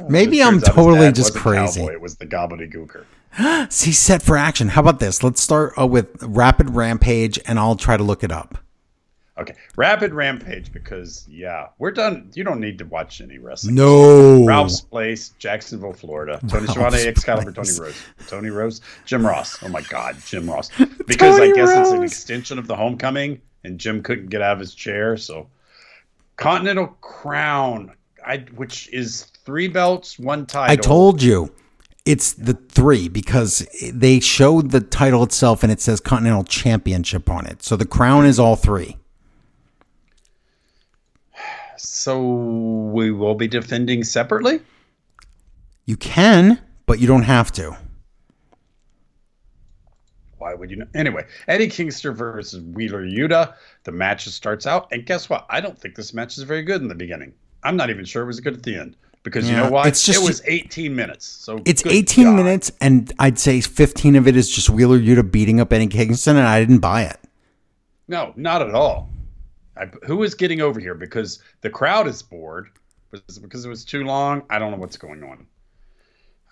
[SPEAKER 1] Maybe I'm
[SPEAKER 2] turns out his
[SPEAKER 1] totally just crazy.
[SPEAKER 2] Cowboy, it was the gobbledygooker.
[SPEAKER 1] See, set for action. How about this? Let's start uh, with Rapid Rampage, and I'll try to look it up.
[SPEAKER 2] Okay, rapid rampage because yeah, we're done. You don't need to watch any wrestling.
[SPEAKER 1] No,
[SPEAKER 2] Ralph's Place, Jacksonville, Florida. Tony Schiavone, Excalibur, Tony Rose, Tony Rose, Jim Ross. Oh my God, Jim Ross. Because I guess it's an extension of the Homecoming, and Jim couldn't get out of his chair, so Continental Crown, I which is three belts, one title.
[SPEAKER 1] I told you. It's the three because they showed the title itself and it says Continental Championship on it. So the crown is all three.
[SPEAKER 2] So we will be defending separately.
[SPEAKER 1] You can, but you don't have to.
[SPEAKER 2] Why would you know? Anyway, Eddie Kingston versus Wheeler Yuta. The match starts out, and guess what? I don't think this match is very good in the beginning. I'm not even sure it was good at the end because you know why?
[SPEAKER 1] it's just-
[SPEAKER 2] it was 18 minutes. So
[SPEAKER 1] It's 18
[SPEAKER 2] God.
[SPEAKER 1] minutes, and I'd say 15 of it is just Wheeler Yuta beating up Eddie Kingston, and I didn't buy it.
[SPEAKER 2] No, not at all. I, who is getting over here? Because the crowd is bored, it because it was too long? I don't know what's going on.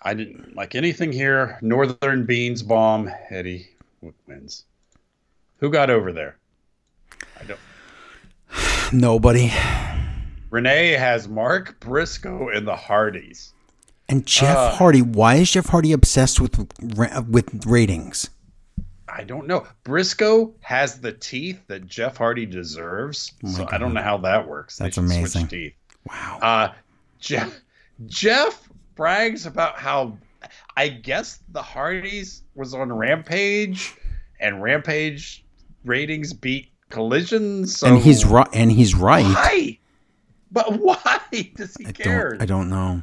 [SPEAKER 2] I didn't like anything here. Northern Beans Bomb. Eddie wins. Who got over there? I don't.
[SPEAKER 1] Nobody.
[SPEAKER 2] Renee has Mark Briscoe and the Hardys.
[SPEAKER 1] And Jeff
[SPEAKER 2] Uh.
[SPEAKER 1] Hardy. Why is Jeff Hardy obsessed with with ratings?
[SPEAKER 2] I don't know. Briscoe has the teeth that Jeff Hardy deserves. so I don't know how that works.
[SPEAKER 1] That's amazing.
[SPEAKER 2] Teeth.
[SPEAKER 1] Wow.
[SPEAKER 2] Uh, Jeff, Jeff brags about how I guess the Hardys was on Rampage, and Rampage ratings beat Collision. So
[SPEAKER 1] and he's right. And he's right.
[SPEAKER 2] Why? But why does he
[SPEAKER 1] I
[SPEAKER 2] care?
[SPEAKER 1] don't. I don't know.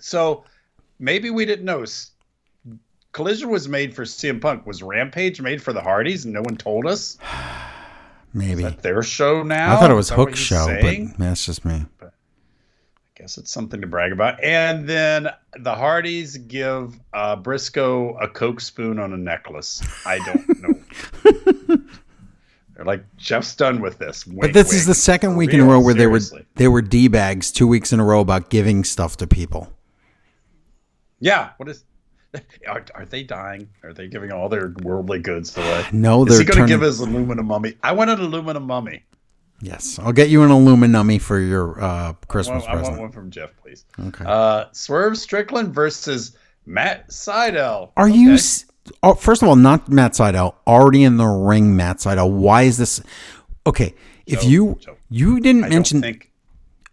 [SPEAKER 2] So maybe we didn't know. Collision was made for CM Punk. Was Rampage made for the Hardys, and no one told us?
[SPEAKER 1] Maybe.
[SPEAKER 2] Is that their show now?
[SPEAKER 1] I thought it was
[SPEAKER 2] Is that what
[SPEAKER 1] Hook show,
[SPEAKER 2] saying?
[SPEAKER 1] but that's just me.
[SPEAKER 2] But I guess it's something to brag about. And then the Hardys give uh, Briscoe a Coke spoon on a necklace. I don't know. They're like Jeff's done with this.
[SPEAKER 1] But
[SPEAKER 2] Wink,
[SPEAKER 1] this is the second
[SPEAKER 2] For
[SPEAKER 1] week in a row where they were
[SPEAKER 2] seriously.
[SPEAKER 1] they were d bags two weeks in a row about giving stuff to people.
[SPEAKER 2] Yeah. What is? Are, are they dying? Are they giving all their worldly goods away?
[SPEAKER 1] No, they're
[SPEAKER 2] he going to give his aluminum mummy? I want an aluminum mummy.
[SPEAKER 1] yes, I'll get you an aluminummy for your uh, Christmas
[SPEAKER 2] I want
[SPEAKER 1] present.
[SPEAKER 2] one from Jeff, please.
[SPEAKER 1] Okay.
[SPEAKER 2] Uh, Swerve Strickland versus Matt Sydal.
[SPEAKER 1] Are you? S- Oh, first of all, not Matt Sydal. Already in the ring, Matt Sydal. Why is this? Okay, if you you didn't
[SPEAKER 2] I
[SPEAKER 1] mention.
[SPEAKER 2] think.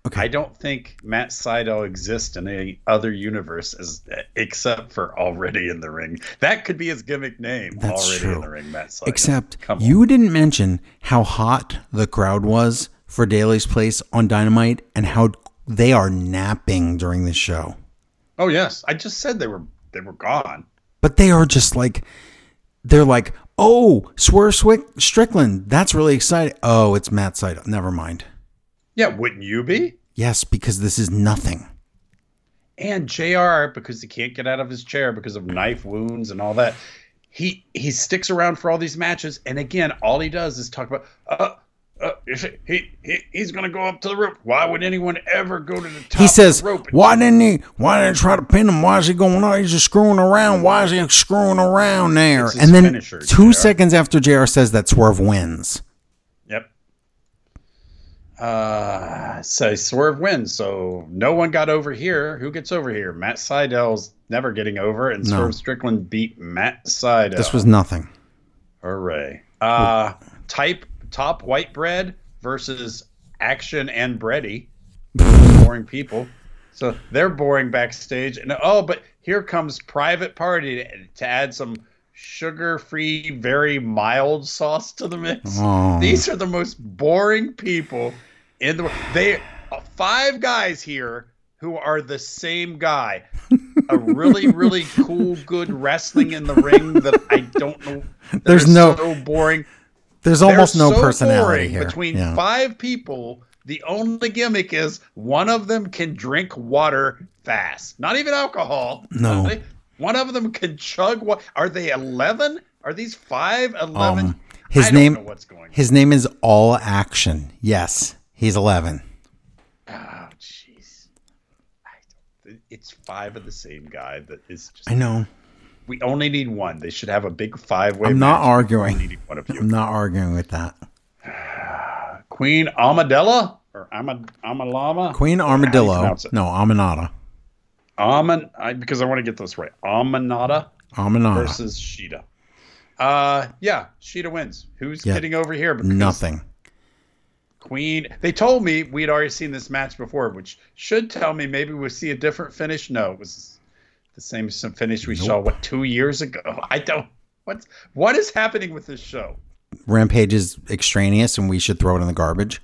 [SPEAKER 1] Okay.
[SPEAKER 2] I don't think Matt Sydal exists in any other universe as except for already in the ring. That could be his gimmick name.
[SPEAKER 1] That's
[SPEAKER 2] already
[SPEAKER 1] true.
[SPEAKER 2] in the ring, Matt Sydal.
[SPEAKER 1] Except
[SPEAKER 2] Come on.
[SPEAKER 1] you didn't mention how hot the crowd was for Daily's Place on Dynamite and how they are napping during this show.
[SPEAKER 2] Oh yes, I just said they were they were gone.
[SPEAKER 1] But they are just like they're like, "Oh, Swerve Swick- Strickland, that's really exciting." Oh, it's Matt Sydal. Never mind.
[SPEAKER 2] Yeah, wouldn't you be?
[SPEAKER 1] Yes, because this is nothing.
[SPEAKER 2] And Jr. because he can't get out of his chair because of knife wounds and all that. He he sticks around for all these matches, and again, all he does is talk about. Uh, uh, he, he he's gonna go up to the rope. Why would anyone ever go to the top?
[SPEAKER 1] He says,
[SPEAKER 2] of the rope?
[SPEAKER 1] "Why didn't he? Why didn't he try to pin him? Why is he going on? He's just screwing around. Why is he screwing around there?" And then
[SPEAKER 2] finisher,
[SPEAKER 1] two
[SPEAKER 2] JR.
[SPEAKER 1] seconds after Jr. says that Swerve wins.
[SPEAKER 2] Uh, so Swerve wins. So no one got over here. Who gets over here? Matt Sydal's never getting over, and
[SPEAKER 1] No.
[SPEAKER 2] Swerve Strickland beat Matt Sydal.
[SPEAKER 1] This was nothing.
[SPEAKER 2] hooray. Uh, type top white bread versus Action Andretti. boring people. So they're boring backstage, and oh, but here comes Private Party to, to add some sugar-free, very mild sauce to the mix.
[SPEAKER 1] Oh.
[SPEAKER 2] These are the most boring people in the. They uh, five guys here who are the same guy. A really, really cool, good wrestling in the ring that I don't know.
[SPEAKER 1] There's no-
[SPEAKER 2] so boring.
[SPEAKER 1] There's
[SPEAKER 2] They're
[SPEAKER 1] almost no
[SPEAKER 2] so
[SPEAKER 1] personality here.
[SPEAKER 2] Between
[SPEAKER 1] Yeah.
[SPEAKER 2] five people, the only gimmick is one of them can drink water fast. Not even alcohol.
[SPEAKER 1] No.
[SPEAKER 2] One of them can chug what are they 11? Are these 5 11?
[SPEAKER 1] Um, his
[SPEAKER 2] I don't
[SPEAKER 1] name-
[SPEAKER 2] know what's going on.
[SPEAKER 1] His name is All Action. Yes, he's 11.
[SPEAKER 2] Oh jeez. It's five of the same guy that is just
[SPEAKER 1] I know.
[SPEAKER 2] we only need one. They should have a big five-way
[SPEAKER 1] I'm not arguing.
[SPEAKER 2] one of you.
[SPEAKER 1] I'm not arguing with that.
[SPEAKER 2] Queen Amadella or Amad Amalama?
[SPEAKER 1] Queen
[SPEAKER 2] How do you
[SPEAKER 1] Armadillo. No, Aminata.
[SPEAKER 2] Aman, I, because I want to get this right. Amanada
[SPEAKER 1] Aminata.
[SPEAKER 2] versus Shida. Uh, yeah, Shida wins. Who's
[SPEAKER 1] Yeah.
[SPEAKER 2] getting over here? Because
[SPEAKER 1] Nothing.
[SPEAKER 2] Queen. They told me we'd already seen this match before, which should tell me maybe we'll see a different finish. No, it was the same some finish we saw what two years ago. I don't. What's what is happening with this show?
[SPEAKER 1] Rampage is extraneous and we should throw it in the garbage.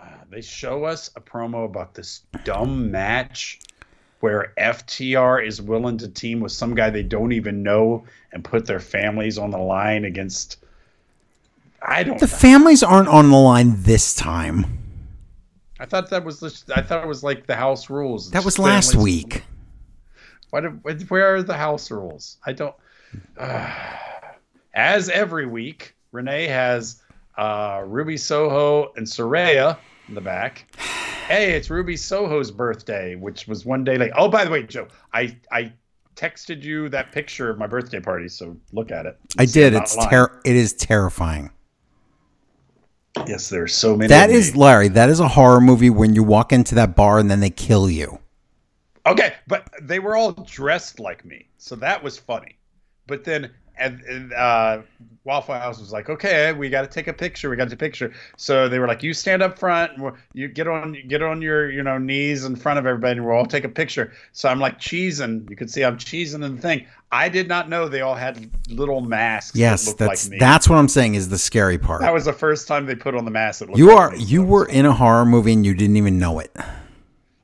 [SPEAKER 2] Uh, they show us a promo about this dumb match where FTR is willing to team with some guy they don't even know and put their families on the line against. I don't.
[SPEAKER 1] The families aren't on the line this time.
[SPEAKER 2] I thought that was. The, I thought it was like the house rules.
[SPEAKER 1] That was last week.
[SPEAKER 2] What? Where are the house rules? I don't. as every week, Renee has uh, Ruby Soho and Saraya in the back. Hey, it's Ruby Soho's birthday, which was one day late. Oh, by the way, Joe, I I texted you that picture of my birthday party, so look at it.
[SPEAKER 1] I did. It's ter- It is terrifying.
[SPEAKER 2] Yes, there are so many.
[SPEAKER 1] That is. Larry. That is a horror movie when you walk into that bar and then they kill you.
[SPEAKER 2] okay, but they were all dressed like me, so that was funny. But then, and, and uh, Waffle House was like, "Okay, we got to take a picture. We got to take a picture." So they were like, "You stand up front, and you get on, you get on your, you know, knees in front of everybody, and we'll all take a picture." So I'm like cheesing. You can see I'm cheesing in the thing. I did not know they all had little masks.
[SPEAKER 1] Yes,
[SPEAKER 2] looked
[SPEAKER 1] that's
[SPEAKER 2] like me.
[SPEAKER 1] that's what I'm saying is the scary part.
[SPEAKER 2] that was the first time they put on the mask. That looked
[SPEAKER 1] you
[SPEAKER 2] like
[SPEAKER 1] are
[SPEAKER 2] me,
[SPEAKER 1] you
[SPEAKER 2] so-
[SPEAKER 1] were in a horror movie and you didn't even know it.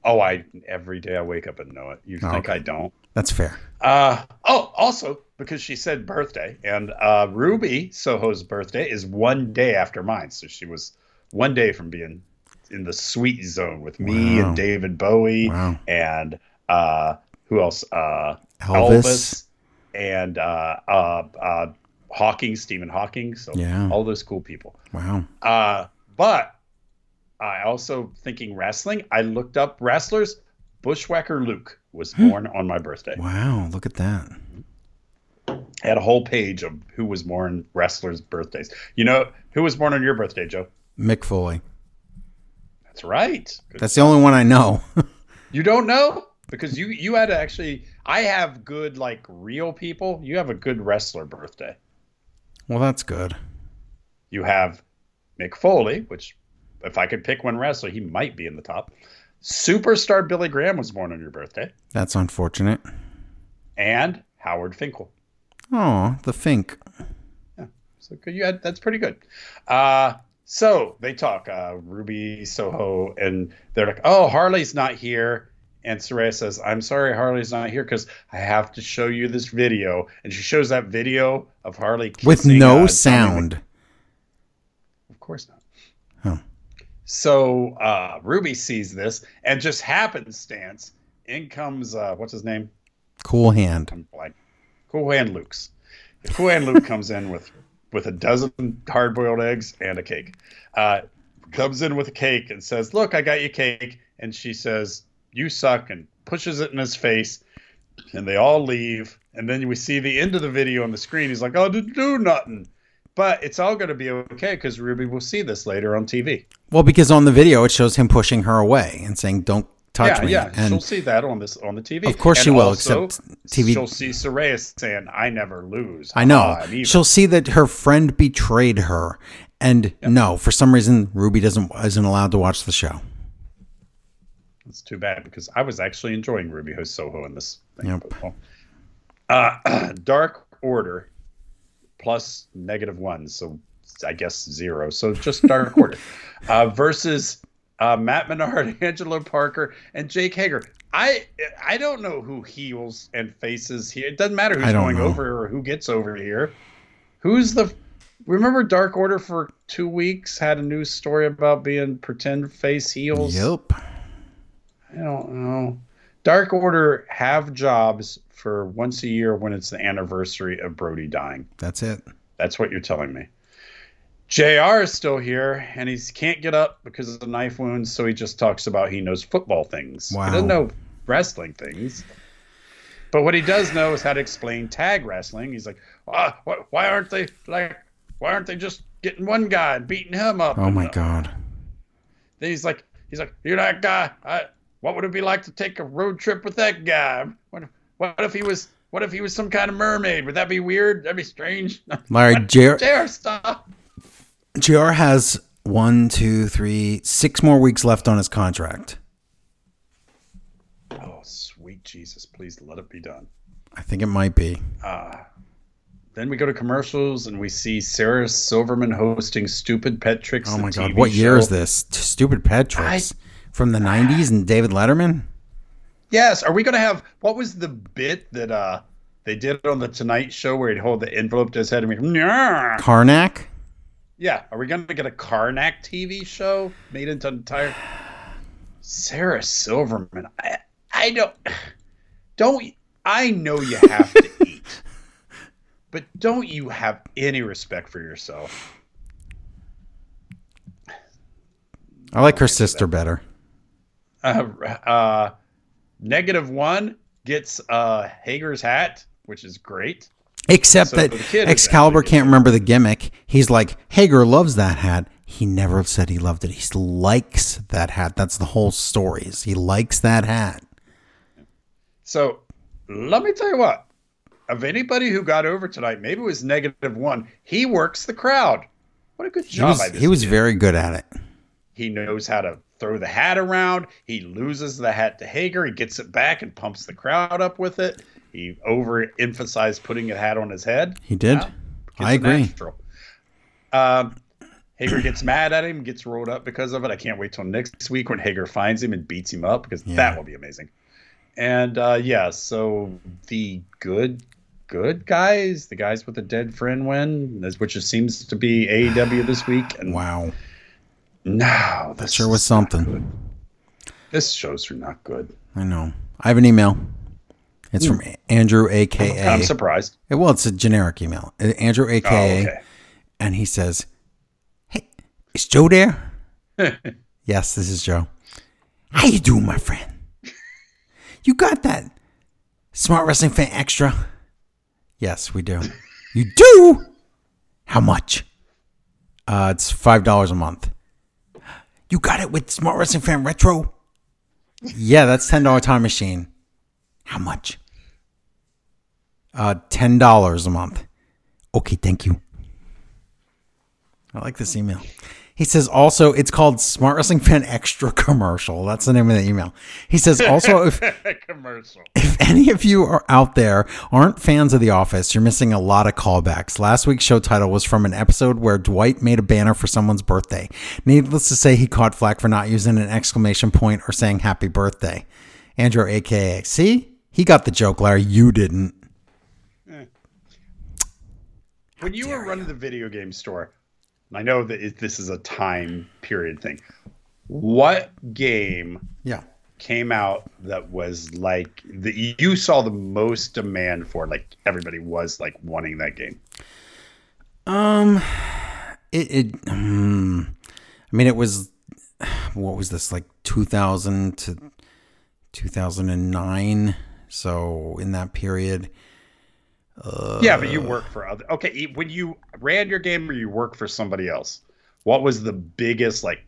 [SPEAKER 2] Oh, I every day I wake up and know it. You
[SPEAKER 1] Oh,
[SPEAKER 2] think
[SPEAKER 1] okay.
[SPEAKER 2] I don't?
[SPEAKER 1] That's fair.
[SPEAKER 2] Uh, oh, also because she said birthday, and uh, Ruby Soho's birthday is one day after mine, so she was one day from being in the sweet zone with me
[SPEAKER 1] Wow.
[SPEAKER 2] and David Bowie
[SPEAKER 1] Wow.
[SPEAKER 2] and uh, who else? Uh,
[SPEAKER 1] Elvis.
[SPEAKER 2] Elvis and uh, uh, uh, Hawking, Stephen Hawking. So
[SPEAKER 1] Yeah.
[SPEAKER 2] all those cool people.
[SPEAKER 1] Wow.
[SPEAKER 2] Uh, but I also thinking wrestling. I looked up wrestlers. Bushwhacker Luke was hmm. born on my birthday.
[SPEAKER 1] Wow. Look at that.
[SPEAKER 2] I had a whole page of who was born wrestlers' birthdays. You know who was born on your birthday, Joe?
[SPEAKER 1] Mick Foley.
[SPEAKER 2] That's right.
[SPEAKER 1] That's the only one I know.
[SPEAKER 2] You don't know because you you had to actually. I have good like real people. You have a good wrestler birthday.
[SPEAKER 1] well, that's good.
[SPEAKER 2] You have Mick Foley, which if I could pick one wrestler, he might be in the top. Superstar Billy Graham was born on your birthday,
[SPEAKER 1] That's unfortunate.
[SPEAKER 2] and Howard Finkel.
[SPEAKER 1] Oh, the Fink.
[SPEAKER 2] Yeah, so good. You had that's pretty good. Uh, so they talk. Uh, Ruby Soho, and they're like, "Oh, Harley's not here." And Saraya says, "I'm sorry, Harley's not here because I have to show you this video." And she shows that video of Harley
[SPEAKER 1] With no
[SPEAKER 2] uh,
[SPEAKER 1] sound.
[SPEAKER 2] Of course not. So uh, Ruby sees this, and just happenstance, in comes uh, what's his name?
[SPEAKER 1] Cool hand.
[SPEAKER 2] I'm blank. Cool Hand Luke's. Cool Hand Luke comes in with with a dozen hard boiled eggs and a cake. Uh, comes in with a cake and says, "Look, I got you cake." And she says, "You suck," and pushes it in his face. And they all leave. And then we see the end of the video on the screen. He's like, "Oh, didn't do nothing." But it's all going to be okay because Ruby will see this later on TV.
[SPEAKER 1] Well, because on the video it shows him pushing her away and saying, "Don't touch
[SPEAKER 2] yeah,
[SPEAKER 1] me."
[SPEAKER 2] yeah,
[SPEAKER 1] and she'll
[SPEAKER 2] see that on this on the TV.
[SPEAKER 1] Of course
[SPEAKER 2] And
[SPEAKER 1] she will,
[SPEAKER 2] also,
[SPEAKER 1] except TV
[SPEAKER 2] She'll see Saraya saying, "I never lose."
[SPEAKER 1] I know. She'll see that her friend betrayed her, and no, for some reason Ruby doesn't isn't allowed to watch the show.
[SPEAKER 2] It's too bad because I was actually enjoying Ruby Ho Soho in this thing.
[SPEAKER 1] Yep.
[SPEAKER 2] Uh, Dark Order plus negative one, so I guess zero. So just Dark Order uh, versus uh, Matt Menard, Angelo Parker, and Jake Hager. I I don't know who heels and faces here. It doesn't matter who's going
[SPEAKER 1] know.
[SPEAKER 2] over or who gets over here. Who's the Remember Dark Order for two weeks had a news story about being pretend face heels.
[SPEAKER 1] Yep.
[SPEAKER 2] I don't know. Dark Order have jobs for once a year when it's the anniversary of Brodie dying.
[SPEAKER 1] That's it.
[SPEAKER 2] That's what you're telling me. JR is still here and he can't get up because of the knife wounds, so he just talks about he knows football things.
[SPEAKER 1] Wow.
[SPEAKER 2] He doesn't know wrestling things. But what he does know is how to explain tag wrestling. He's like, ah, why aren't they like, why aren't they just getting one guy and beating him up?
[SPEAKER 1] Oh my
[SPEAKER 2] uh,
[SPEAKER 1] god.
[SPEAKER 2] then he's like, he's like, you're that guy. I, what would it be like to take a road trip with that guy? What, if he was, what if he was some kind of mermaid? Would that be weird? That'd be strange.
[SPEAKER 1] Larry, JR,
[SPEAKER 2] JR, stop.
[SPEAKER 1] JR has one, two, three, six more weeks left on his contract.
[SPEAKER 2] Oh, sweet Jesus, please let it be done.
[SPEAKER 1] I think it might be.
[SPEAKER 2] Uh, then we go to commercials and we see Sarah Silverman hosting Stupid Pet Tricks.
[SPEAKER 1] Oh my god.
[SPEAKER 2] TV
[SPEAKER 1] What year is this? Stupid pet tricks from the 90s and David Letterman?
[SPEAKER 2] Yes. Are we going to have, what was the bit that uh they did on the Tonight Show where he'd hold the envelope to his head and be, "Nyah."
[SPEAKER 1] Carnac?
[SPEAKER 2] Yeah, are we going to get a Carnac TV show made into an entire Sarah Silverman? I, I don't don't I know you have to eat. But don't you have any respect for yourself?
[SPEAKER 1] I like her sister better.
[SPEAKER 2] Uh, uh, negative one gets uh, Hager's hat, which is great.
[SPEAKER 1] Except
[SPEAKER 2] So
[SPEAKER 1] that Excalibur can't remember the gimmick. He's like, Hager loves that hat. He never said he loved it. He likes that hat. That's the whole story. Is he likes that hat.
[SPEAKER 2] So let me tell you what. Of anybody who got over tonight, maybe it was negative one. He works the crowd. What a good
[SPEAKER 1] He
[SPEAKER 2] job!
[SPEAKER 1] was,
[SPEAKER 2] by this
[SPEAKER 1] he was very good at it.
[SPEAKER 2] He knows how to throw the hat around. He loses the hat to Hager. He gets it back and pumps the crowd up with it. He overemphasized putting a hat on his head.
[SPEAKER 1] He did. I agree.
[SPEAKER 2] Um, Hager gets mad at him, gets rolled up because of it. I can't wait till next week when Hager finds him and beats him up because
[SPEAKER 1] Yeah.
[SPEAKER 2] that will be amazing. And uh, yeah, so the good, good guys, the guys with a dead friend win, which seems to be AEW this week. And
[SPEAKER 1] Wow.
[SPEAKER 2] No,
[SPEAKER 1] That
[SPEAKER 2] this
[SPEAKER 1] sure was something.
[SPEAKER 2] good. This shows are not good.
[SPEAKER 1] I know. I have an email. It's from Andrew, aka.
[SPEAKER 2] I'm surprised.
[SPEAKER 1] Well, it's a generic email. Uh, Andrew,
[SPEAKER 2] Oh,
[SPEAKER 1] aka,
[SPEAKER 2] okay.
[SPEAKER 1] and he says, "Hey, is Joe there?" yes, this is Joe. How you doing, my friend? You got that Smart Wrestling Fan Extra? Yes, we do. You do? How much? Uh, it's five dollars a month. You got it with Smart Wrestling Fan Retro? Yeah, that's ten dollar time machine. How much? Uh, ten dollars a month. Okay, thank you. I like this email. He says also it's called Smart Wrestling Fan Extra Commercial. That's the name of the email. He says also if
[SPEAKER 2] Commercial.
[SPEAKER 1] if any of you are out there aren't fans of The Office, you're missing a lot of callbacks. Last week's show title was from an episode where Dwight made a banner for someone's birthday. Needless to say, he caught flack for not using an exclamation point or saying happy birthday. Andrew, aka, see? He got the joke, Larry. You didn't. Eh.
[SPEAKER 2] when you were running the video game store, I know that it, this is a time period thing. What game
[SPEAKER 1] Yeah.
[SPEAKER 2] came out that was like the you saw the most demand for? Like everybody was like wanting that game.
[SPEAKER 1] Um, it, it um, I mean, it was, what was this, like 2000 to 2009? So in that period,
[SPEAKER 2] yeah, but you uh, work for other. Okay, when you ran your game or you work for somebody else, what was the biggest like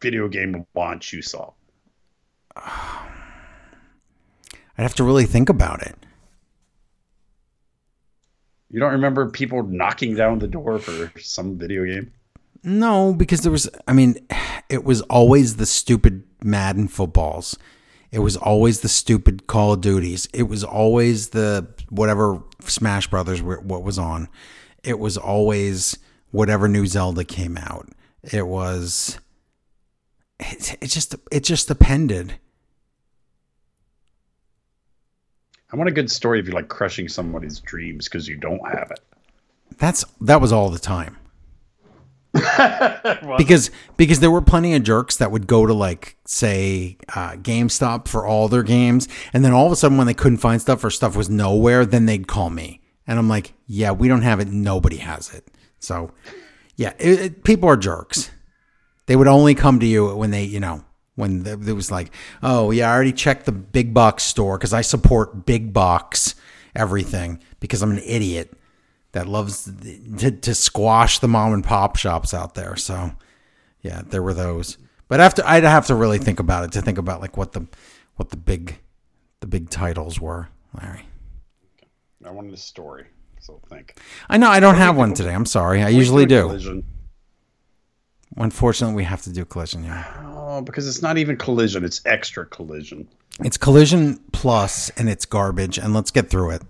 [SPEAKER 2] video game launch you saw?
[SPEAKER 1] I'd have to really think about it.
[SPEAKER 2] You don't remember people knocking down the door for some video game?
[SPEAKER 1] No, because there was, I mean, it was always the stupid Madden footballs. It was always the stupid Call of Duties. It was always the whatever Smash Brothers were, what was on. It was always whatever new Zelda came out. It was, it, it just, it just depended.
[SPEAKER 2] I want a good story of you like crushing somebody's dreams because you don't have it.
[SPEAKER 1] That's, that was all the time. because because there were plenty of jerks that would go to like say uh, GameStop for all their games, and then all of a sudden when they couldn't find stuff or stuff was nowhere, then they'd call me, and I'm like, yeah, we don't have it. Nobody has it. So yeah, it, it- people are jerks. They would only come to you when they you know when it was like, oh yeah, I already checked the big box store because I support big box everything because I'm an idiot that loves to, to squash the mom and pop shops out there. So, yeah, there were those. But after I'd have to really think about it to think about like what the what the big the big titles were, Larry.
[SPEAKER 2] I wanted a story. So think.
[SPEAKER 1] I know I don't have one today. I'm sorry. I usually do.
[SPEAKER 2] Collision.
[SPEAKER 1] Unfortunately, we have to do collision. Yeah,
[SPEAKER 2] Oh, because it's not even collision; it's extra collision.
[SPEAKER 1] it's collision plus, and it's garbage. And let's get through it.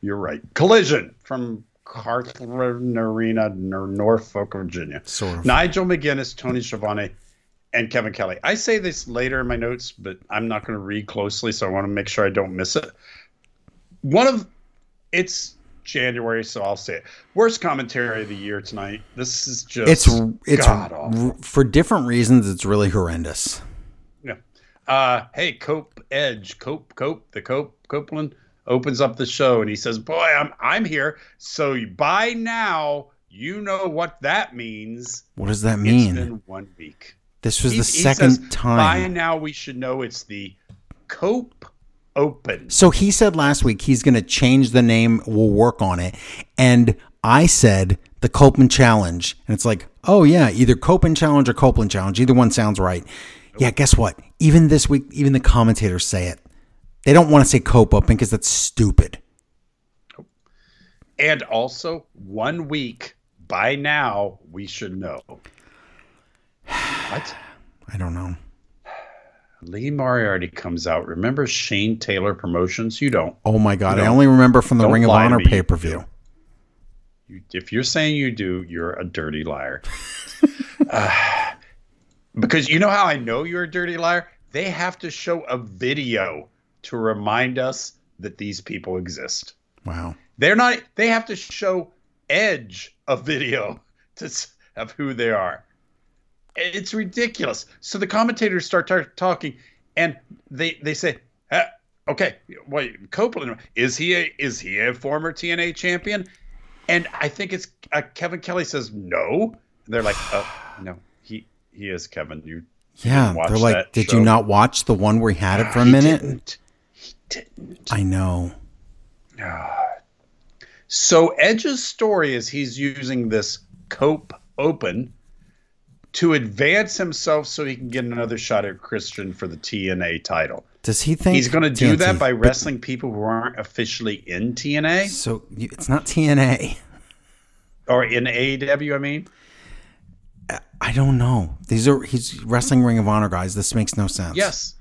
[SPEAKER 2] You're right. Collision from Chartway Arena, Nor- Norfolk, Virginia.
[SPEAKER 1] Sort of.
[SPEAKER 2] Nigel McGuinness, Tony Schiavone, and Kevin Kelly. I say this later in my notes, but I'm not going to read closely, so I want to make sure I don't miss it. One of it's January, so I'll say it. Worst commentary of the year tonight. This is just
[SPEAKER 1] It's it's
[SPEAKER 2] awful.
[SPEAKER 1] for different reasons. It's really horrendous.
[SPEAKER 2] Yeah. Uh, hey, Cope Edge, Cope, Cope, the Cope, Copeland opens up the show and he says, "Boy, I'm I'm here. So by now, you know what that means.
[SPEAKER 1] What does that
[SPEAKER 2] It's
[SPEAKER 1] mean?
[SPEAKER 2] been one week.
[SPEAKER 1] This was
[SPEAKER 2] He-
[SPEAKER 1] the second
[SPEAKER 2] says, By
[SPEAKER 1] time.
[SPEAKER 2] now, we should know it's the Cope Open.
[SPEAKER 1] So he said last week he's going to change the name. We'll work on it. And I said the Copeland Challenge. And it's like, oh, yeah, either Copeland Challenge or Copeland Challenge. Either one sounds right. Yeah, guess what? Even this week, even the commentators say it. They don't want to say Cope Open because that's stupid.
[SPEAKER 2] And also, one week by now, we should know. What?
[SPEAKER 1] I don't know.
[SPEAKER 2] Lee Moriarty comes out. Remember Shane Taylor Promotions? You don't.
[SPEAKER 1] Oh my God. I only remember from the Ring of Honor pay per view.
[SPEAKER 2] You, if you're saying you do, you're a dirty liar. Uh, because you know how I know you're a dirty liar? They have to show a video to remind us that these people exist.
[SPEAKER 1] Wow.
[SPEAKER 2] They're not. They have to show Edge a video to of who they are. It's ridiculous. So the commentators start tar- talking, and they they say, "Uh, "Okay, wait, Copeland is he a is he a former TNA champion?" And I think it's uh, Kevin Kelly says no. And they're like, "Oh no, he he is Kevin. You
[SPEAKER 1] Yeah. They're like, did
[SPEAKER 2] show?"
[SPEAKER 1] you not watch the one where he had it for a minute?
[SPEAKER 2] Didn't.
[SPEAKER 1] I know.
[SPEAKER 2] So Edge's story is he's using this Cope Open to advance himself so he can get another shot at Christian for the TNA title.
[SPEAKER 1] Does he think
[SPEAKER 2] He's going to do that by wrestling people who aren't officially in TNA
[SPEAKER 1] So you, it's not TNA.
[SPEAKER 2] or in AEW. I mean,
[SPEAKER 1] I don't know. These are he's wrestling Ring of Honor guys. This makes no sense.
[SPEAKER 2] yes,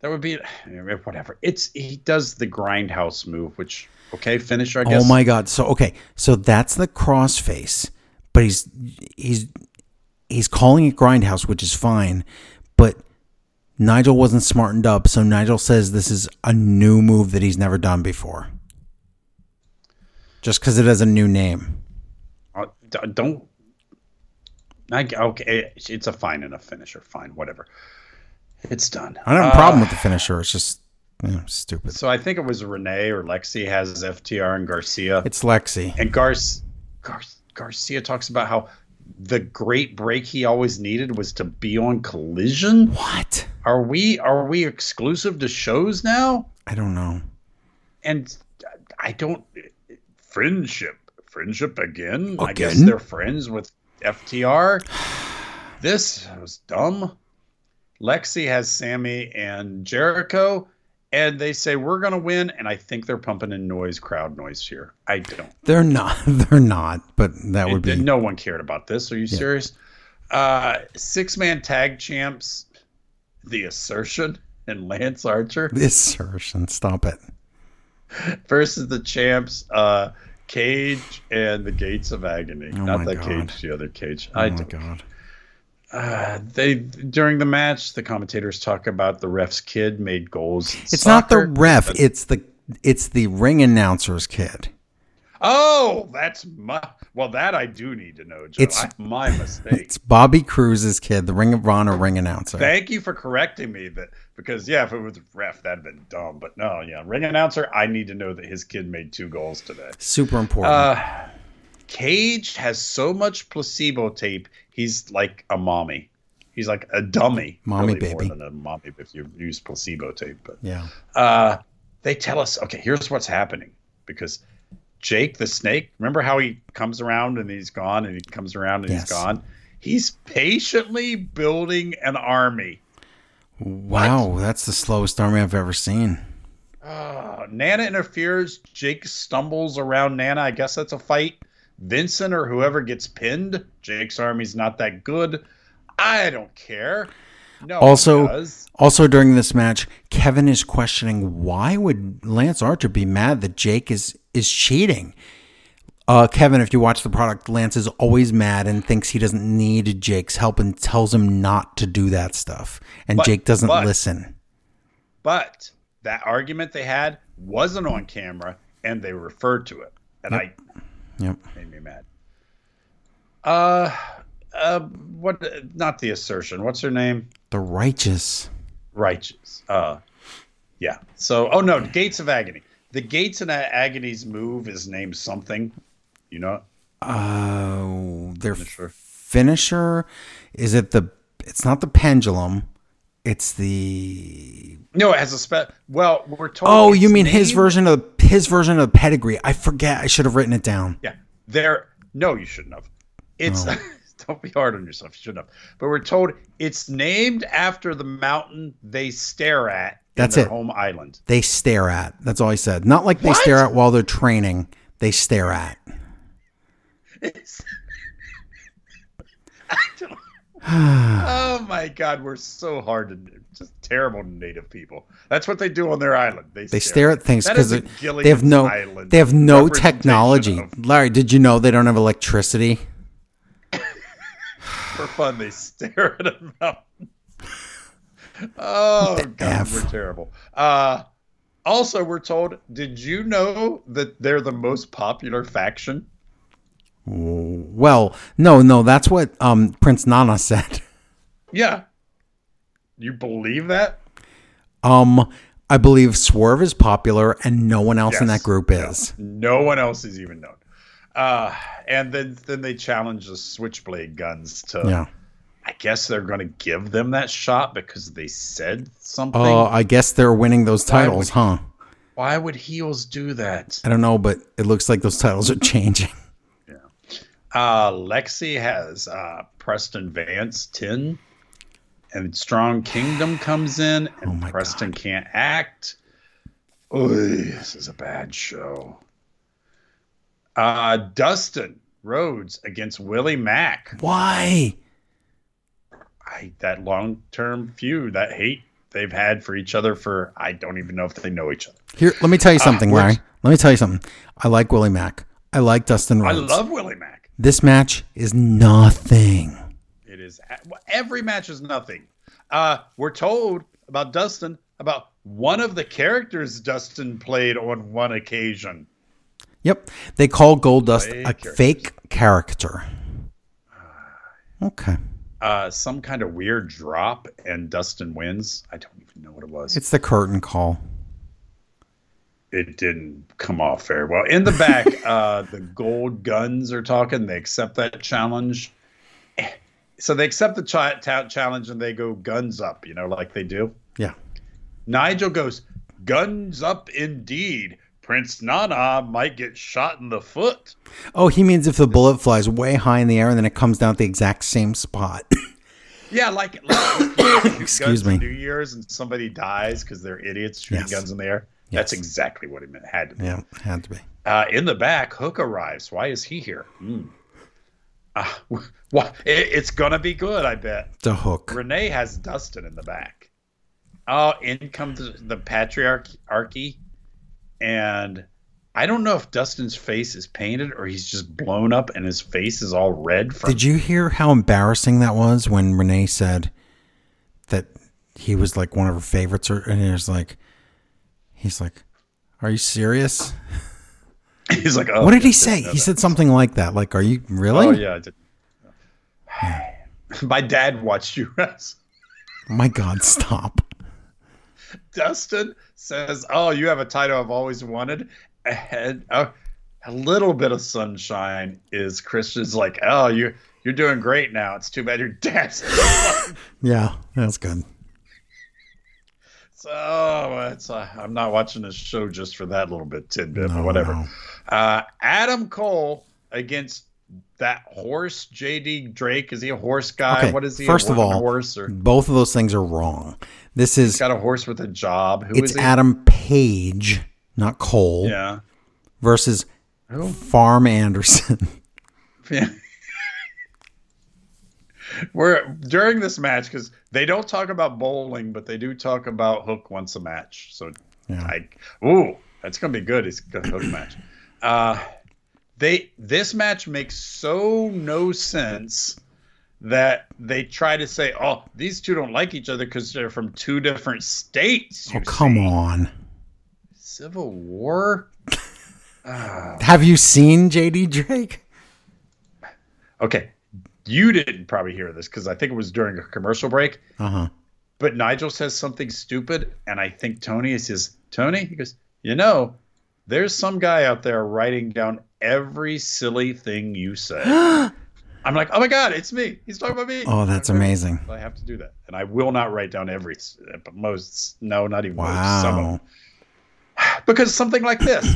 [SPEAKER 2] that would be whatever. It's he does the grindhouse move, which okay, finisher. I guess.
[SPEAKER 1] Oh my god. So okay. So that's the crossface, but he's he's he's calling it Grindhouse, which is fine. But Nigel wasn't smartened up, so Nigel says this is a new move that he's never done before. Just because it has a new name.
[SPEAKER 2] Uh, don't. I, okay, it's a fine enough finisher. Fine, whatever. It's done.
[SPEAKER 1] I don't have a
[SPEAKER 2] Uh,
[SPEAKER 1] problem with the finisher. It's just you know, stupid.
[SPEAKER 2] So I think it was Renee or Lexi has FTR and Garcia.
[SPEAKER 1] It's Lexi.
[SPEAKER 2] and Gar- Gar- Garcia talks about how the great break he always needed was to be on Collision.
[SPEAKER 1] What?
[SPEAKER 2] Are we are we exclusive to shows now?
[SPEAKER 1] I don't know.
[SPEAKER 2] And I don't friendship friendship again. I guess
[SPEAKER 1] Again?
[SPEAKER 2] they're friends with FTR. This was dumb. Lexi has Sammy and Jericho, and they say we're gonna win, and I think they're pumping in noise, crowd noise here. I don't.
[SPEAKER 1] They're not. They're not. But that would be.
[SPEAKER 2] no one cared about this. Are you serious? Uh, six man tag champs, the assertion and Lance Archer
[SPEAKER 1] This assertion. Stop it.
[SPEAKER 2] versus the champs, uh, Cage and the Gates of Agony.
[SPEAKER 1] Oh
[SPEAKER 2] Not that
[SPEAKER 1] God.
[SPEAKER 2] Cage, the other Cage.
[SPEAKER 1] Oh
[SPEAKER 2] I
[SPEAKER 1] my
[SPEAKER 2] don't-
[SPEAKER 1] god.
[SPEAKER 2] Uh, they during the match, the commentators talk about the ref's kid made goals.
[SPEAKER 1] It's not the
[SPEAKER 2] soccer.
[SPEAKER 1] ref. It's the it's the ring announcer's kid.
[SPEAKER 2] Oh, that's my. Well, that I do need to know, Joe.
[SPEAKER 1] It's-
[SPEAKER 2] I, my mistake.
[SPEAKER 1] It's Bobby Cruz's kid, the Ring of Honor ring announcer.
[SPEAKER 2] Thank you for correcting me that because yeah, if it was ref, that'd been dumb. But no, yeah, ring announcer, I need to know that his kid made two goals today.
[SPEAKER 1] Super important.
[SPEAKER 2] Uh, Cage has so much placebo tape, he's like a mommy. He's like a dummy,
[SPEAKER 1] Mommy
[SPEAKER 2] really
[SPEAKER 1] baby.
[SPEAKER 2] more than a mommy if you use placebo tape. But
[SPEAKER 1] yeah.
[SPEAKER 2] uh, they tell us, okay, here's what's happening because Jake the Snake, remember how he comes around and he's gone, and he comes around and
[SPEAKER 1] Yes.
[SPEAKER 2] he's gone. He's patiently building an army.
[SPEAKER 1] Wow, that's the slowest army I've ever seen.
[SPEAKER 2] Uh, Nana interferes. Jake stumbles around Nana. I guess that's a fight. Vincent or whoever gets pinned. Jake's army's not that good. I don't care. No.
[SPEAKER 1] Also- Also during this match, Kevin is questioning why would Lance Archer be mad that Jake is is cheating. Uh, Kevin, if you watch the product, Lance is always mad and thinks he doesn't need Jake's help and tells him not to do that stuff. And
[SPEAKER 2] But-
[SPEAKER 1] Jake doesn't
[SPEAKER 2] but-
[SPEAKER 1] listen.
[SPEAKER 2] But that argument they had wasn't on camera, and they referred to it, and I
[SPEAKER 1] Yep.
[SPEAKER 2] made me mad. Uh, uh, what? Not the assertion. What's her name?
[SPEAKER 1] The righteous.
[SPEAKER 2] righteous. Uh, yeah. So, oh no, Gates of Agony. The Gates of Agony's move is named something. You know,
[SPEAKER 1] Oh, their
[SPEAKER 2] sure.
[SPEAKER 1] finisher? Is it the? It's not the pendulum. It's the.
[SPEAKER 2] No, it has a spe. Well, we're told.
[SPEAKER 1] Oh, you mean his version of his version of the pedigree? I forget. I should have written it down.
[SPEAKER 2] Yeah, there. No, you shouldn't have. It's. don't be hard on yourself. You shouldn't have. But we're told it's named after the mountain they stare at. in
[SPEAKER 1] That's
[SPEAKER 2] their
[SPEAKER 1] it.
[SPEAKER 2] Home island.
[SPEAKER 1] They stare at. That's all I said. Not like they
[SPEAKER 2] What?
[SPEAKER 1] stare at while they're training. They stare at.
[SPEAKER 2] It's. I don't- oh my God, we're so hard to just terrible native people. That's what they do on their island. They,
[SPEAKER 1] They stare at things because they have no
[SPEAKER 2] Island
[SPEAKER 1] they have no technology. Larry, did you know they don't have electricity?
[SPEAKER 2] for fun. They stare at a mountain. Oh God,
[SPEAKER 1] F.
[SPEAKER 2] we're terrible. Uh, also, we're told. Did you know that they're the most popular faction?
[SPEAKER 1] Well, no, no, that's what um, Prince Nana said.
[SPEAKER 2] Yeah. You believe that?
[SPEAKER 1] Um, I believe Swerve is popular, and no one else in that group is.
[SPEAKER 2] No one else is even known. Uh, and then then they challenge the switchblade guns to.
[SPEAKER 1] Yeah.
[SPEAKER 2] I guess they're going to give them that shot because they said something.
[SPEAKER 1] Oh, I guess they're winning those
[SPEAKER 2] Why would
[SPEAKER 1] titles, huh?
[SPEAKER 2] Why would heels do that?
[SPEAKER 1] I don't know, but it looks like those titles are changing.
[SPEAKER 2] Uh, Lexi has uh, Preston Vance 10, and Strong Kingdom comes in, and
[SPEAKER 1] Oh
[SPEAKER 2] Preston can't act. Oy, this is a bad show. Uh, Dustin Rhodes against Willie Mack.
[SPEAKER 1] Why?
[SPEAKER 2] I, that long term feud, that hate they've had for each other for, I don't even know if they know each other.
[SPEAKER 1] Here, let me tell you something,
[SPEAKER 2] we're-
[SPEAKER 1] Larry. Let me tell you something. I like Willie Mack. I like Dustin Rhodes.
[SPEAKER 2] I love Willie Mack.
[SPEAKER 1] This match is nothing.
[SPEAKER 2] It is every match is nothing. Uh, we're told about Dustin about one of the characters Dustin played on one occasion.
[SPEAKER 1] Yep. They call Goldust a
[SPEAKER 2] characters.
[SPEAKER 1] fake character. Okay.
[SPEAKER 2] Uh, some kind of weird drop, and Dustin wins. I don't even know what it was.
[SPEAKER 1] It's the curtain call.
[SPEAKER 2] It didn't come off very well. In the back, uh, the gold guns are talking. They accept that challenge. So they accept the cha- ta- challenge and they go guns up, you know, like they do.
[SPEAKER 1] Yeah.
[SPEAKER 2] Nigel goes, guns up indeed. Prince Nana might get shot in the foot.
[SPEAKER 1] Oh, he means if the bullet flies way high in the air and then it comes down at the exact same spot.
[SPEAKER 2] Yeah, like, like when people shoot
[SPEAKER 1] Excuse me.
[SPEAKER 2] New Year's and somebody dies because they're idiots shooting
[SPEAKER 1] Yes.
[SPEAKER 2] guns in the air. That's exactly what it meant. Had to be.
[SPEAKER 1] yeah, had to be.
[SPEAKER 2] Uh, in the back, Hook arrives. Why is he here? Hmm. Uh, well, it, it's gonna be good, I bet.
[SPEAKER 1] The hook.
[SPEAKER 2] Renee has Dustin in the back. Oh, in comes the, patriarchy, and I don't know if Dustin's face is painted or he's just blown up and his face is all red from.
[SPEAKER 1] Did you hear how embarrassing that was when Renee said that he was like one of her favorites? Or, and he was like, he's like, are you serious?
[SPEAKER 2] He's like, oh,
[SPEAKER 1] what did he say? He said something like that. Like, are you really?
[SPEAKER 2] Oh yeah. I did. My dad watched you wrestle.
[SPEAKER 1] My God, stop.
[SPEAKER 2] Dustin says, "Oh, you have a title I've always wanted." And uh, a little bit of sunshine is Christian's like, "Oh, you you're doing great now. It's too bad your dad's."
[SPEAKER 1] Yeah, that's good.
[SPEAKER 2] So it's uh, I'm not watching this show just for that little bit tidbit,
[SPEAKER 1] No,
[SPEAKER 2] but whatever.
[SPEAKER 1] no.
[SPEAKER 2] Uh, Adam Cole against that horse, JD Drake. Is he a horse guy?
[SPEAKER 1] Okay,
[SPEAKER 2] What is he? a
[SPEAKER 1] first of all,
[SPEAKER 2] horse or
[SPEAKER 1] Both of those things are wrong. This is
[SPEAKER 2] got a horse with a job? Who is
[SPEAKER 1] it's? Adam Page, not Cole,
[SPEAKER 2] Yeah.
[SPEAKER 1] versus
[SPEAKER 2] Who?
[SPEAKER 1] Farm Anderson.
[SPEAKER 2] Yeah. We're during this match because they don't talk about bowling, but they do talk about Hook once a match. So,
[SPEAKER 1] Yeah.
[SPEAKER 2] I ooh, that's gonna be good. It's a Hook a match. Uh, they this match makes so no sense that they try to say, oh, these two don't like each other because they're from two different states.
[SPEAKER 1] Oh, come
[SPEAKER 2] see.
[SPEAKER 1] on.
[SPEAKER 2] Civil War. Ah.
[SPEAKER 1] Have you seen JD Drake?
[SPEAKER 2] Okay, you didn't probably hear this because I think it was during a commercial break.
[SPEAKER 1] Uh huh.
[SPEAKER 2] But Nigel says something stupid, and I think Tony is his Tony. He goes, you know, there's some guy out there writing down every silly thing you say. I'm like, oh my god, it's me. He's talking about me.
[SPEAKER 1] Oh, that's amazing.
[SPEAKER 2] I have to do that, and I will not write down every, but most, no, not even most, some of
[SPEAKER 1] Wow.
[SPEAKER 2] them. because something like this,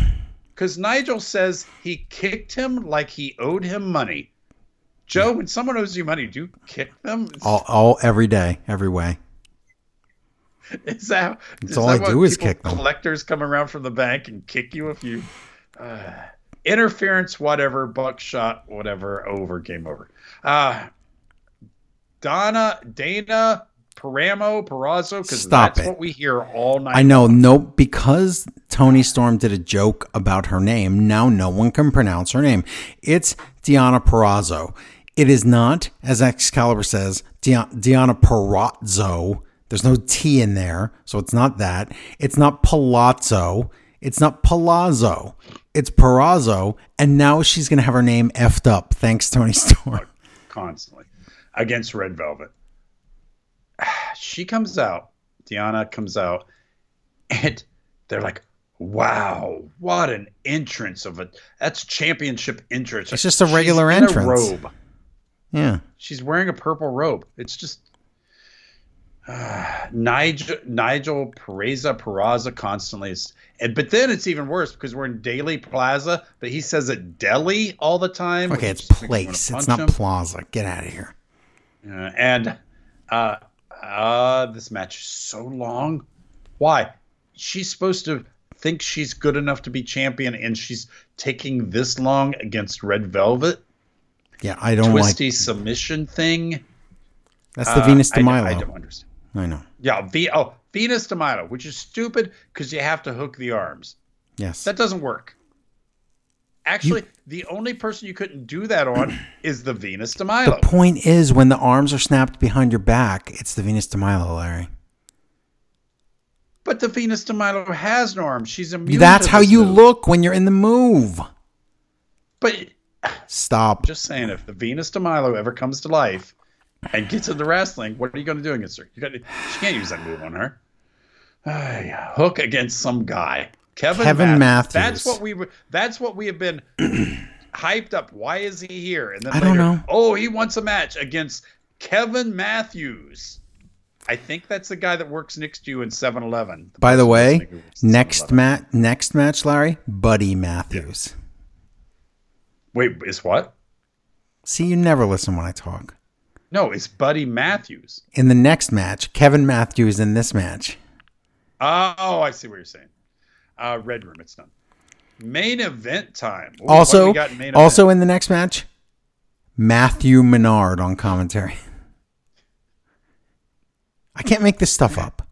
[SPEAKER 2] because Nigel says he kicked him like he owed him money. Joe, when someone owes you money, do you kick them?
[SPEAKER 1] All, all every day, every way.
[SPEAKER 2] Is that,
[SPEAKER 1] That's
[SPEAKER 2] is
[SPEAKER 1] all
[SPEAKER 2] that
[SPEAKER 1] I do is kick them.
[SPEAKER 2] Collectors come around from the bank and kick you if you uh, interference, whatever, buckshot, whatever, over, game over. Uh, Donna, Dana, Paramo, Purrazzo, because that's
[SPEAKER 1] it.
[SPEAKER 2] what we hear all night.
[SPEAKER 1] I know, no, because Toni Storm did a joke about her name. Now no one can pronounce her name. It's Diana Purrazzo. It is not, as Excalibur says, Dia- Diana Purrazzo. There's no T in there, so it's not that. It's not Palazzo. It's not Palazzo. It's Purrazzo, and now she's gonna have her name effed up. Thanks, Toni Storm.
[SPEAKER 2] constantly against Red Velvet. She comes out, Diana comes out, and they're like, "Wow, what an entrance of a that's championship entrance."
[SPEAKER 1] It's just a regular She's
[SPEAKER 2] in a
[SPEAKER 1] entrance.
[SPEAKER 2] robe.
[SPEAKER 1] Yeah.
[SPEAKER 2] She's wearing a purple robe. It's just uh, Nigel Nigel Pereza Peraza constantly is, and but then it's even worse because we're in Daily Plaza, but he says it Delhi all the time.
[SPEAKER 1] Okay, it's
[SPEAKER 2] just makes me wanna
[SPEAKER 1] place. It's not
[SPEAKER 2] him.
[SPEAKER 1] plaza. Get out of here.
[SPEAKER 2] Uh, and uh, uh, this match is so long. Why? She's supposed to think she's good enough to be champion, and she's taking this long against Red Velvet.
[SPEAKER 1] Yeah, I don't like.
[SPEAKER 2] Twisty submission thing.
[SPEAKER 1] That's the
[SPEAKER 2] Uh,
[SPEAKER 1] Venus de
[SPEAKER 2] I,
[SPEAKER 1] Milo.
[SPEAKER 2] I don't understand.
[SPEAKER 1] I know.
[SPEAKER 2] Yeah, v- oh, Venus de Milo, which is stupid because you have to hook the arms.
[SPEAKER 1] Yes.
[SPEAKER 2] That doesn't work. Actually, the only person you couldn't do that on is the Venus de Milo.
[SPEAKER 1] The point is, when the arms are snapped behind your back, it's the Venus de Milo, Larry.
[SPEAKER 2] But the Venus de Milo has no arms. She's immune.
[SPEAKER 1] That's how you
[SPEAKER 2] move.
[SPEAKER 1] look when you're in the move.
[SPEAKER 2] But
[SPEAKER 1] Stop.
[SPEAKER 2] just saying, if the Venus de Milo ever comes to life and gets into wrestling, what are you going to do against her? You got she can't use that move on her. Ay, hook against some guy, Kevin,
[SPEAKER 1] Kevin
[SPEAKER 2] Matthews.
[SPEAKER 1] Matthews.
[SPEAKER 2] That's what we. That's what we have been hyped up. Why is he here? And then
[SPEAKER 1] I don't know.
[SPEAKER 2] Oh, he wants a match against Kevin Matthews. I think that's the guy that works next to you in 7-Eleven.
[SPEAKER 1] By the way,
[SPEAKER 2] person who works in
[SPEAKER 1] next
[SPEAKER 2] 7-Eleven.
[SPEAKER 1] match, next match, Larry, Buddy Matthews.
[SPEAKER 2] Wait, is what?
[SPEAKER 1] See, you never listen when I talk.
[SPEAKER 2] No, it's Buddy Matthews.
[SPEAKER 1] In the next match, Kevin Matthews in this match.
[SPEAKER 2] Oh, I see what you're saying. Uh, Red Room, it's done. Main event time. Ooh,
[SPEAKER 1] Also,
[SPEAKER 2] we got in main
[SPEAKER 1] also in the next match, Matthew Menard on commentary. I can't make this stuff up.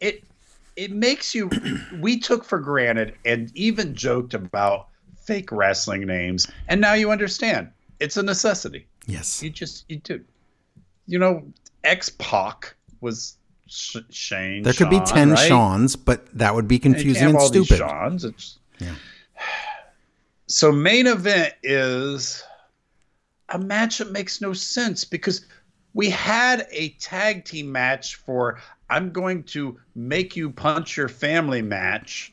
[SPEAKER 2] it it makes you. we took for granted and even joked about fake wrestling names, and now you understand. It's a necessity.
[SPEAKER 1] Yes.
[SPEAKER 2] You just you do. You know, X Pac was Sh- Shane.
[SPEAKER 1] There could be 10
[SPEAKER 2] right?
[SPEAKER 1] Seans, but that would be
[SPEAKER 2] And
[SPEAKER 1] confusing and
[SPEAKER 2] these
[SPEAKER 1] stupid.
[SPEAKER 2] Seans. It's-
[SPEAKER 1] Yeah.
[SPEAKER 2] So main event is a match that makes no sense because we had a tag team match for I'm going to make you punch your family match.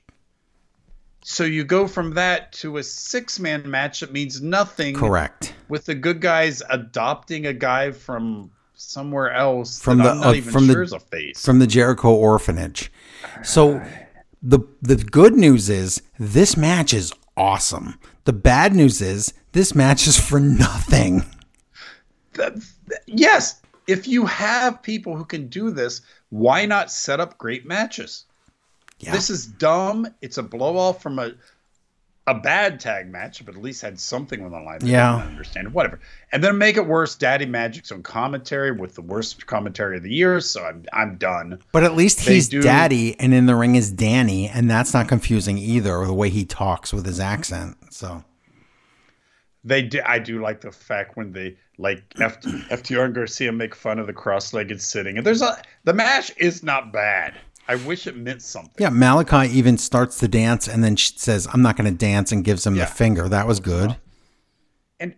[SPEAKER 2] So you go from that to a six man match that means nothing
[SPEAKER 1] Correct.
[SPEAKER 2] with the good guys adopting a guy from somewhere else
[SPEAKER 1] From
[SPEAKER 2] that
[SPEAKER 1] the-
[SPEAKER 2] I'm not
[SPEAKER 1] uh,
[SPEAKER 2] even
[SPEAKER 1] from the-
[SPEAKER 2] sure is a face.
[SPEAKER 1] From the Jericho Orphanage. So the the good news is this match is awesome. The bad news is this match is for nothing.
[SPEAKER 2] Th- th- yes, if you have people who can do this, why not set up great matches?
[SPEAKER 1] Yeah.
[SPEAKER 2] This is dumb. It's a blow off from a a bad tag match, but at least had something on the line. I
[SPEAKER 1] Yeah.
[SPEAKER 2] didn't understand whatever, and then make it worse. Daddy Magic's on commentary with the worst commentary of the year, so I'm I'm done.
[SPEAKER 1] But at least
[SPEAKER 2] They
[SPEAKER 1] he's
[SPEAKER 2] do-
[SPEAKER 1] daddy and in the ring is Danny, and that's not confusing either, the way he talks with his accent. So
[SPEAKER 2] They do, I do like the fact when they like F, FTR and Garcia make fun of the cross-legged sitting, and there's a the match is not bad. I wish it meant something.
[SPEAKER 1] yeah, Malakai even starts to dance and then she says, "I'm not going to dance," and gives him
[SPEAKER 2] Yeah.
[SPEAKER 1] the finger. That was good. Uh-huh.
[SPEAKER 2] and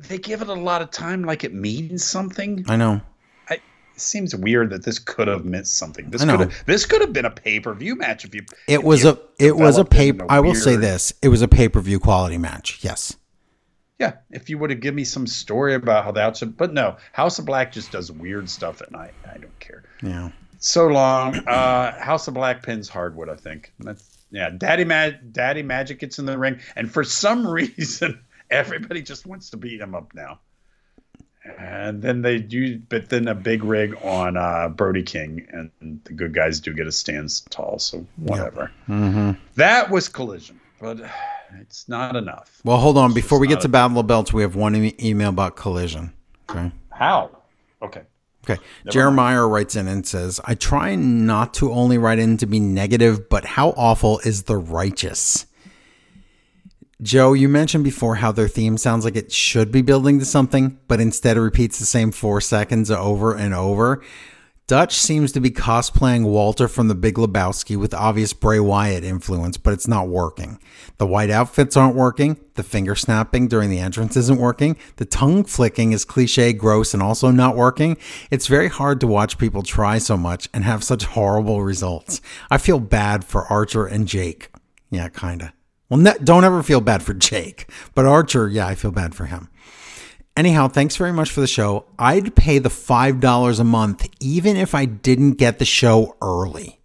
[SPEAKER 2] they give it a lot of time like it means something.
[SPEAKER 1] I know.
[SPEAKER 2] I, it seems weird that this could have meant something. This
[SPEAKER 1] I know.
[SPEAKER 2] could have this could have been a pay per view match if you.
[SPEAKER 1] It
[SPEAKER 2] if
[SPEAKER 1] was
[SPEAKER 2] you
[SPEAKER 1] a it was a
[SPEAKER 2] developed it in
[SPEAKER 1] paper.
[SPEAKER 2] a
[SPEAKER 1] I will say this: it was a pay per view quality match. Yes.
[SPEAKER 2] yeah, if you would have given me some story about how the House of, but no, House of Black just does weird stuff, and I, I don't care.
[SPEAKER 1] Yeah.
[SPEAKER 2] So long. Uh, House of Black pins hardwood, I think. That's yeah. Daddy Mag, Daddy Magic gets in the ring, and for some reason, everybody just wants to beat him up now. And then they do, but then a big rig on uh, Brody King, and the good guys do get a stands tall. So whatever.
[SPEAKER 1] Mm-hmm.
[SPEAKER 2] That was collision, but it's not enough.
[SPEAKER 1] Well, hold on. Before we get to Battle of Belts, we have one e- email about collision. Okay.
[SPEAKER 2] How? Okay.
[SPEAKER 1] Okay. Jeremiah writes in and says, I try not to only write in to be negative, but how awful is the righteous? Joe, you mentioned before how their theme sounds like it should be building to something, but instead it repeats the same four seconds over and over. Dutch seems to be cosplaying Walter from the Big Lebowski with obvious Bray Wyatt influence, but it's not working. The white outfits aren't working. The finger snapping during the entrance isn't working. The tongue flicking is cliche, gross, and also not working. It's very hard to watch people try so much and have such horrible results. I feel bad for Archer and Jake. Yeah, kinda. Well, ne- don't ever feel bad for Jake, but Archer, yeah, I feel bad for him. Anyhow, thanks very much for the show. I'd pay the $5 a month even if I didn't get the show early.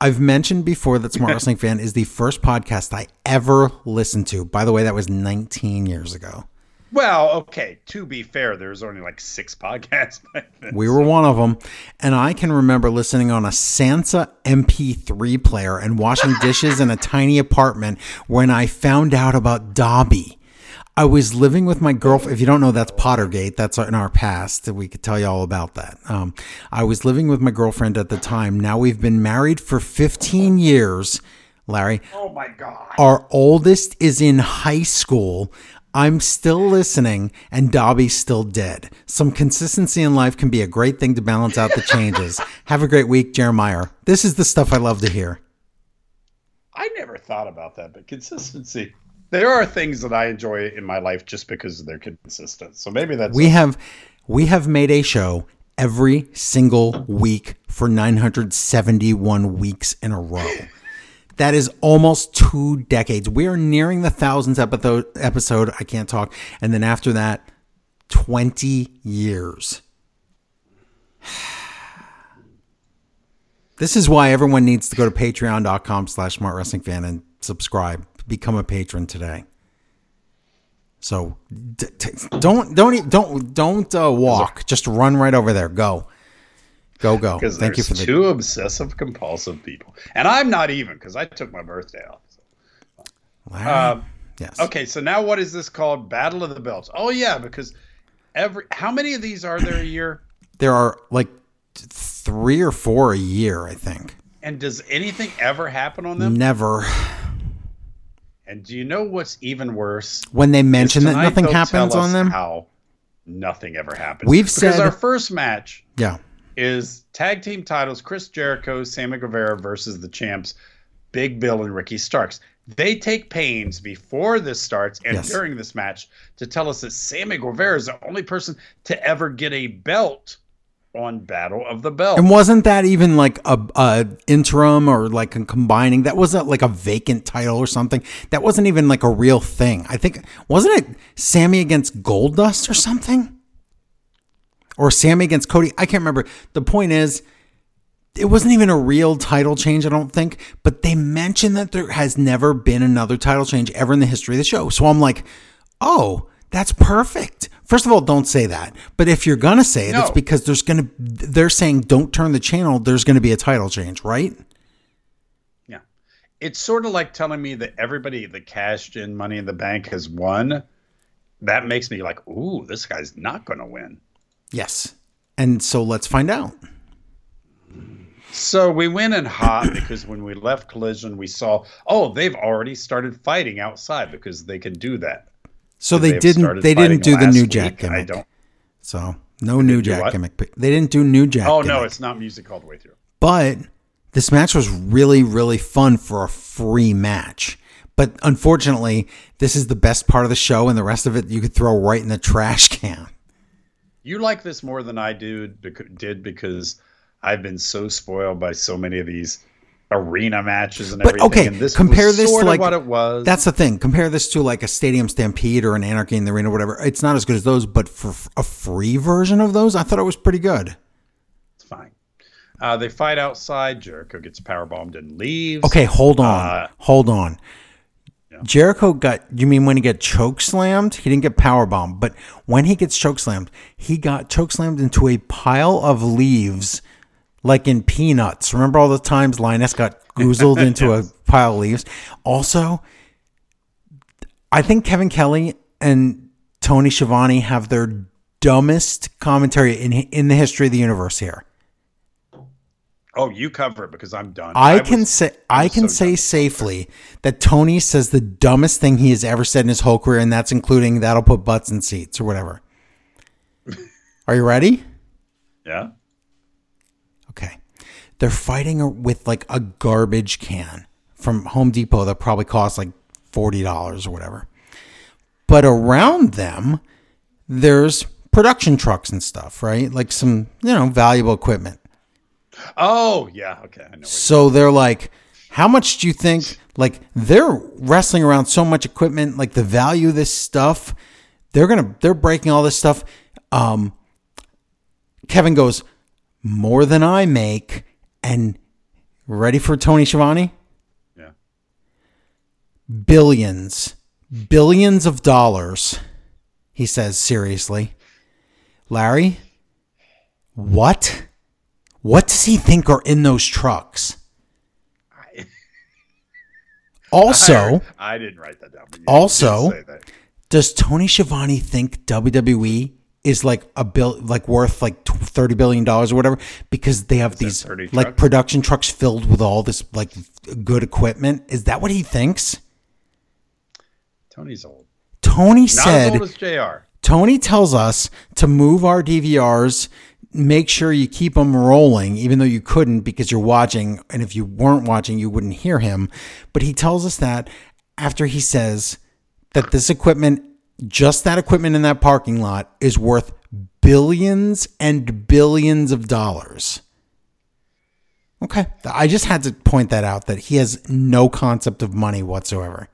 [SPEAKER 1] I've mentioned before that Smart Wrestling Fan is the first podcast I ever listened to. By the way, that was 19 years ago.
[SPEAKER 2] Well, okay. To be fair, there's only like six podcasts then.
[SPEAKER 1] We were one of them. And I can remember listening on a Sansa MP3 player and washing dishes in a tiny apartment when I found out about Dobby. I was living with my girlfriend. If you don't know, that's Pottergate. That's in our past. We could tell you all about that. Um, I was living with my girlfriend at the time. Now we've been married for 15 years, Larry.
[SPEAKER 2] Oh my god.
[SPEAKER 1] Our oldest is in high school. I'm still listening, and Dobby's still dead. Some consistency in life can be a great thing to balance out the changes. Have a great week, Jeremiah. This is the stuff I love to hear.
[SPEAKER 2] I never thought about that, but consistency. There are things that I enjoy in my life just because they're consistent. So maybe that's
[SPEAKER 1] We have we have made a show every single week for 971 weeks in a row. That is almost two decades. We are nearing the thousands episode. Episode. I can't talk. And then after that, 20 years. This is why everyone needs to go to patreon.com slash smart wrestling fan and subscribe. Become a patron today. So d- t- don't don't don't don't uh, walk. Just run right over there. Go, go, go. Thank you for the.
[SPEAKER 2] two obsessive compulsive people, and I'm not even because I took my birthday off.
[SPEAKER 1] Larry?
[SPEAKER 2] Um,
[SPEAKER 1] yes.
[SPEAKER 2] Okay, so now what is this called? Battle of the Belts. Oh yeah, because every how many of these are there a year?
[SPEAKER 1] There are like three or four a year, I think.
[SPEAKER 2] And does anything ever happen on them?
[SPEAKER 1] Never.
[SPEAKER 2] And do you know what's even worse?
[SPEAKER 1] When they mention that nothing happens on them.
[SPEAKER 2] How nothing ever happens.
[SPEAKER 1] We've
[SPEAKER 2] because
[SPEAKER 1] said-
[SPEAKER 2] our first match
[SPEAKER 1] Yeah.
[SPEAKER 2] is tag team titles: Chris Jericho, Sammy Guevara versus the champs, Big Bill and Ricky Starks. They take pains before this starts and
[SPEAKER 1] Yes.
[SPEAKER 2] during this match to tell us that Sammy Guevara is the only person to ever get a belt on Battle of the Belt.
[SPEAKER 1] And wasn't that even like a, a interim or like a combining? That wasn't like a vacant title or something. That wasn't even like a real thing. I think wasn't it Sammy against Goldust or something, or Sammy against Cody? I can't remember. The point is, it wasn't even a real title change. I don't think. But they mentioned that there has never been another title change ever in the history of the show. So I'm like, oh, that's perfect. First of all, don't say that. But if you're gonna say it, it's because there's gonna. They're saying don't turn the channel. There's gonna be a title change, right?
[SPEAKER 2] Yeah. It's sort of like telling me that everybody that cashed in Money in the Bank has won. That makes me like, ooh, this guy's not going to win.
[SPEAKER 1] Yes. And so let's find out.
[SPEAKER 2] So we went in hot because when we left Collision, we saw, oh, they've already started fighting outside because they can do that.
[SPEAKER 1] So they didn't. They didn't do the New
[SPEAKER 2] week.
[SPEAKER 1] Jack
[SPEAKER 2] I
[SPEAKER 1] gimmick.
[SPEAKER 2] don't.
[SPEAKER 1] So no new Jack gimmick. They didn't do New Jack.
[SPEAKER 2] Oh no, it's not music all the way through.
[SPEAKER 1] But this match was really, really fun for a free match. But unfortunately, this is the best part of the show, and the rest of it you could throw right in the trash can.
[SPEAKER 2] You like this more than I do did because I've been so spoiled by so many of these arena matches and
[SPEAKER 1] But
[SPEAKER 2] everything.
[SPEAKER 1] okay,
[SPEAKER 2] and this
[SPEAKER 1] compare this to like
[SPEAKER 2] what it was.
[SPEAKER 1] That's the thing. Compare this to like a Stadium Stampede or an Anarchy in the Arena, or whatever. It's not as good as those, but for a free version of those, I thought it was pretty good.
[SPEAKER 2] It's fine. Uh, they fight outside. Jericho gets power bombed and leaves.
[SPEAKER 1] Okay, hold on,
[SPEAKER 2] Uh,
[SPEAKER 1] hold on. Jericho got. You mean when he got choke slammed? He didn't get power bombed, but when he gets choke slammed, he got choke slammed into a pile of leaves, like in Peanuts. Remember all the times Linus got goozled into a pile of leaves. Also, I think Kevin Kelly and Tony Schiavone have their dumbest commentary in in the history of the universe here.
[SPEAKER 2] Oh, you cover it because I'm done.
[SPEAKER 1] I,
[SPEAKER 2] was-
[SPEAKER 1] can say I
[SPEAKER 2] was
[SPEAKER 1] can
[SPEAKER 2] so
[SPEAKER 1] say
[SPEAKER 2] done.
[SPEAKER 1] safely that Tony says the dumbest thing he has ever said in his whole career, and that's including that'll put butts in seats or whatever. Are you ready?
[SPEAKER 2] Yeah.
[SPEAKER 1] They're fighting with like a garbage can from Home Depot that probably costs like $40 or whatever. But around them, there's production trucks and stuff, right? Like some, you know, valuable equipment.
[SPEAKER 2] Oh, yeah. Okay. I know.
[SPEAKER 1] So they're like, how much do you think? Like they're wrestling around so much equipment, like the value of this stuff. They're gonna they're breaking all this stuff. Um, Kevin goes more than I make, and ready for Tony Schiavone?
[SPEAKER 2] yeah.
[SPEAKER 1] Billions, billions of dollars. He says seriously, Larry. What? What does he think are in those trucks?
[SPEAKER 2] I,
[SPEAKER 1] Also,
[SPEAKER 2] I, didn't write that down.
[SPEAKER 1] Also-
[SPEAKER 2] that.
[SPEAKER 1] does Tony Schiavone think WWE is like a bill, like worth like thirty billion dollars or whatever because they have these like production trucks filled with all this like good equipment? Is that what he thinks?
[SPEAKER 2] Tony's old.
[SPEAKER 1] Tony
[SPEAKER 2] Not
[SPEAKER 1] said
[SPEAKER 2] as as Jr.
[SPEAKER 1] Tony tells us to move our DVRs, make sure you keep them rolling, even though you couldn't because you're watching. And if you weren't watching, you wouldn't hear him. But he tells us that after he says that this equipment, just that equipment in that parking lot, is worth billions and billions of dollars. Okay. I just had to point that out that he has no concept of money whatsoever.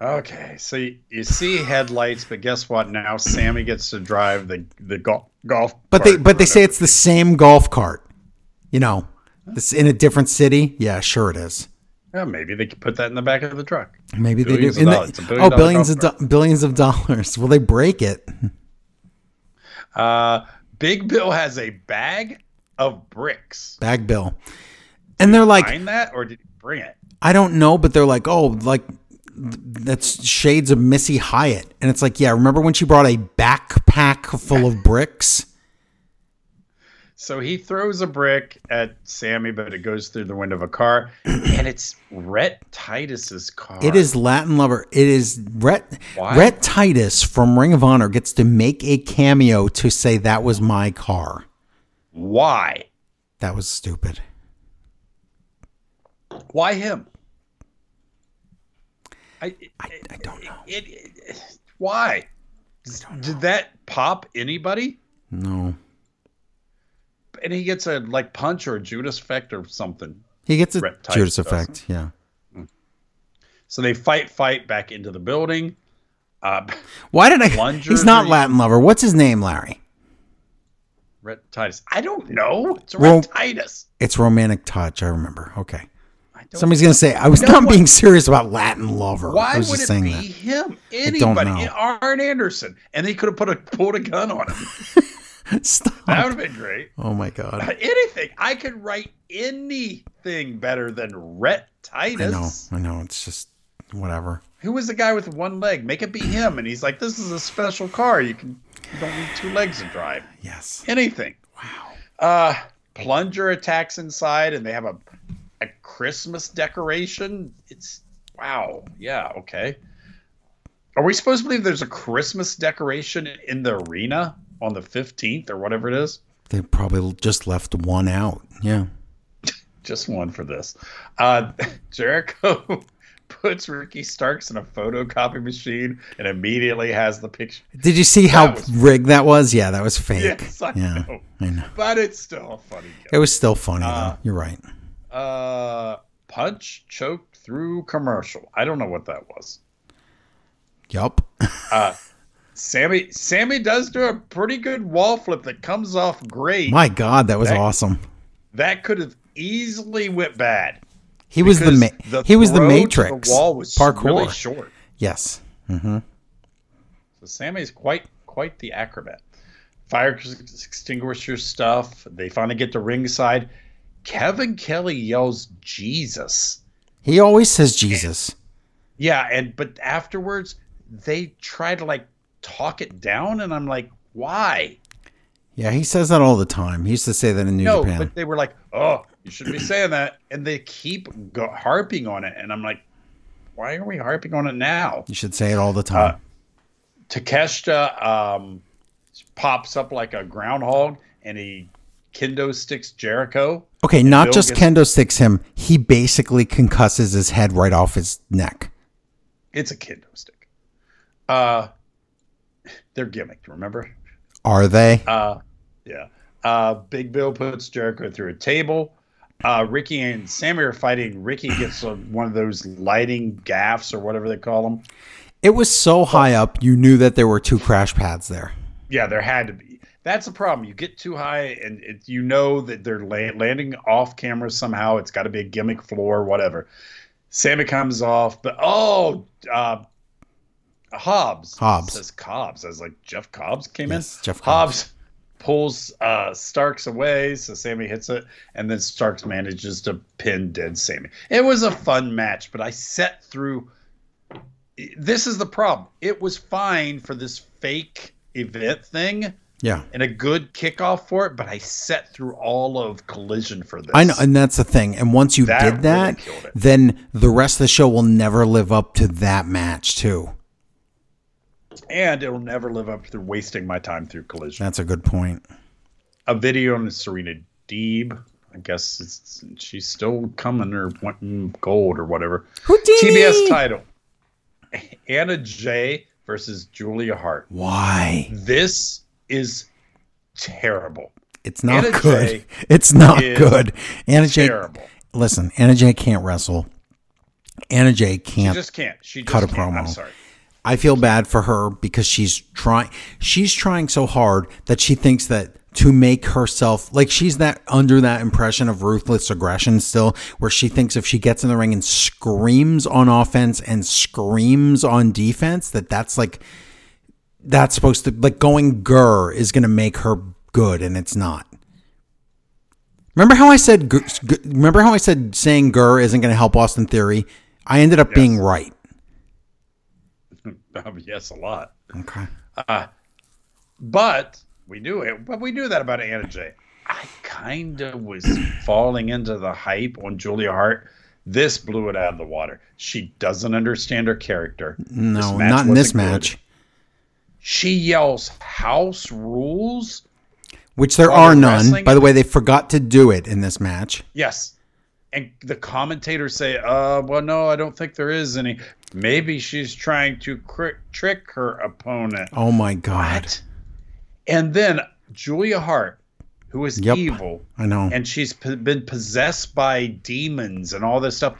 [SPEAKER 2] Okay, so you, you see headlights, but guess what? Now Sammy gets to drive the the golf golf.
[SPEAKER 1] But they
[SPEAKER 2] cart
[SPEAKER 1] but they say it's the same golf cart. You know, this in a different city. Yeah, sure it is.
[SPEAKER 2] Yeah, maybe they could put that in the back of the truck.
[SPEAKER 1] Maybe
[SPEAKER 2] Billions
[SPEAKER 1] they
[SPEAKER 2] of
[SPEAKER 1] do. In the-
[SPEAKER 2] dollars. It's a billion
[SPEAKER 1] oh, billions of do- billions of dollars. Will they break it?
[SPEAKER 2] Uh, Big Bill has a bag of bricks.
[SPEAKER 1] Bag bill. And they're like,
[SPEAKER 2] Find that, or did he bring it?
[SPEAKER 1] I don't know, but they're like, oh, like that's shades of Missy Hyatt. And it's like, yeah, remember when she brought a backpack full of bricks?
[SPEAKER 2] So he throws a brick at Sammy, but it goes through the window of a car, and it's Rhett Titus's car.
[SPEAKER 1] It is Latin lover. It is Rhett
[SPEAKER 2] Why?
[SPEAKER 1] Rhett Titus from Ring of Honor gets to make a cameo to say that was my car.
[SPEAKER 2] Why?
[SPEAKER 1] That was stupid.
[SPEAKER 2] Why him? I
[SPEAKER 1] I, I don't know.
[SPEAKER 2] it, it- why? Did that pop anybody?
[SPEAKER 1] No.
[SPEAKER 2] And he gets a like punch or a Judas effect or something.
[SPEAKER 1] He gets a Judas
[SPEAKER 2] does.
[SPEAKER 1] effect. Yeah.
[SPEAKER 2] So they fight, fight back into the building. Uh,
[SPEAKER 1] Why did I? He's not. Latin lover. What's his name, Larry?
[SPEAKER 2] Rhett Titus. I don't know. It's Titus.
[SPEAKER 1] It's romantic touch. I remember. Okay.
[SPEAKER 2] I don't
[SPEAKER 1] Somebody's gonna say I was
[SPEAKER 2] know
[SPEAKER 1] not
[SPEAKER 2] what-
[SPEAKER 1] being serious about Latin lover. I
[SPEAKER 2] Why
[SPEAKER 1] was
[SPEAKER 2] would
[SPEAKER 1] just
[SPEAKER 2] it
[SPEAKER 1] saying
[SPEAKER 2] be
[SPEAKER 1] that.
[SPEAKER 2] him?
[SPEAKER 1] don't
[SPEAKER 2] Anybody?
[SPEAKER 1] know.
[SPEAKER 2] Arn Anderson, and they could have put a pulled a gun on him.
[SPEAKER 1] Stop.
[SPEAKER 2] That would have been great.
[SPEAKER 1] Oh my god.
[SPEAKER 2] Anything. I could write anything better than Rhett Titus.
[SPEAKER 1] I know. I know. It's just whatever.
[SPEAKER 2] Who was the guy with one leg? Make it be him. And he's like, "This is a special car. You can, you don't need two legs to drive.
[SPEAKER 1] Yes.
[SPEAKER 2] Anything."
[SPEAKER 1] Wow.
[SPEAKER 2] Uh, Plunger attacks inside, and they have a a Christmas decoration. It's wow. Yeah. Okay. Are we supposed to believe there's a Christmas decoration in the arena on the fifteenth or whatever it is?
[SPEAKER 1] They probably just left one out. Yeah.
[SPEAKER 2] Just one for this. Uh, Jericho puts Ricky Starks in a photocopy machine and immediately has the picture.
[SPEAKER 1] Did you see how
[SPEAKER 2] was-
[SPEAKER 1] rigged that was? Yeah, that was fake.
[SPEAKER 2] Yes, I
[SPEAKER 1] yeah,
[SPEAKER 2] know.
[SPEAKER 1] I know.
[SPEAKER 2] But it's still funny
[SPEAKER 1] It was still funny
[SPEAKER 2] Uh,
[SPEAKER 1] though. You're right.
[SPEAKER 2] Uh, punch choked through commercial. I don't know what that was.
[SPEAKER 1] Yup.
[SPEAKER 2] Uh, Sammy Sammy does do a pretty good wall flip that comes off great.
[SPEAKER 1] My God, that was
[SPEAKER 2] That-
[SPEAKER 1] awesome.
[SPEAKER 2] that could have easily went bad.
[SPEAKER 1] He was the, ma- he was the Matrix.
[SPEAKER 2] The wall was
[SPEAKER 1] parkour.
[SPEAKER 2] really short.
[SPEAKER 1] Yes. Mm-hmm.
[SPEAKER 2] So Sammy's quite quite the acrobat. Fire extinguisher stuff. They finally get to ringside. Kevin Kelly yells Jesus.
[SPEAKER 1] He always says Jesus.
[SPEAKER 2] Yeah, and but afterwards they try to like talk it down, and I'm like, why?
[SPEAKER 1] Yeah, he says that all the time. He used to say that in New
[SPEAKER 2] no,
[SPEAKER 1] Japan.
[SPEAKER 2] but they were like, oh, you shouldn't be saying that, and they keep go- harping on it, and I'm like, why are we harping on it now?
[SPEAKER 1] you should say it all the time.
[SPEAKER 2] Uh, Takeshita um, pops up like a groundhog, and he kendo sticks Jericho.
[SPEAKER 1] okay, not
[SPEAKER 2] Bill
[SPEAKER 1] just
[SPEAKER 2] gets-
[SPEAKER 1] kendo sticks him. He basically concusses his head right off his neck.
[SPEAKER 2] It's a kendo stick. Uh, they're gimmicked, remember?
[SPEAKER 1] Are they?
[SPEAKER 2] Uh, yeah. Uh, Big Bill puts Jericho through a table. Uh, Ricky and Sammy are fighting. Ricky gets uh one of those lighting gaffs or whatever they call them.
[SPEAKER 1] It was so high up, you knew that there were two crash pads there.
[SPEAKER 2] Yeah, there had to be. That's a problem. You get too high, and it, you know that they're la- landing off camera somehow. It's got to be a gimmick floor, whatever. Sammy comes off, but oh, uh, Hobbs.
[SPEAKER 1] Hobbs.
[SPEAKER 2] says Cobbs. I was like, Jeff Cobbs came
[SPEAKER 1] Yes,
[SPEAKER 2] in.
[SPEAKER 1] Jeff
[SPEAKER 2] Hobbs pulls uh, Starks away, so Sammy hits it, and then Starks manages to pin dead Sammy. It was a fun match, but I set through. This is the problem. It was fine for this fake event thing
[SPEAKER 1] Yeah.
[SPEAKER 2] and a good kickoff for it, but I set through all of Collision for this.
[SPEAKER 1] I know, and that's the thing. And once you
[SPEAKER 2] That
[SPEAKER 1] did that,
[SPEAKER 2] it.
[SPEAKER 1] then the rest of the show will never live up to that match, too.
[SPEAKER 2] And it'll never live up to wasting my time through Collision.
[SPEAKER 1] That's a good point.
[SPEAKER 2] A video on Serena Deeb. I guess it's, she's still coming or wanting gold or whatever.
[SPEAKER 1] Houdini!
[SPEAKER 2] TBS title: Anna Jay versus Julia Hart.
[SPEAKER 1] Why?
[SPEAKER 2] This is terrible.
[SPEAKER 1] It's not
[SPEAKER 2] Anna
[SPEAKER 1] good.
[SPEAKER 2] Jay
[SPEAKER 1] It's not good. Anna Jay,
[SPEAKER 2] Terrible.
[SPEAKER 1] listen, Anna Jay can't wrestle. Anna Jay
[SPEAKER 2] She
[SPEAKER 1] can't.
[SPEAKER 2] She just can't. She just
[SPEAKER 1] cut a
[SPEAKER 2] can't. I'm
[SPEAKER 1] promo.
[SPEAKER 2] sorry.
[SPEAKER 1] I feel bad for her because she's trying. She's trying so hard that she thinks that to make herself like she's that under that impression of ruthless aggression still, where she thinks if she gets in the ring and screams on offense and screams on defense, that that's like that's supposed to like going gur is going to make her good, and it's not. Remember how I said? Remember how I said saying gur isn't going to help Austin Theory? I ended up being right.
[SPEAKER 2] Um, yes, a lot.
[SPEAKER 1] Okay.
[SPEAKER 2] But we knew it. But we knew that about Anna Jay. I kind of was falling into the hype on Julia Hart. This blew it out of the water. She doesn't understand her character.
[SPEAKER 1] No, not in this
[SPEAKER 2] good.
[SPEAKER 1] match.
[SPEAKER 2] She yells house rules.
[SPEAKER 1] Which there are none. By the way, they forgot to do it in this match.
[SPEAKER 2] Yes. And the commentators say, uh, well, no, I don't think there is any. Maybe she's trying to cri- trick her opponent.
[SPEAKER 1] Oh my god.
[SPEAKER 2] What? And then Julia Hart, who is
[SPEAKER 1] Yep.
[SPEAKER 2] evil,
[SPEAKER 1] I know.
[SPEAKER 2] and she's p- been possessed by demons and all this stuff.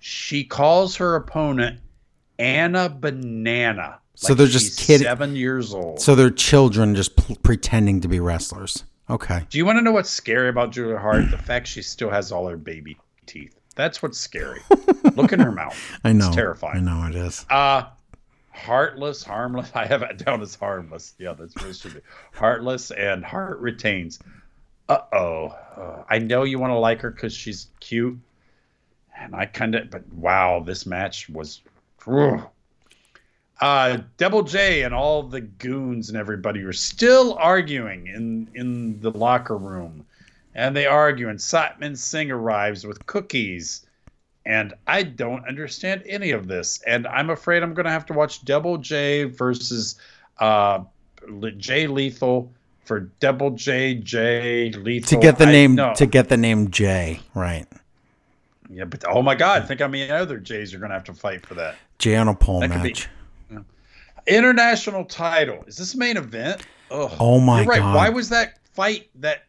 [SPEAKER 2] She calls her opponent Anna Banana.
[SPEAKER 1] So they're just
[SPEAKER 2] she's
[SPEAKER 1] kidding-
[SPEAKER 2] Seven years old.
[SPEAKER 1] so they're children just p- pretending to be wrestlers. Okay.
[SPEAKER 2] Do you want to know what's scary about Julia Hart? the fact she still has all her baby teeth. That's what's scary. Look in her mouth.
[SPEAKER 1] I know.
[SPEAKER 2] It's terrifying.
[SPEAKER 1] I know it is.
[SPEAKER 2] Uh heartless, harmless. I have it down as harmless. Yeah, that's what it should be. Heartless and heart retains. Uh-oh. Uh, I know you want to like her because she's cute. And I kind of, but wow, this match was. Ugh. Uh, Double J and all the goons and everybody were still arguing in in the locker room, and they argue. And Satnam Singh arrives with cookies, and I don't understand any of this. And I'm afraid I'm going to have to watch Double J versus uh, Jay Lethal for Double J J Lethal
[SPEAKER 1] To get the
[SPEAKER 2] I-
[SPEAKER 1] name
[SPEAKER 2] no.
[SPEAKER 1] to get the name J right.
[SPEAKER 2] Yeah, but oh my God, I think how many other Jays are going to have to fight for that.
[SPEAKER 1] Jay on a pole
[SPEAKER 2] That could be-
[SPEAKER 1] match.
[SPEAKER 2] International title. Is this main event? Ugh.
[SPEAKER 1] Oh my
[SPEAKER 2] You're right.
[SPEAKER 1] God.
[SPEAKER 2] Why was that fight that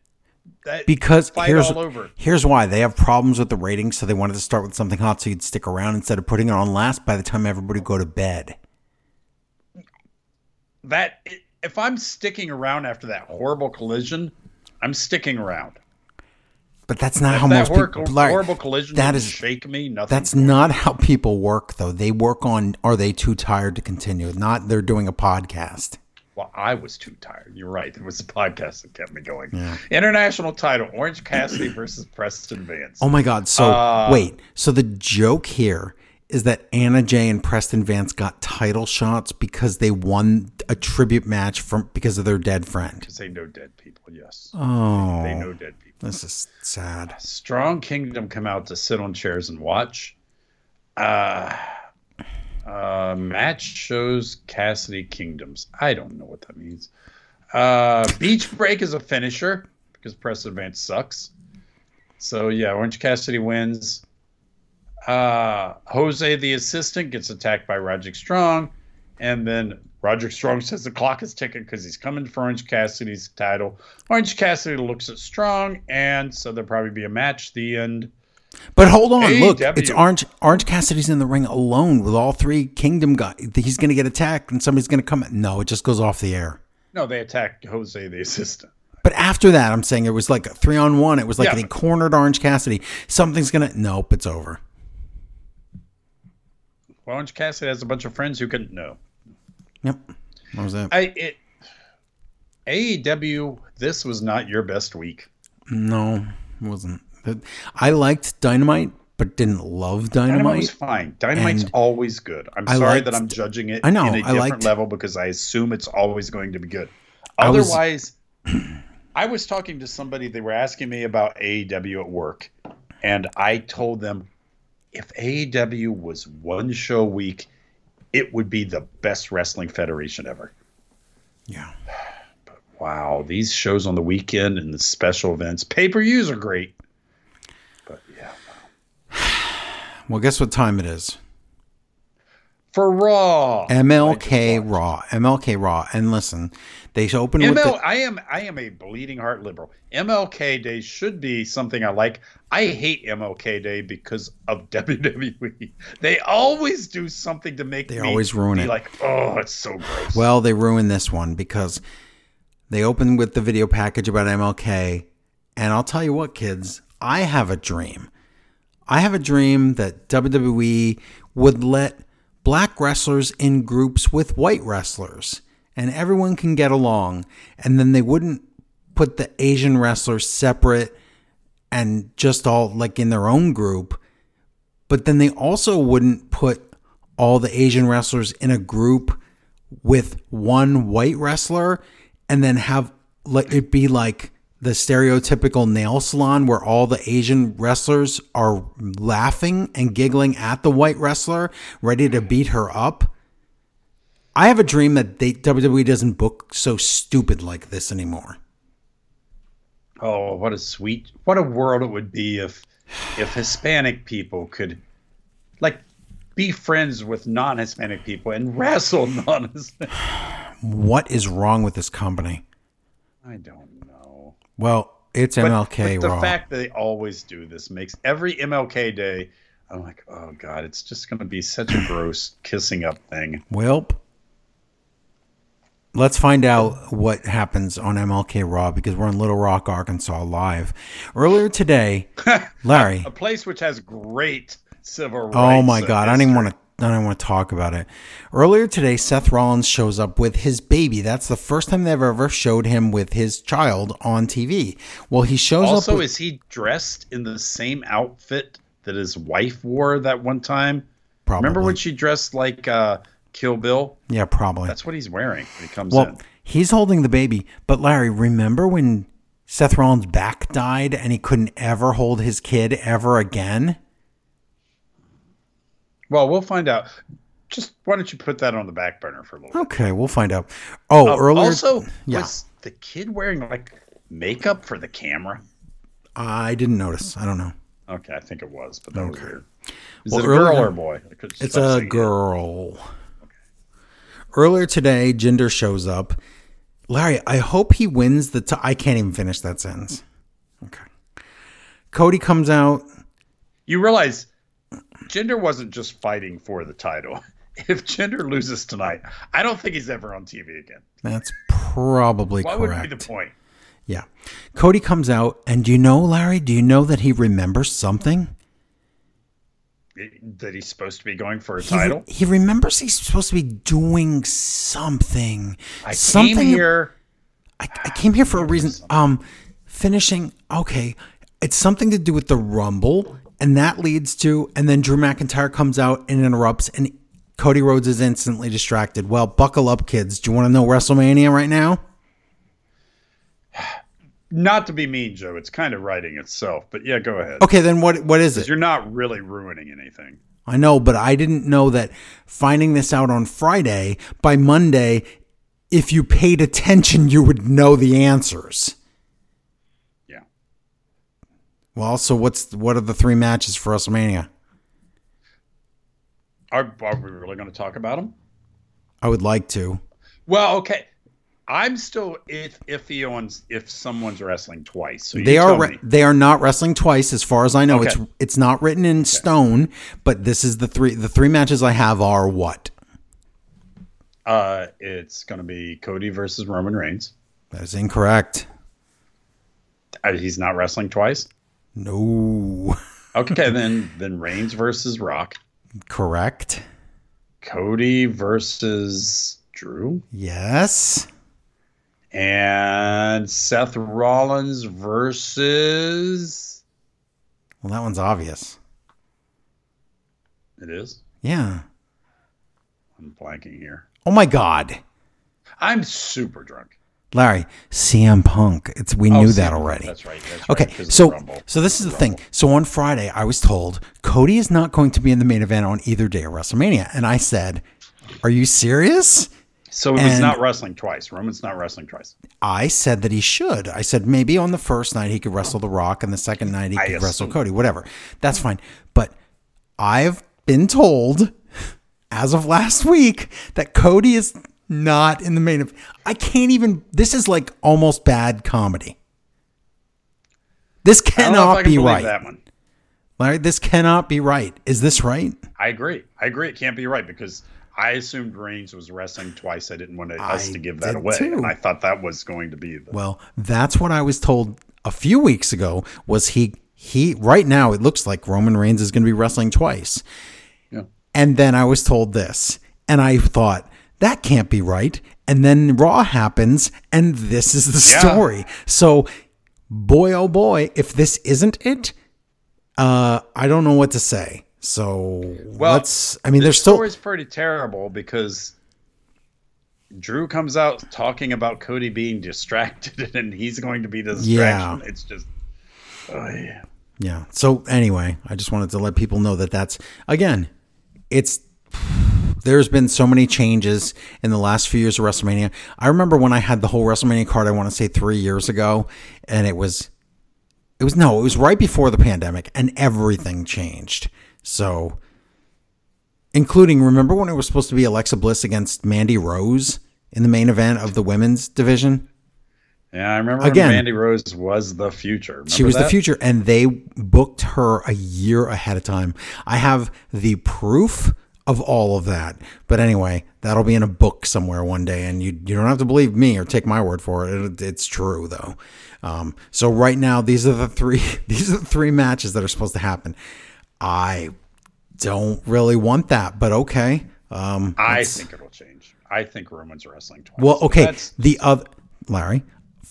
[SPEAKER 2] that
[SPEAKER 1] Because here's
[SPEAKER 2] all over?
[SPEAKER 1] here's why they have problems with the ratings, so they wanted to start with something hot so you'd stick around instead of putting it on last by the time everybody go to bed.
[SPEAKER 2] That if I'm sticking around after that horrible collision, I'm sticking around.
[SPEAKER 1] But that's not
[SPEAKER 2] If
[SPEAKER 1] how
[SPEAKER 2] that
[SPEAKER 1] most
[SPEAKER 2] hor-
[SPEAKER 1] people. Larry,
[SPEAKER 2] horrible collision
[SPEAKER 1] that
[SPEAKER 2] shake me. Nothing.
[SPEAKER 1] That's not how people work, though. They work on are they too tired to continue? Not they're doing a podcast.
[SPEAKER 2] Well, I was too tired. You're right. It was the podcast that kept me going. International title: Orange Cassidy versus Preston Vance.
[SPEAKER 1] Oh my God! So
[SPEAKER 2] Uh,
[SPEAKER 1] wait, so the joke here is that Anna Jay and Preston Vance got title shots because they won a tribute match from because of their dead friend.
[SPEAKER 2] Because they know dead people. Yes,
[SPEAKER 1] Oh,
[SPEAKER 2] they know dead people.
[SPEAKER 1] this is sad.
[SPEAKER 2] Strong Kingdom come out to sit on chairs and watch. Uh, uh, match shows Cassidy Kingdoms. I don't know what that means. Uh, Beach Break is a finisher because press Vance sucks. So yeah, Orange Cassidy wins. Uh, Jose the assistant gets attacked by Roderick Strong, and then Roderick Strong says the clock is ticking because he's coming for Orange Cassidy's title. Orange Cassidy looks at Strong, and so there'll probably be a match. The end.
[SPEAKER 1] But hold on, look, it's Orange. Orange Cassidy's in the ring alone with all three Kingdom guys. He's going to get attacked, and somebody's going to come. No, it just goes off the air.
[SPEAKER 2] No, they attack Jose the assistant.
[SPEAKER 1] But after that, I'm saying it was like a three on one. It was like
[SPEAKER 2] Yeah,
[SPEAKER 1] they
[SPEAKER 2] but-
[SPEAKER 1] cornered Orange Cassidy. Something's gonna. Nope, it's over.
[SPEAKER 2] Well, Orange Cassidy has a bunch of friends who couldn't know.
[SPEAKER 1] Yep, that was that?
[SPEAKER 2] I it AEW. This was not your best week.
[SPEAKER 1] No, it wasn't. But I liked Dynamite, but didn't love
[SPEAKER 2] Dynamite was fine. Dynamite's
[SPEAKER 1] And
[SPEAKER 2] always good. I'm
[SPEAKER 1] I
[SPEAKER 2] sorry
[SPEAKER 1] liked-
[SPEAKER 2] that I'm judging it
[SPEAKER 1] I know,
[SPEAKER 2] in a
[SPEAKER 1] I
[SPEAKER 2] different
[SPEAKER 1] liked-
[SPEAKER 2] level because I assume it's always going to be good.
[SPEAKER 1] I was-
[SPEAKER 2] Otherwise, I was talking to somebody. They were asking me about AEW at work, and I told them if AEW was one show a week, it would be the best wrestling federation ever.
[SPEAKER 1] Yeah,
[SPEAKER 2] Wow, these shows on the weekend and the special events, pay per views are great. But yeah,
[SPEAKER 1] well, guess what time it is?
[SPEAKER 2] for Raw,
[SPEAKER 1] MLK Raw. MLK Raw. And listen, they open with the,
[SPEAKER 2] I am I am a bleeding heart liberal. MLK Day should be something I like. I hate MLK Day because of WWE. They always do something to make
[SPEAKER 1] They
[SPEAKER 2] me
[SPEAKER 1] always ruin
[SPEAKER 2] be
[SPEAKER 1] it.
[SPEAKER 2] Like, oh, it's so gross.
[SPEAKER 1] Well, they ruined this one because they opened with the video package about MLK. And I'll tell you what, kids, I have a dream. I have a dream that WWE would let black wrestlers in groups with white wrestlers and everyone can get along. And then they wouldn't put the Asian wrestlers separate and just all like in their own group. But then they also wouldn't put all the Asian wrestlers in a group with one white wrestler and then have like it be like the stereotypical nail salon where all the Asian wrestlers are laughing and giggling at the white wrestler, ready to beat her up. I have a dream that they, WWE doesn't book so stupid like this anymore.
[SPEAKER 2] oh, what a sweet, what a world it would be if if Hispanic people could like be friends with non-Hispanic people and wrestle non-Hispanic.
[SPEAKER 1] What is wrong with this company?
[SPEAKER 2] I don't know.
[SPEAKER 1] Well, it's
[SPEAKER 2] But-
[SPEAKER 1] MLK
[SPEAKER 2] but the
[SPEAKER 1] Raw.
[SPEAKER 2] fact that they always do this makes every MLK day. I'm like, oh god, it's just going to be such a gross kissing up thing.
[SPEAKER 1] Welp. Let's find out what happens on MLK Raw because we're in Little Rock, Arkansas live. Earlier today, Larry.
[SPEAKER 2] A place which has great civil oh, rights.
[SPEAKER 1] Oh my god, I didn't
[SPEAKER 2] history.
[SPEAKER 1] want to I don't want to talk about it. Earlier today, Seth Rollins shows up with his baby. That's the first time they've ever showed him with his child on TV. Well, he shows
[SPEAKER 2] Also,
[SPEAKER 1] up with,
[SPEAKER 2] is he dressed in the same outfit that his wife wore that one time?
[SPEAKER 1] probably.
[SPEAKER 2] Remember when she dressed like uh, Kill Bill?
[SPEAKER 1] Yeah, probably.
[SPEAKER 2] That's what he's wearing when he comes
[SPEAKER 1] Well,
[SPEAKER 2] in.
[SPEAKER 1] he's holding the baby, but Larry, remember when Seth Rollins' back died and he couldn't ever hold his kid ever again?
[SPEAKER 2] Well, we'll find out. Just why don't you put that on the back burner for a little? bit?
[SPEAKER 1] Okay, we'll find out. Oh,
[SPEAKER 2] Uh,
[SPEAKER 1] earlier
[SPEAKER 2] also,
[SPEAKER 1] yeah.
[SPEAKER 2] was the kid wearing like makeup for the camera?
[SPEAKER 1] I didn't notice. I don't know.
[SPEAKER 2] Okay, I think it was, but that was weird. Is
[SPEAKER 1] Well,
[SPEAKER 2] it a girl
[SPEAKER 1] earlier-
[SPEAKER 2] or a boy?
[SPEAKER 1] It's a
[SPEAKER 2] it.
[SPEAKER 1] girl. Earlier today, Jinder shows up. Larry, I hope he wins the. T- I can't even finish that sentence. Okay. Cody comes out.
[SPEAKER 2] You realize Jinder wasn't just fighting for the title. If Jinder loses tonight, I don't think he's ever on TV again.
[SPEAKER 1] That's probably
[SPEAKER 2] What would
[SPEAKER 1] correct.
[SPEAKER 2] be the point?
[SPEAKER 1] Yeah. Cody comes out, and do you know, Larry? Do you know that he remembers something?
[SPEAKER 2] It- That he's supposed to be going for a
[SPEAKER 1] He,
[SPEAKER 2] title?
[SPEAKER 1] he remembers he's supposed to be doing something.
[SPEAKER 2] I
[SPEAKER 1] something
[SPEAKER 2] came here.
[SPEAKER 1] I, I came here for a reason. Um, finishing. Okay, it's something to do with the Rumble, and that leads to, and then Drew McIntyre comes out and interrupts, and Cody Rhodes is instantly distracted. Well, buckle up, kids. Do you want to know WrestleMania right now?
[SPEAKER 2] Not to be mean, Joe. It's kind of writing itself, but yeah, go ahead.
[SPEAKER 1] Okay, then what? What is it?
[SPEAKER 2] You're not really ruining anything.
[SPEAKER 1] I know, but I didn't know that finding this out on Friday, by Monday, if you paid attention, you would know the answers. Well, so what's what are the three matches for WrestleMania?
[SPEAKER 2] Are, are we really going to talk about them?
[SPEAKER 1] I would like to.
[SPEAKER 2] Well, okay. I'm still if iffy on if someone's wrestling twice. So
[SPEAKER 1] They are re- they are not wrestling twice, as far as I know. It's
[SPEAKER 2] Okay.
[SPEAKER 1] it's not written in stone, but this is the three the three matches I have are what?
[SPEAKER 2] Uh, it's going to be Cody versus Roman Reigns.
[SPEAKER 1] That is incorrect.
[SPEAKER 2] Uh, he's not wrestling twice.
[SPEAKER 1] No,
[SPEAKER 2] Okay, then then Reigns versus Rock.
[SPEAKER 1] correct.
[SPEAKER 2] Cody versus Drew.
[SPEAKER 1] Yes.
[SPEAKER 2] And Seth Rollins versus.
[SPEAKER 1] Well, that one's obvious.
[SPEAKER 2] It is.
[SPEAKER 1] Yeah.
[SPEAKER 2] I'm blanking here.
[SPEAKER 1] Oh my God,
[SPEAKER 2] I'm super drunk.
[SPEAKER 1] Larry, CM Punk. It's we
[SPEAKER 2] Oh,
[SPEAKER 1] knew
[SPEAKER 2] see,
[SPEAKER 1] that already.
[SPEAKER 2] That's right. That's right,
[SPEAKER 1] Okay,
[SPEAKER 2] the
[SPEAKER 1] so so this is the thing. So on Friday, I was told Cody is not going to be in the main event on either day of WrestleMania, and I said, "Are you serious?"
[SPEAKER 2] So
[SPEAKER 1] he's
[SPEAKER 2] not wrestling twice. Roman's not wrestling twice.
[SPEAKER 1] I said that he should. I said maybe on the first night he could wrestle The Rock, and the second night he
[SPEAKER 2] I
[SPEAKER 1] could wrestle. Cody. Whatever, that's fine. But I've been told, as of last week, that Cody is not in the main event. I can't even. This is like almost bad comedy. This
[SPEAKER 2] I don't know if
[SPEAKER 1] cannot be right.
[SPEAKER 2] that one.
[SPEAKER 1] Larry, this cannot be right. Is this right?
[SPEAKER 2] I agree. I agree. It can't be right because I assumed Reigns was wrestling twice. I didn't want to, us to give that away,
[SPEAKER 1] too.
[SPEAKER 2] and I thought that was going to be the.
[SPEAKER 1] Well, that's what I was told a few weeks ago. Was he he right now? It looks like Roman Reigns is going to be wrestling twice.
[SPEAKER 2] Yeah.
[SPEAKER 1] And then I was told this, and I thought that can't be right. And then Raw happens, and this is the
[SPEAKER 2] Yeah.
[SPEAKER 1] story. So, boy, oh boy, if this isn't it, uh, I don't know what to say. So
[SPEAKER 2] Well,
[SPEAKER 1] let's. I mean,
[SPEAKER 2] the
[SPEAKER 1] there's still the
[SPEAKER 2] story's pretty terrible because Drew comes out talking about Cody being distracted, and he's going to be the distraction.
[SPEAKER 1] Yeah.
[SPEAKER 2] It's just. Oh, yeah.
[SPEAKER 1] Yeah. So anyway, I just wanted to let people know that that's again, it's there's been so many changes in the last few years of WrestleMania. I remember when I had the whole WrestleMania card. I want to say three years ago, and it was, it was no, it was right before the pandemic, and everything changed. So, including remember when it was supposed to be Alexa Bliss against Mandy Rose in the main event of the women's division.
[SPEAKER 2] Yeah, I remember
[SPEAKER 1] Again-
[SPEAKER 2] Mandy Rose was the future. Remember
[SPEAKER 1] She was the future, and they booked her a year ahead of time. I have the proof of all of that. But anyway, that'll be in a book somewhere one day, and you you don't have to believe me or take my word for it. it it's true though. Um, so right now, these are the three these are the three matches that are supposed to happen. I don't really want that, but okay. Um,
[SPEAKER 2] I think it'll change. I think Roman's wrestling twice.
[SPEAKER 1] well, okay.
[SPEAKER 2] That's-
[SPEAKER 1] The other Larry.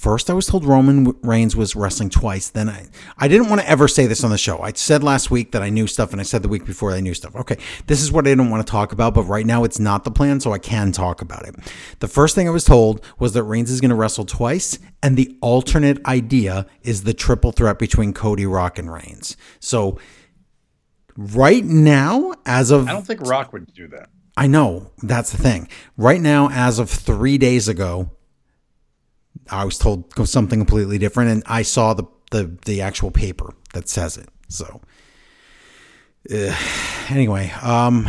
[SPEAKER 1] First, I was told Roman Reigns was wrestling twice. Then I, I didn't want to ever say this on the show. I said last week that I knew stuff, and I said the week before I knew stuff. Okay, this is what I didn't want to talk about, but right now it's not the plan, so I can talk about it. The first thing I was told was that Reigns is going to wrestle twice, and the alternate idea is the triple threat between Cody, Rock, and Reigns. So, right now, as of
[SPEAKER 2] I don't think Rock would do that.
[SPEAKER 1] I know that's the thing. Right now, as of three days ago, I was told something completely different, and I saw the the the actual paper that says it. So, uh, anyway, um,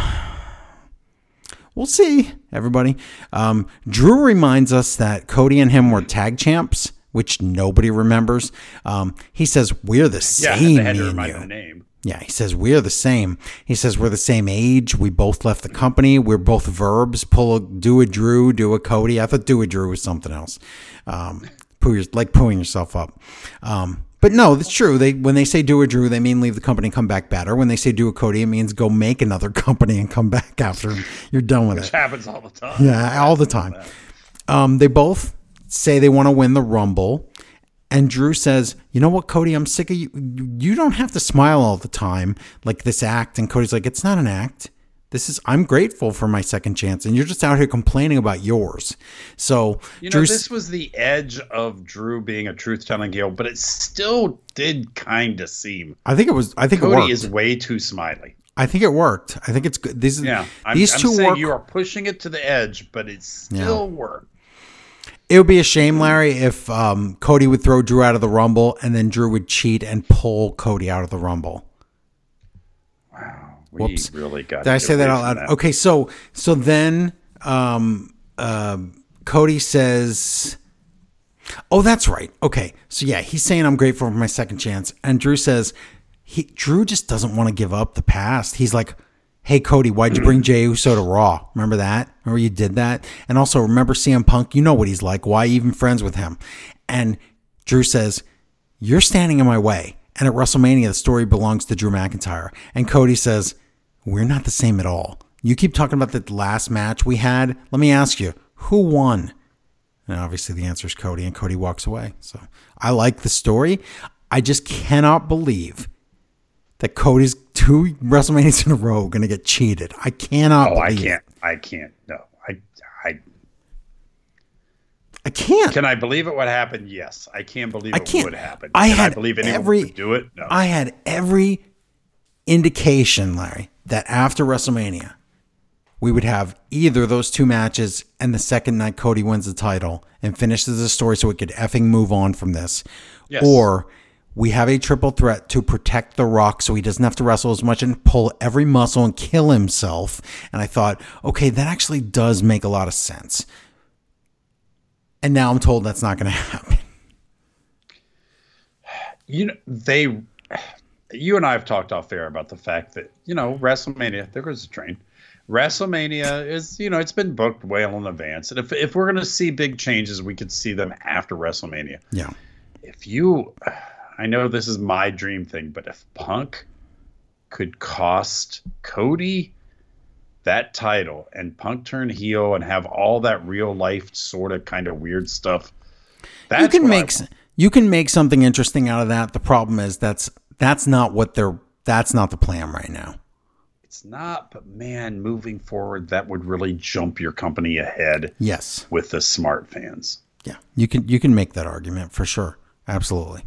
[SPEAKER 1] we'll see, everybody. Um, Drew reminds us that Cody and him were tag champs, which nobody remembers. Um, he says, We're the
[SPEAKER 2] Yeah,
[SPEAKER 1] same,
[SPEAKER 2] they had to remind the name.
[SPEAKER 1] Yeah, he says we're the same. He says we're the same age. We both left the company. We're both verbs. Pull a do a Drew, do a Cody. I thought do a Drew was something else. Um, poo your, like pooing yourself up. Um, but no, that's true. They when they say do a Drew, they mean leave the company and come back better. When they say do a Cody, it means go make another company and come back after you're done with it.
[SPEAKER 2] Which happens all the time.
[SPEAKER 1] Yeah, all the time. Um, they both say they want to win the Rumble. And Drew says, You know what, Cody? I'm sick of you. You don't have to smile all the time like this act. And Cody's like, It's not an act. This is, I'm grateful for my second chance. And you're just out here complaining about yours. So,
[SPEAKER 2] You know,
[SPEAKER 1] Drew's-
[SPEAKER 2] this was the edge of Drew being a truth telling heel, but it still did kind of seem
[SPEAKER 1] I think it was, I think it
[SPEAKER 2] Cody is way too smiley.
[SPEAKER 1] I think it worked. I think it's good. These,
[SPEAKER 2] Yeah. I'm,
[SPEAKER 1] these
[SPEAKER 2] I'm
[SPEAKER 1] two
[SPEAKER 2] saying
[SPEAKER 1] work.
[SPEAKER 2] you are pushing it to the edge, but it still worked.
[SPEAKER 1] It would be a shame, Larry, if um, Cody would throw Drew out of the Rumble and then Drew would cheat and pull Cody out of the Rumble.
[SPEAKER 2] Wow. We
[SPEAKER 1] Whoops.
[SPEAKER 2] really got
[SPEAKER 1] Did I say that out loud? Okay, so so then um, uh, Cody says, "Oh, that's right. Okay, so yeah, he's saying I'm grateful for my second chance," and Drew says, "He Drew just doesn't want to give up the past. He's like." Hey Cody, why'd you bring Jey Uso to Raw? Remember that? Remember you did that? And also remember CM Punk? You know what he's like. Why even friends with him? And Drew says, You're standing in my way. And at WrestleMania, the story belongs to Drew McIntyre. And Cody says, We're not the same at all. You keep talking about the last match we had. Let me ask you, who won? And obviously the answer is Cody, and Cody walks away. So I like the story. I just cannot believe that Cody's two WrestleManias in a row going to get cheated. I cannot
[SPEAKER 2] Oh, I
[SPEAKER 1] believe it.
[SPEAKER 2] can't. I can't. No. I I
[SPEAKER 1] I can't.
[SPEAKER 2] can I believe it would happen? Yes. I can't believe
[SPEAKER 1] I
[SPEAKER 2] it
[SPEAKER 1] can't.
[SPEAKER 2] would happen.
[SPEAKER 1] I
[SPEAKER 2] can
[SPEAKER 1] had
[SPEAKER 2] I believe anyone
[SPEAKER 1] every
[SPEAKER 2] would do it? No.
[SPEAKER 1] I had every indication, Larry, that after WrestleMania, we would have either those two matches and the second night Cody wins the title and finishes the story so we could effing move on from this.
[SPEAKER 2] Yes.
[SPEAKER 1] Or we have a triple threat to protect The Rock so he doesn't have to wrestle as much and pull every muscle and kill himself. And I thought, okay, that actually does make a lot of sense. And now I'm told that's not going to happen.
[SPEAKER 2] you know they you and I have talked off air about the fact that you know WrestleMania there goes the train WrestleMania is you know it's been booked well in advance and if if we're going to see big changes we could see them after WrestleMania
[SPEAKER 1] Yeah.
[SPEAKER 2] if you I know this is my dream thing but if Punk could cost Cody that title and Punk turn heel and have all that real life sort of kind of weird stuff that's
[SPEAKER 1] you can make you can make something interesting out of that. The problem is that's that's not what they're that's not the plan right now.
[SPEAKER 2] It's not, but man, moving forward, that would really jump your company ahead
[SPEAKER 1] Yes.
[SPEAKER 2] with the smart fans.
[SPEAKER 1] Yeah. You can you can make that argument for sure. Absolutely.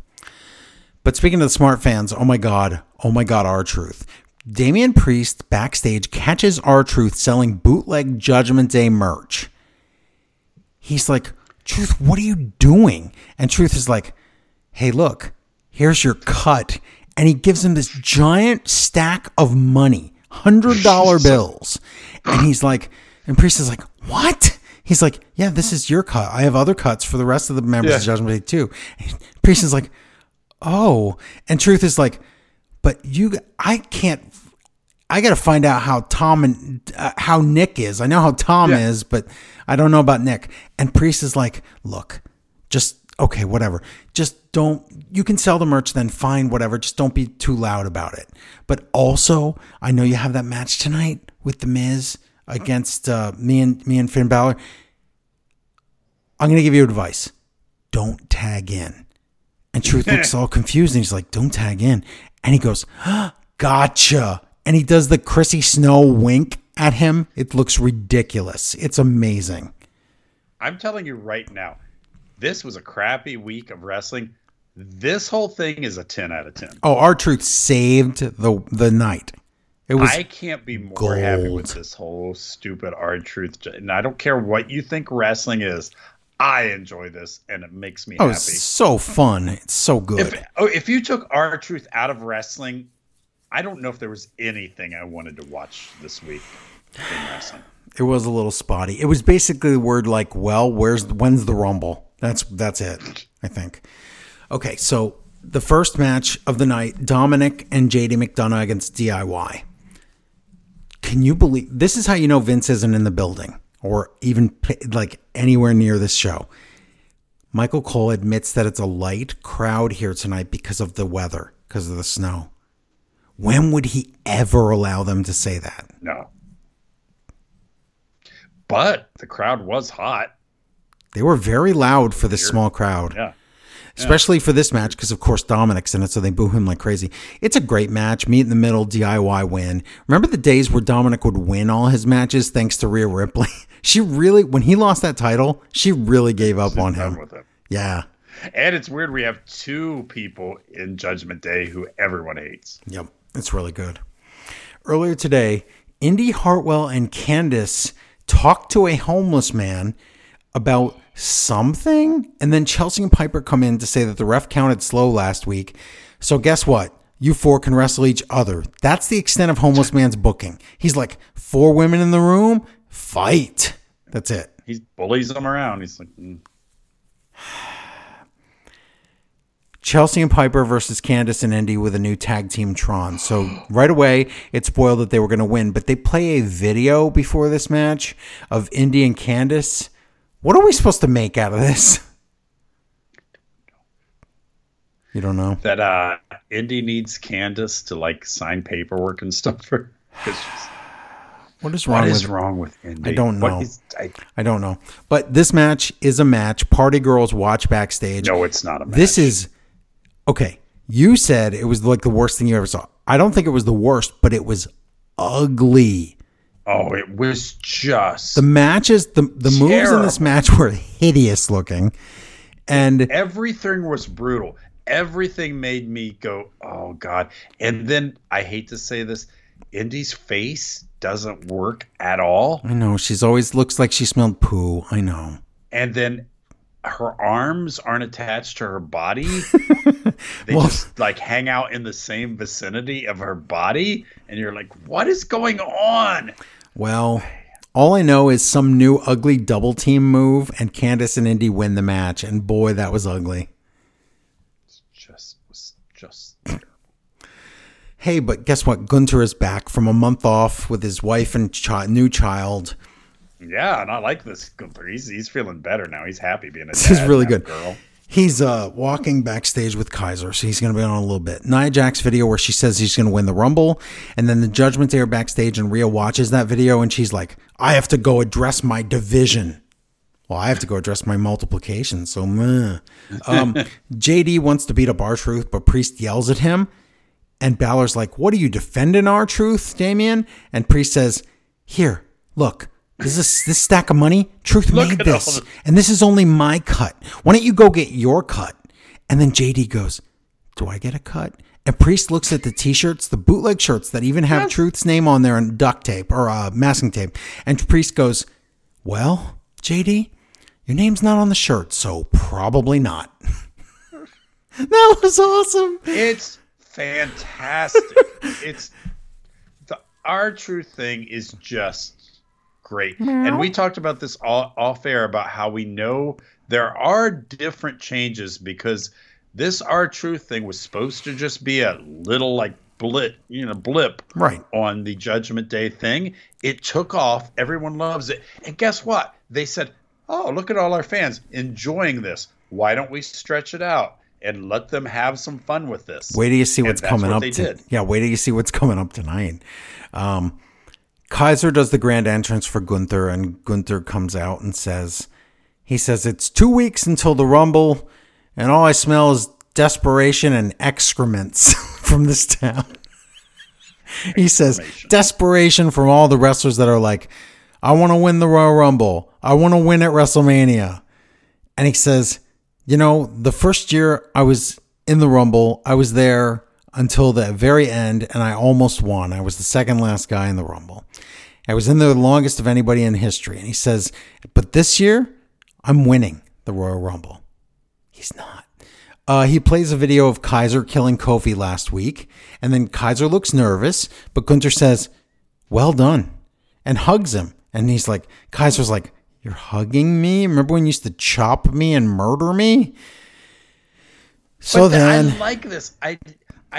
[SPEAKER 1] But speaking of the smart fans, oh my god, oh my god, R-Truth. Damian Priest backstage catches R-Truth selling bootleg Judgment Day merch. He's like, Truth, what are you doing? And Truth is like, Hey, look, here's your cut. And he gives him this giant stack of money, hundred dollar bills. And he's like, and Priest is like, What? He's like, Yeah, this is your cut. I have other cuts for the rest of the members of Judgment Day too. And Priest is like, Oh. And Truth is like, But you, I can't I got to find out how Tom and uh, how Nick is. I know how Tom
[SPEAKER 2] Yeah.
[SPEAKER 1] is, but I don't know about Nick. And Priest is like, look, just okay, whatever. Just don't. You can sell the merch, then fine, whatever. Just don't be too loud about it. But also, I know you have that match tonight with the Miz against uh, me and me and Finn Balor. I'm gonna give you advice. Don't tag in. And Truth looks all confused and he's like, don't tag in. And he goes, gotcha. And he does the Chrissy Snow wink at him. It looks ridiculous. It's amazing.
[SPEAKER 2] I'm telling you right now, this was a crappy week of wrestling. This whole thing is a 10 out of 10.
[SPEAKER 1] Oh, R-Truth saved the the night. It was
[SPEAKER 2] I can't be more happy with this whole stupid R-Truth. And I don't care what you think wrestling is. I enjoy this, and it makes me
[SPEAKER 1] Oh,
[SPEAKER 2] happy.
[SPEAKER 1] it's so fun. It's so good.
[SPEAKER 2] If oh, if you took R-Truth out of wrestling, I don't know if there was anything I wanted to watch this week in wrestling.
[SPEAKER 1] It was a little spotty. It was basically the word like, "Well, where's when's the rumble?" That's that's it. I think. Okay, so the first match of the night: Dominic and JD McDonagh against DIY. Can you believe this is how you know Vince isn't in the building or even like anywhere near this show? Michael Cole admits that it's a light crowd here tonight because of the weather, because of the snow. When would he ever allow them to say that?
[SPEAKER 2] No. But the crowd was hot.
[SPEAKER 1] They were very loud for this small crowd.
[SPEAKER 2] Yeah.
[SPEAKER 1] Especially for this match, because of course Dominic's in it, so they boo him like crazy. It's a great match. Meet in the middle, DIY win. Remember the days where Dominic would win all his matches thanks to Rhea Ripley? she really, when he lost that title, she really gave up on
[SPEAKER 2] Done
[SPEAKER 1] him. Yeah.
[SPEAKER 2] And it's weird we have two people in Judgment Day who everyone hates.
[SPEAKER 1] Yep. It's really good. Earlier today, Indy Hartwell and Candice talked to a homeless man about something, and then Chelsea and Piper come in to say that the ref counted slow last week. So guess what? You four can wrestle each other. That's the extent of homeless man's booking. He's like, four women in the room, fight. That's it.
[SPEAKER 2] He bullies them around. He's like, mm.
[SPEAKER 1] Chelsea and Piper versus Candice and Indy with a new tag team Tron. So right away, it spoiled that they were going to win. But they play a video before this match of Indy and Candice. What are we supposed to make out of this? You don't know.
[SPEAKER 2] that uh Indy needs Candice to like sign paperwork and stuff for
[SPEAKER 1] What is wrong
[SPEAKER 2] What
[SPEAKER 1] with
[SPEAKER 2] is wrong with Indy?
[SPEAKER 1] I don't know.
[SPEAKER 2] is- I,
[SPEAKER 1] I don't know. But this match is a match. Party girls watch backstage.
[SPEAKER 2] no, it's not a match.
[SPEAKER 1] This is okay. You said it was like the worst thing you ever saw. I don't think it was the worst, but it was ugly.
[SPEAKER 2] Oh, it was just
[SPEAKER 1] The matches, the the moves in this match were hideous looking, and
[SPEAKER 2] everything was brutal. Everything made me go, "Oh God!" And then I hate to say this, Indy's face doesn't work at all.
[SPEAKER 1] I know she's always looks like she smelled poo. I know.
[SPEAKER 2] And then her arms aren't attached to her body. they
[SPEAKER 1] Well-
[SPEAKER 2] just like hang out in the same vicinity of her body, and you're like, "What is going on?"
[SPEAKER 1] Well, all I know is some new ugly double team move, and Candice and Indy win the match. And boy, that was ugly.
[SPEAKER 2] It's just was just
[SPEAKER 1] Hey, but guess what? Gunther is back from a month off with his wife and chi- new child.
[SPEAKER 2] yeah, and I like this. Gunther. He's he's feeling better now. He's happy being a
[SPEAKER 1] This is really
[SPEAKER 2] and have a
[SPEAKER 1] good.
[SPEAKER 2] Girl.
[SPEAKER 1] He's uh, walking backstage with Kaiser, so he's going to be on a little bit. Nia Jax video where she says he's going to win the Rumble, and then the Judgment Day are backstage, and Rhea watches that video, and she's like, "I have to go address my division." Well, I have to go address my multiplication. So, meh. Um, JD wants to beat up R-Truth, but Priest yells at him, and Balor's like, "What are you defending our truth, Damian?" And Priest says, "Here, look." This is this stack of money. Truth
[SPEAKER 2] Look
[SPEAKER 1] made this,
[SPEAKER 2] the-
[SPEAKER 1] and this is only my cut. Why don't you go get your cut? And then JD goes, "Do I get a cut?" And Priest looks at the T-shirts, the bootleg shirts that even have Truth's name on there and duct tape or uh, masking tape. And Priest goes, "Well, JD, your name's not on the shirt, so probably not." that was awesome.
[SPEAKER 2] It's fantastic. it's the R-Truth thing is just great. And we talked about this all off air about how we know there are different changes because this R-Truth thing was supposed to just be a little like blip, you know, blip
[SPEAKER 1] Right.
[SPEAKER 2] on the Judgment Day thing. It took off. Everyone loves it. And guess what? They said, "Oh, look at all our fans enjoying this. Why don't we stretch it out and let them have some fun with this?"
[SPEAKER 1] Wait till you see what's coming
[SPEAKER 2] what
[SPEAKER 1] up.
[SPEAKER 2] They
[SPEAKER 1] to-
[SPEAKER 2] did.
[SPEAKER 1] Yeah, wait till you see what's coming up tonight. Um, Kaiser does the grand entrance for Gunther, and Gunther comes out and says, "He says it's two weeks until the Rumble, and all I smell is desperation and excrements from this town." he says, "Desperation from all the wrestlers that are like, I want to win the Royal Rumble, I want to win at WrestleMania." And he says, You know, the first year I was in the Rumble, I was there until the very end and I almost won. I was the second last guy in the Rumble. I was in there the longest of anybody in history. And he says, But this year, I'm winning. the Royal Rumble. He's not. Uh, he plays a video of Kaiser killing Kofi last week, and then Kaiser looks nervous, but Gunther says, "Well done," and hugs him. And he's like, Kaiser's like, "You're hugging me? Remember when you used to chop me and murder me?" So
[SPEAKER 2] But
[SPEAKER 1] then,
[SPEAKER 2] I like this. I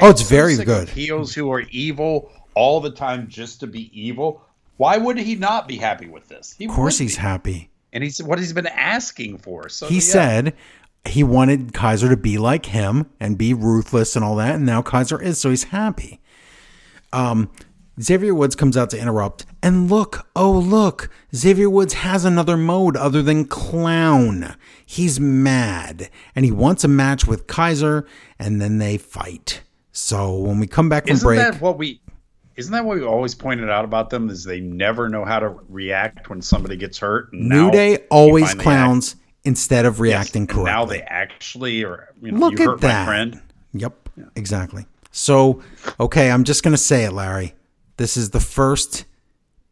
[SPEAKER 1] Oh, it's very good.
[SPEAKER 2] Heels who are evil all the time just to be evil. Why would he not be happy with this? He
[SPEAKER 1] of course, he's
[SPEAKER 2] be.
[SPEAKER 1] happy.
[SPEAKER 2] and he's what he's been asking for. So
[SPEAKER 1] He
[SPEAKER 2] yeah.
[SPEAKER 1] said he wanted Kaiser to be like him and be ruthless and all that, and now Kaiser is, so he's happy. Um, Xavier Woods comes out to interrupt, and look, oh look, Xavier Woods has another mode other than clown. He's mad, and he wants a match with Kaiser, and then they fight. So when we come back from
[SPEAKER 2] Isn't
[SPEAKER 1] break,
[SPEAKER 2] that what we? Isn't that what we always pointed out about them? Is they never know how to react when somebody gets hurt. And
[SPEAKER 1] New Day always clowns instead of reacting
[SPEAKER 2] and
[SPEAKER 1] correctly.
[SPEAKER 2] Now they actually are. You know,
[SPEAKER 1] Look
[SPEAKER 2] you
[SPEAKER 1] at
[SPEAKER 2] hurt
[SPEAKER 1] that.
[SPEAKER 2] my friend.
[SPEAKER 1] Yep, exactly. So, okay, I'm just going to say it, Larry. This is the first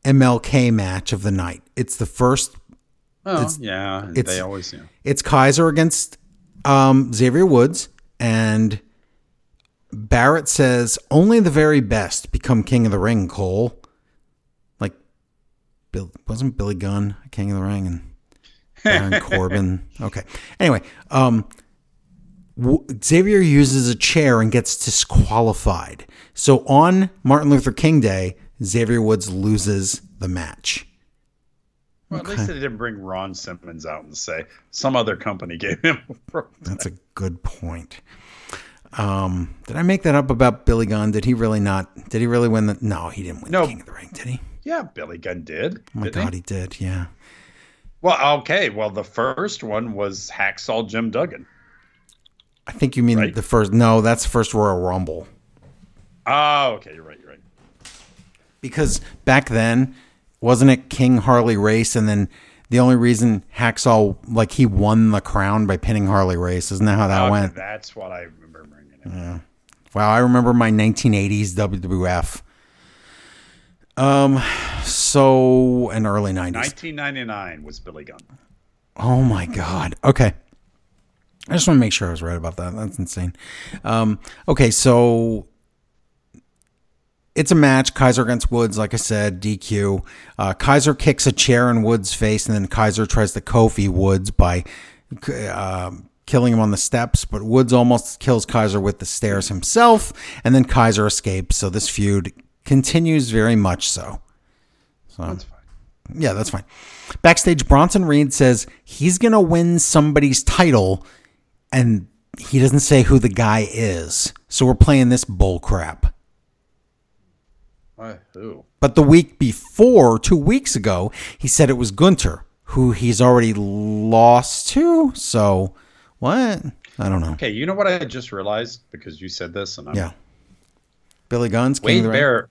[SPEAKER 1] MLK match of the night. It's the first,
[SPEAKER 2] Oh yeah,
[SPEAKER 1] it's-
[SPEAKER 2] they always. You know.
[SPEAKER 1] it's Kaiser against um, Xavier Woods. And Barrett says, only the very best become king of the ring, Cole. Like, Bill, wasn't Billy Gunn king of the ring? And Baron Corbin. Okay. Anyway, um, Xavier uses a chair and gets disqualified. So on Martin Luther King Day, Xavier Woods loses the match.
[SPEAKER 2] Well, at least they didn't bring Ron Simmons out and say some other company gave him. a
[SPEAKER 1] That's a good point. Um, did I make that up about Billy Gunn? Did he really not? Did he really win the? No, he didn't win
[SPEAKER 2] No.
[SPEAKER 1] King of the Ring, did he?
[SPEAKER 2] Yeah, Billy Gunn did.
[SPEAKER 1] Oh my God,
[SPEAKER 2] he?
[SPEAKER 1] he did. Yeah.
[SPEAKER 2] Well, okay. Well, the first one was Hacksaw Jim Duggan.
[SPEAKER 1] I think you mean
[SPEAKER 2] Right.
[SPEAKER 1] the first. No, that's the first Royal Rumble.
[SPEAKER 2] Oh, okay. You're right. You're right.
[SPEAKER 1] because back then wasn't it King Harley Race and then the only reason Hacksaw like he won the crown by pinning Harley Race isn't that how that
[SPEAKER 2] Okay,
[SPEAKER 1] went?
[SPEAKER 2] That's what I
[SPEAKER 1] Wow, I remember my 1980s WWF. Um, so an early 90s.
[SPEAKER 2] 1999 was Billy Gunn.
[SPEAKER 1] Oh my god. Okay. I just want to make sure I was right about that. That's insane. Um, okay, so it's a match. Kaiser against Woods, like I said, DQ. Uh, Kaiser kicks a chair in Woods' face, and then Kaiser tries to Kofi Woods by uh, killing him on the steps. But Woods almost kills Kaiser with the stairs himself, and then Kaiser escapes. So this feud continues very much so.
[SPEAKER 2] That's fine.
[SPEAKER 1] Yeah, that's fine. Backstage, Bronson Reed says he's going to win somebody's title, and he doesn't say who the guy is. So we're playing this bull crap.
[SPEAKER 2] What? Who?
[SPEAKER 1] But the week before, two weeks ago, he said it was Gunther, who he's already lost to. So what? I don't know.
[SPEAKER 2] Okay, you know what I just realized because you said this, and I'm
[SPEAKER 1] Yeah. Billy Guns, King of
[SPEAKER 2] Wade. Barrett.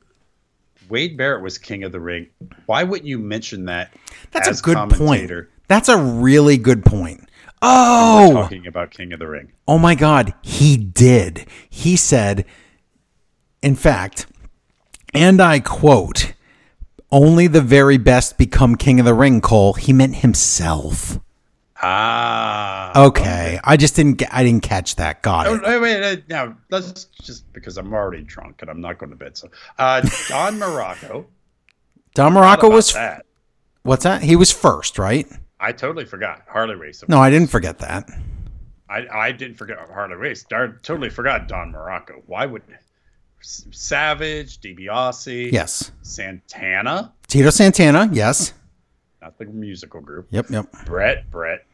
[SPEAKER 2] Wade Barrett was king of the ring. Why wouldn't you mention that?
[SPEAKER 1] That's a good point. That's a really good point. Oh,
[SPEAKER 2] talking about King of the Ring.
[SPEAKER 1] Oh my God, he did. He said, in fact, and I quote, only the very best become king of the ring, Cole. He meant himself.
[SPEAKER 2] Ah.
[SPEAKER 1] Okay. I just didn't get, I didn't catch that. Got
[SPEAKER 2] Oh,
[SPEAKER 1] it.
[SPEAKER 2] wait, wait, wait, now let's just because I'm already drunk and I'm not going to bed. So, uh, Don Muraco.
[SPEAKER 1] Don
[SPEAKER 2] Muraco
[SPEAKER 1] was,
[SPEAKER 2] that.
[SPEAKER 1] what's that? He was first, right?
[SPEAKER 2] I totally forgot Harley Race.
[SPEAKER 1] No, I didn't forget that.
[SPEAKER 2] I, I didn't forget Harley Race. I totally forgot Don Muraco. Why would Savage, DiBiase,
[SPEAKER 1] Yes.
[SPEAKER 2] Santana,
[SPEAKER 1] Tito Santana. Yes.
[SPEAKER 2] Not the musical group,
[SPEAKER 1] Yep. Yep.
[SPEAKER 2] Bret, Bret,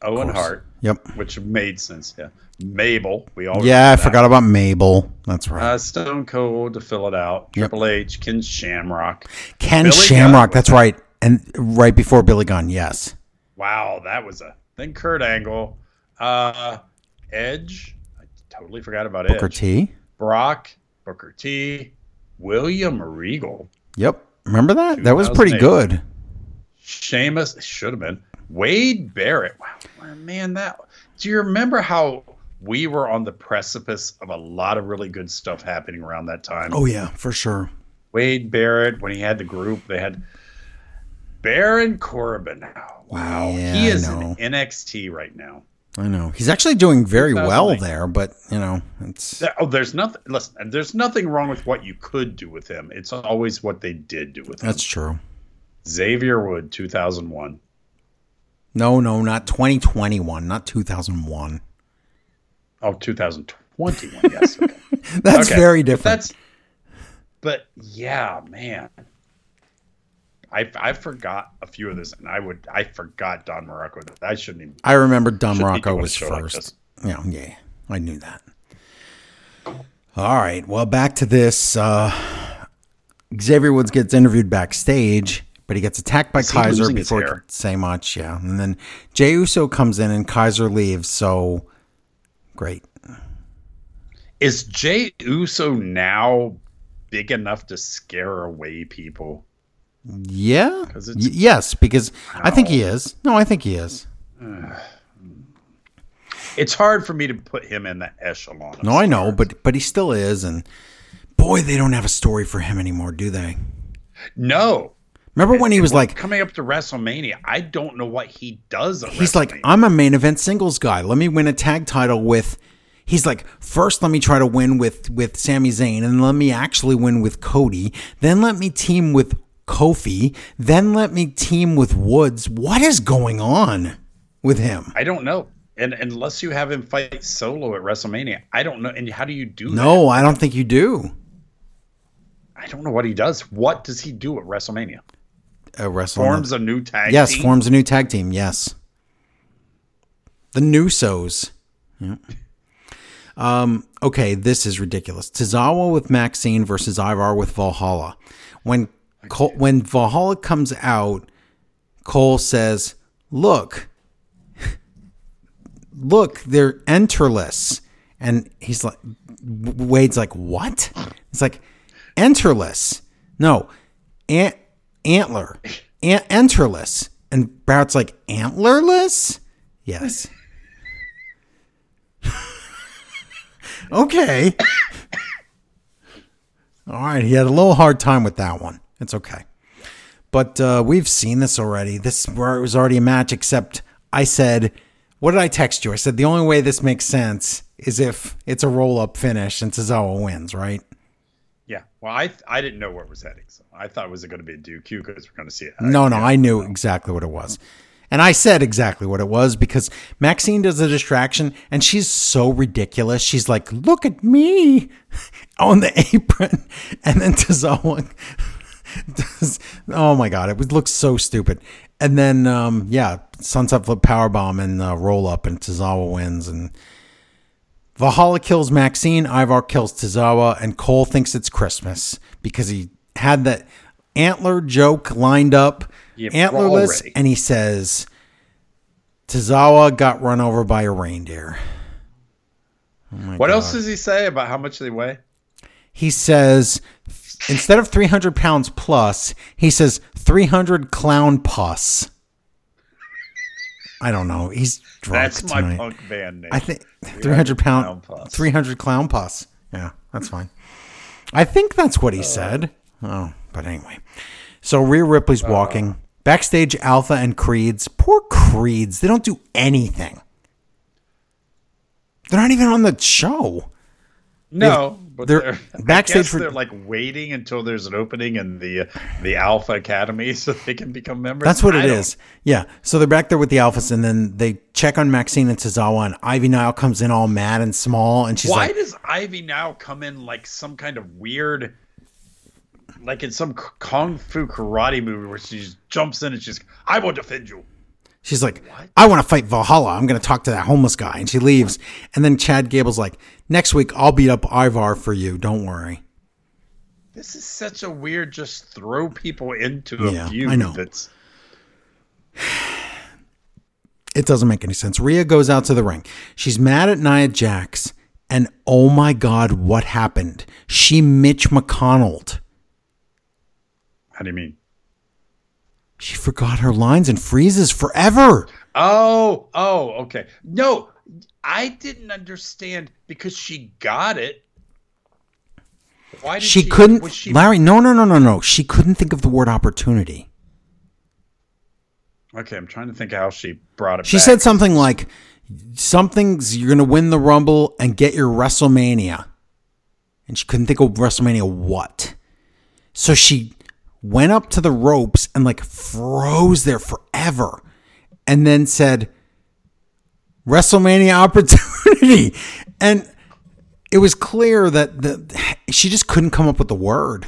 [SPEAKER 2] Owen. Hart,
[SPEAKER 1] Yep.
[SPEAKER 2] which made sense. Yeah, Mabel. We all
[SPEAKER 1] Yeah. I forgot about Mabel. That's right.
[SPEAKER 2] Uh, Stone Cold to fill it out.
[SPEAKER 1] Yep.
[SPEAKER 2] Triple H, Ken Shamrock.
[SPEAKER 1] Ken
[SPEAKER 2] Billy
[SPEAKER 1] Shamrock.
[SPEAKER 2] Gunn.
[SPEAKER 1] That's right. And right before Billy Gunn. Yes.
[SPEAKER 2] Wow, that was a then Kurt Angle, uh, Edge. I totally forgot about it.
[SPEAKER 1] Booker
[SPEAKER 2] Edge.
[SPEAKER 1] T.
[SPEAKER 2] Brock, Booker T, William Regal,
[SPEAKER 1] Yep. Remember that? That was pretty good.
[SPEAKER 2] Sheamus should have been Wade Barrett. Wow, man, that. Do you remember how we were on the precipice of a lot of really good stuff happening around that time?
[SPEAKER 1] Oh yeah, for sure.
[SPEAKER 2] Wade Barrett when he had the group, they had Baron Corbin. Wow,
[SPEAKER 1] Yeah,
[SPEAKER 2] he is in NXT right now.
[SPEAKER 1] I know he's actually doing very well there, but you know it's
[SPEAKER 2] oh, there's nothing. Listen, there's nothing wrong with what you could do with him. It's always what they did do with him.
[SPEAKER 1] that's true.
[SPEAKER 2] Xavier Wood, 2001.
[SPEAKER 1] No, no, not 2021, not 2001.
[SPEAKER 2] Oh, 2021. Yes. Okay.
[SPEAKER 1] That's
[SPEAKER 2] Okay,
[SPEAKER 1] very different.
[SPEAKER 2] That's. But yeah, man. I I forgot a few of this, and I would I forgot Don Muraco. I shouldn't even.
[SPEAKER 1] I remember Don
[SPEAKER 2] Muraco
[SPEAKER 1] was
[SPEAKER 2] show like
[SPEAKER 1] first. yeah, yeah, I knew that. All right, well, back to this. Uh, Xavier Woods gets interviewed backstage, but he gets attacked by
[SPEAKER 2] Is
[SPEAKER 1] Kaiser before he can say much. Yeah, and then Jey Uso comes in and Kaiser leaves. So great.
[SPEAKER 2] Is Jey Uso now big enough to scare away people?
[SPEAKER 1] Yeah. Y- yes, because I think he is. No, I think he is.
[SPEAKER 2] It's hard for me to put him in the echelon.
[SPEAKER 1] No, I know, but but he still is, and boy, they don't have a story for him anymore, do they?
[SPEAKER 2] no.
[SPEAKER 1] Remember when he was like,
[SPEAKER 2] coming up to WrestleMania, I don't know what he does. At
[SPEAKER 1] he's like, I'm a main event singles guy. Let me win a tag title with. He's like, first let me try to win with with Sami Zayn, and let me actually win with Cody. Then let me team with Kofi. Then let me team with Woods. What is going on with him?
[SPEAKER 2] I don't know. And unless you have him fight solo at WrestleMania, I don't know. And how do you do that?
[SPEAKER 1] No, I don't think you do.
[SPEAKER 2] I don't know what he does. What does he do at WrestleMania?
[SPEAKER 1] Uh, wrestling.
[SPEAKER 2] Forms a new tag
[SPEAKER 1] yes,
[SPEAKER 2] team?
[SPEAKER 1] forms a new tag team. Yes, the Nusos. Yeah. Um. Okay, this is ridiculous. Tozawa with Maxine versus Ivar with Valhalla. When Cole, when Valhalla comes out, Cole says, "Look, look, they're enterless," and he's like, Wade's like, "What?" It's like, enterless. No, ant antler, Ant- enterless. And Barrett's like, antlerless? Yes. okay. All right. He had a little hard time with that one. It's okay. But uh, we've seen this already. This was already a match, except I said, what did I text you? I said the only way this makes sense is if it's a roll up finish and Tozawa wins, right?
[SPEAKER 2] Yeah. Well, I I didn't know where it was heading, so I thought it was going to be a DQ because we're going to see it.
[SPEAKER 1] No, no, I knew exactly what it was. And I said exactly what it was because Maxine does a distraction and she's so ridiculous. She's like, look at me on the apron. And then Tozawa does, oh my God, it would look so stupid. And then, um, yeah, sunset flip power bomb and uh, roll up and Tozawa wins. And Valhalla kills Maxine, Ivar kills Tozawa, and Cole thinks it's Christmas because he had that antler joke lined up,
[SPEAKER 2] Yeah,
[SPEAKER 1] antlerless,
[SPEAKER 2] already.
[SPEAKER 1] and he says Tozawa got run over by a reindeer. Oh
[SPEAKER 2] What
[SPEAKER 1] God.
[SPEAKER 2] else does he say about how much they weigh?
[SPEAKER 1] He says instead of 300 pounds plus, he says 300 clown pus. I don't know. He's drunk
[SPEAKER 2] That's my
[SPEAKER 1] tonight.
[SPEAKER 2] punk band name.
[SPEAKER 1] I think 300
[SPEAKER 2] clown
[SPEAKER 1] pound,
[SPEAKER 2] pus.
[SPEAKER 1] 300 clown pus. Yeah, that's fine. I think that's what he uh, said. Oh, but anyway. So Rhea Ripley's uh, walking. Backstage, Alpha and Creeds. Poor Creeds. They don't do anything. They're not even on the show.
[SPEAKER 2] no, but
[SPEAKER 1] they're-
[SPEAKER 2] they're,
[SPEAKER 1] backstage for-
[SPEAKER 2] they're like waiting until there's an opening in the uh, the Alpha Academy so they can become members.
[SPEAKER 1] That's what
[SPEAKER 2] I
[SPEAKER 1] it
[SPEAKER 2] don't-
[SPEAKER 1] is. Yeah. So they're back there with the Alphas, and then they check on Maxine and Tozawa, and Ivy Nile comes in all mad and small, and she's
[SPEAKER 2] Why
[SPEAKER 1] like,
[SPEAKER 2] does Ivy now come in like some kind of weird, like in some kung fu karate movie where she just jumps in and she's, I will defend you.
[SPEAKER 1] She's like, I want to fight Valhalla. I'm going to talk to that homeless guy. And she leaves. And then Chad Gable's like, next week, I'll beat up Ivar for you. Don't worry.
[SPEAKER 2] This is such a weird, just throw people into a
[SPEAKER 1] Yeah,
[SPEAKER 2] feud
[SPEAKER 1] I know.
[SPEAKER 2] that's
[SPEAKER 1] It doesn't make any sense. Rhea goes out to the ring. She's mad at Nia Jax. And oh my God, what happened? She Mitch McConnell.
[SPEAKER 2] how do you mean?
[SPEAKER 1] She forgot her lines and freezes forever.
[SPEAKER 2] Oh, oh, okay. No, I didn't understand because she got it. Why did
[SPEAKER 1] She
[SPEAKER 2] she,
[SPEAKER 1] couldn't,
[SPEAKER 2] she,
[SPEAKER 1] Larry, no, no, no, no, no. She couldn't think of the word opportunity.
[SPEAKER 2] Okay, I'm trying to think how she brought it.
[SPEAKER 1] She
[SPEAKER 2] back.
[SPEAKER 1] said something like, "Something's you're gonna win the Rumble and get your WrestleMania," and she couldn't think of WrestleMania what. So she went up to the ropes and like froze there forever, and then said, "WrestleMania opportunity," and it was clear that the she just couldn't come up with the word.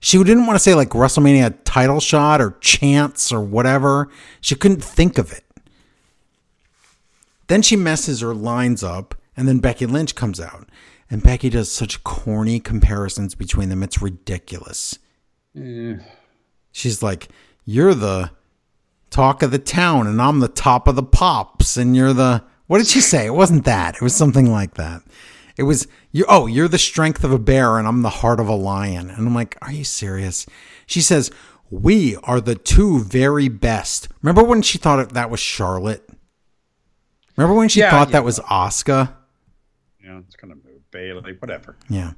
[SPEAKER 1] She didn't want to say like WrestleMania title shot or chance or whatever. She couldn't think of it. Then she messes her lines up, and then Becky Lynch comes out. And Becky does such corny comparisons between them. It's ridiculous. Eh. She's like, You're the talk of the town, and I'm the top of the pops, and you're the. What did she say? It wasn't that. It was something like that. It was you. Oh, you're the strength of a bear, and I'm the heart of a lion. And I'm like, are you serious? She says, "We are the two very best." Remember when she thought that was Charlotte? Remember when she
[SPEAKER 2] Yeah,
[SPEAKER 1] thought
[SPEAKER 2] yeah.
[SPEAKER 1] that was Oscar?
[SPEAKER 2] Yeah, it's gonna move Bayley, whatever.
[SPEAKER 1] Yeah.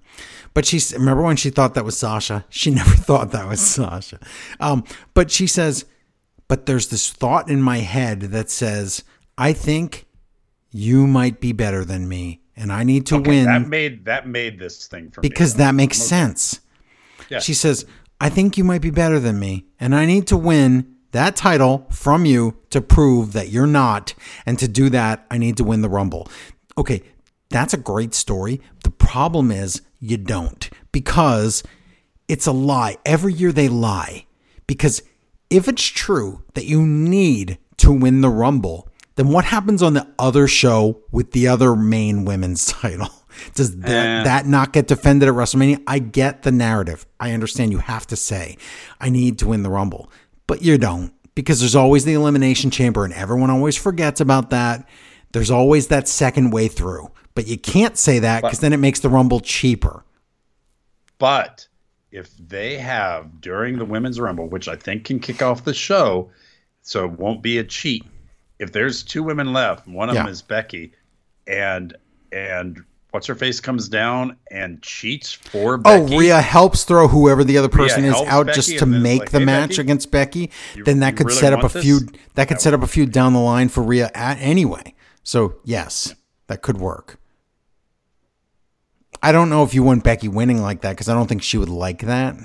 [SPEAKER 1] But she's remember when she thought that was Sasha? She never thought that was Sasha. Um, but she says, but there's this thought in my head that says, I think you might be better than me, and I need to
[SPEAKER 2] Okay,
[SPEAKER 1] win
[SPEAKER 2] that made that made this thing for me.
[SPEAKER 1] because that makes sense.
[SPEAKER 2] Yeah.
[SPEAKER 1] She says, I think you might be better than me, and I need to win that title from you to prove that you're not. And to do that, I need to win the Rumble. Okay, that's a great story. The problem is you don't because it's a lie. Every year they lie. Because if it's true that you need to win the Rumble, then what happens on the other show with the other main women's title? Does that,
[SPEAKER 2] Eh.
[SPEAKER 1] that not get defended at WrestleMania? I get the narrative. I understand you have to say, I need to win the Rumble, but you don't because there's always the Elimination Chamber and everyone always forgets about that. There's always that second way through, but you can't say that because then it makes the Rumble cheaper.
[SPEAKER 2] But if they have during the women's rumble, which I think can kick off the show, so it won't be a cheat. If there's two women left, one of
[SPEAKER 1] Yeah.
[SPEAKER 2] them is Becky, and and what's her face comes down and cheats for Becky.
[SPEAKER 1] Oh,
[SPEAKER 2] Becky.
[SPEAKER 1] Rhea helps throw whoever the other person is out
[SPEAKER 2] Becky
[SPEAKER 1] just to
[SPEAKER 2] and then it's
[SPEAKER 1] make
[SPEAKER 2] like,
[SPEAKER 1] the
[SPEAKER 2] "Hey,
[SPEAKER 1] match
[SPEAKER 2] Becky,
[SPEAKER 1] against Becky.
[SPEAKER 2] you-
[SPEAKER 1] then that could
[SPEAKER 2] really
[SPEAKER 1] set up a
[SPEAKER 2] want this?"
[SPEAKER 1] feud. That could set up a feud down the line for Rhea at, anyway. So yes, that could work. I don't know if you want Becky winning like that because I don't think she would like that.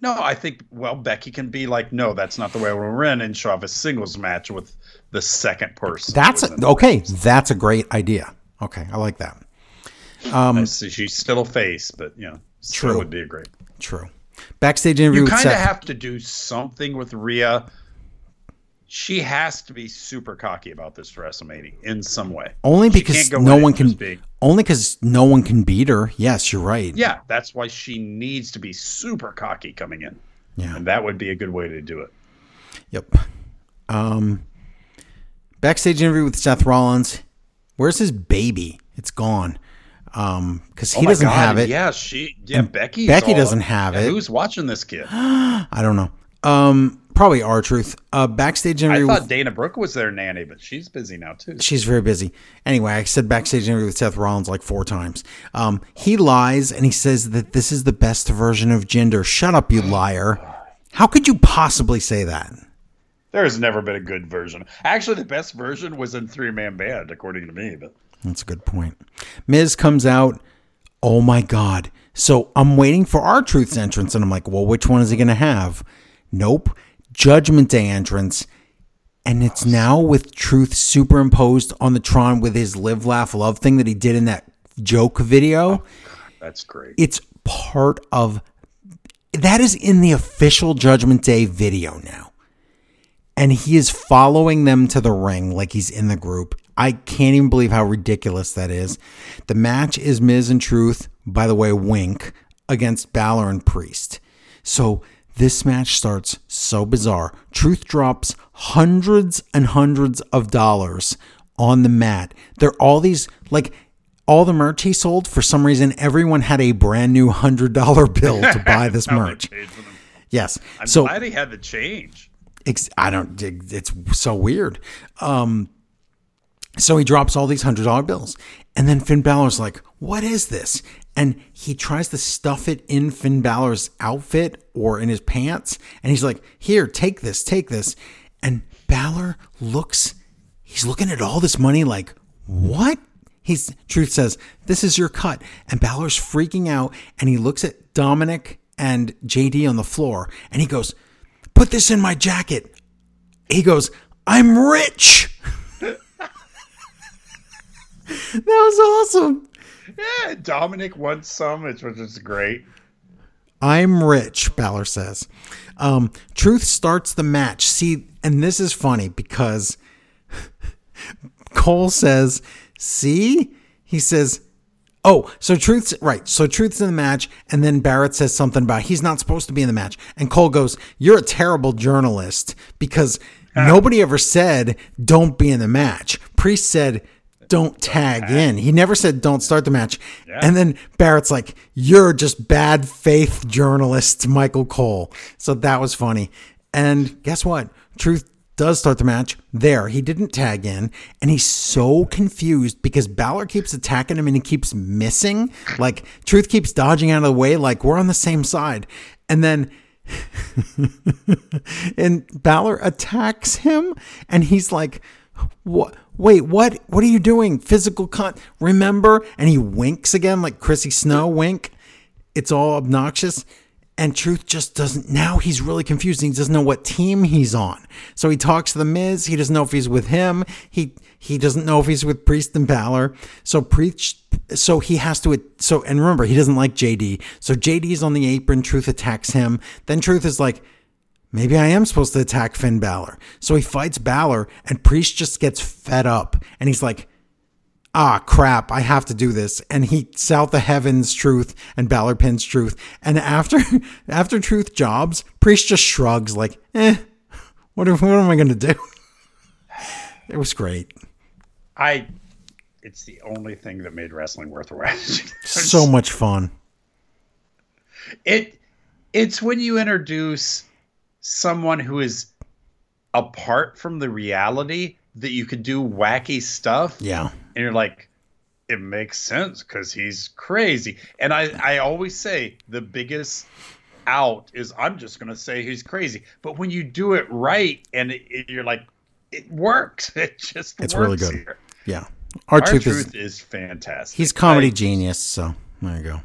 [SPEAKER 2] No, I think well Becky can be like, no, that's not the way we're in, and she'll have a singles match with the second person.
[SPEAKER 1] That's a, okay. That's a great idea. Okay, I like that.
[SPEAKER 2] Um, I see she's still a face, but you know,
[SPEAKER 1] True.
[SPEAKER 2] would be a great.
[SPEAKER 1] True. Backstage interview
[SPEAKER 2] You kind of have to do something with Rhea. She has to be super cocky about this WrestleMania in some way.
[SPEAKER 1] only because no one can. Only because no one can beat her. Yes, you're right.
[SPEAKER 2] Yeah, that's why she needs to be super cocky coming in.
[SPEAKER 1] Yeah.
[SPEAKER 2] And that would be a good way to do it.
[SPEAKER 1] Yep. Um, backstage interview with Seth Rollins. Where's his baby? It's gone. Um, because he
[SPEAKER 2] Oh
[SPEAKER 1] doesn't
[SPEAKER 2] God,
[SPEAKER 1] have it.
[SPEAKER 2] Yeah, she. Yeah, Becky.
[SPEAKER 1] Becky doesn't have it.
[SPEAKER 2] Who's watching this kid?
[SPEAKER 1] I don't know. Um, probably R-Truth. Uh, backstage interview.
[SPEAKER 2] I thought
[SPEAKER 1] with,
[SPEAKER 2] Dana Brooke was their nanny, but she's busy now too.
[SPEAKER 1] she's very busy. Anyway, I said backstage interview with Seth Rollins like four times. Um, he lies and he says that this is the best version of Jinder. Shut up, you liar. How could you possibly say that?
[SPEAKER 2] There has never been a good version. Actually, the best version was in Three Man Band, according to me. But
[SPEAKER 1] That's a good point. Miz comes out. Oh my God. So I'm waiting for R-Truth's entrance, and I'm like, well, which one is he going to have? Nope. Judgment Day entrance. And it's now with Truth superimposed on the Tron with his live, laugh, love thing that he did in that joke video.
[SPEAKER 2] Oh, that's great.
[SPEAKER 1] It's part of that is in the official Judgment Day video now. And he is following them to the ring like he's in the group. I can't even believe how ridiculous that is. The match is Miz and Truth, by the way, wink, against Balor and Priest. So this match starts so bizarre. Truth drops hundreds and hundreds of dollars on the mat. They're all these, like, all the merch he sold, for some reason, everyone had a brand new $100 bill to buy this merch.
[SPEAKER 2] paid for them.
[SPEAKER 1] Yes.
[SPEAKER 2] I'm
[SPEAKER 1] so
[SPEAKER 2] glad he had the change.
[SPEAKER 1] I don't. It's so weird. Um, so he drops all these hundred dollar bills, and then Finn Balor's like, "What is this?" And he tries to stuff it in Finn Balor's outfit or in his pants, and he's like, "Here, take this, take this." And Balor looks, he's looking at all this money like, what? He's Truth says, This is your cut. And Balor's freaking out and he looks at Dominic and JD on the floor and he goes, Put this in my jacket. He goes, I'm rich. that was awesome.
[SPEAKER 2] Yeah, Dominic wants some, which was great.
[SPEAKER 1] I'm rich, Balor says. Um, Truth starts the match. See, and this is funny because Cole says, See? He says, Oh, so Truth's right. So Truth's in the match, and then Barrett says something about he's not supposed to be in the match. And Cole goes, You're a terrible journalist because nobody ever said don't be in the match. Priest said don't tag in. He never said don't start the match. And then Barrett's like, You're just bad faith journalist, Michael Cole. So that was funny. And guess what? Truth does start the match there. He didn't tag in, and he's so confused because Balor keeps attacking him and he keeps missing. Like Truth keeps dodging out of the way, like we're on the same side. And then and Balor attacks him, and he's like, "What? Wait, what? What are you doing? Physical con? Remember?" And he winks again, like Chrissy Snow wink. It's all obnoxious. And Truth just doesn't. Now he's really confused. He doesn't know what team he's on. So he talks to the Miz. He doesn't know if he's with him. He he doesn't know if he's with Priest and Balor. So preach. So he has to. So and remember, he doesn't like JD. So JD's on the apron. Truth attacks him. Then Truth is like, maybe I am supposed to attack Finn Balor. So he fights Balor, and Priest just gets fed up, and he's like, ah crap i have to do this and he south the heavens truth and Balor pins truth and after after truth jobs priest just shrugs like eh what, what am i going to do it was great
[SPEAKER 2] I. It's the only thing that made wrestling worth watching.
[SPEAKER 1] so much fun
[SPEAKER 2] it it's when you introduce someone who is apart from the reality that you could do wacky stuff.
[SPEAKER 1] Yeah.
[SPEAKER 2] And you're like it makes sense because he's crazy. And i i always say the biggest out is i'm just going to say he's crazy. But when you do it right and it, it- you're like it works. It just
[SPEAKER 1] It's
[SPEAKER 2] works
[SPEAKER 1] really good.
[SPEAKER 2] here.
[SPEAKER 1] yeah. Our,
[SPEAKER 2] R-Truth,
[SPEAKER 1] truth, is
[SPEAKER 2] is, fantastic.
[SPEAKER 1] he's comedy
[SPEAKER 2] I-
[SPEAKER 1] genius so there you go.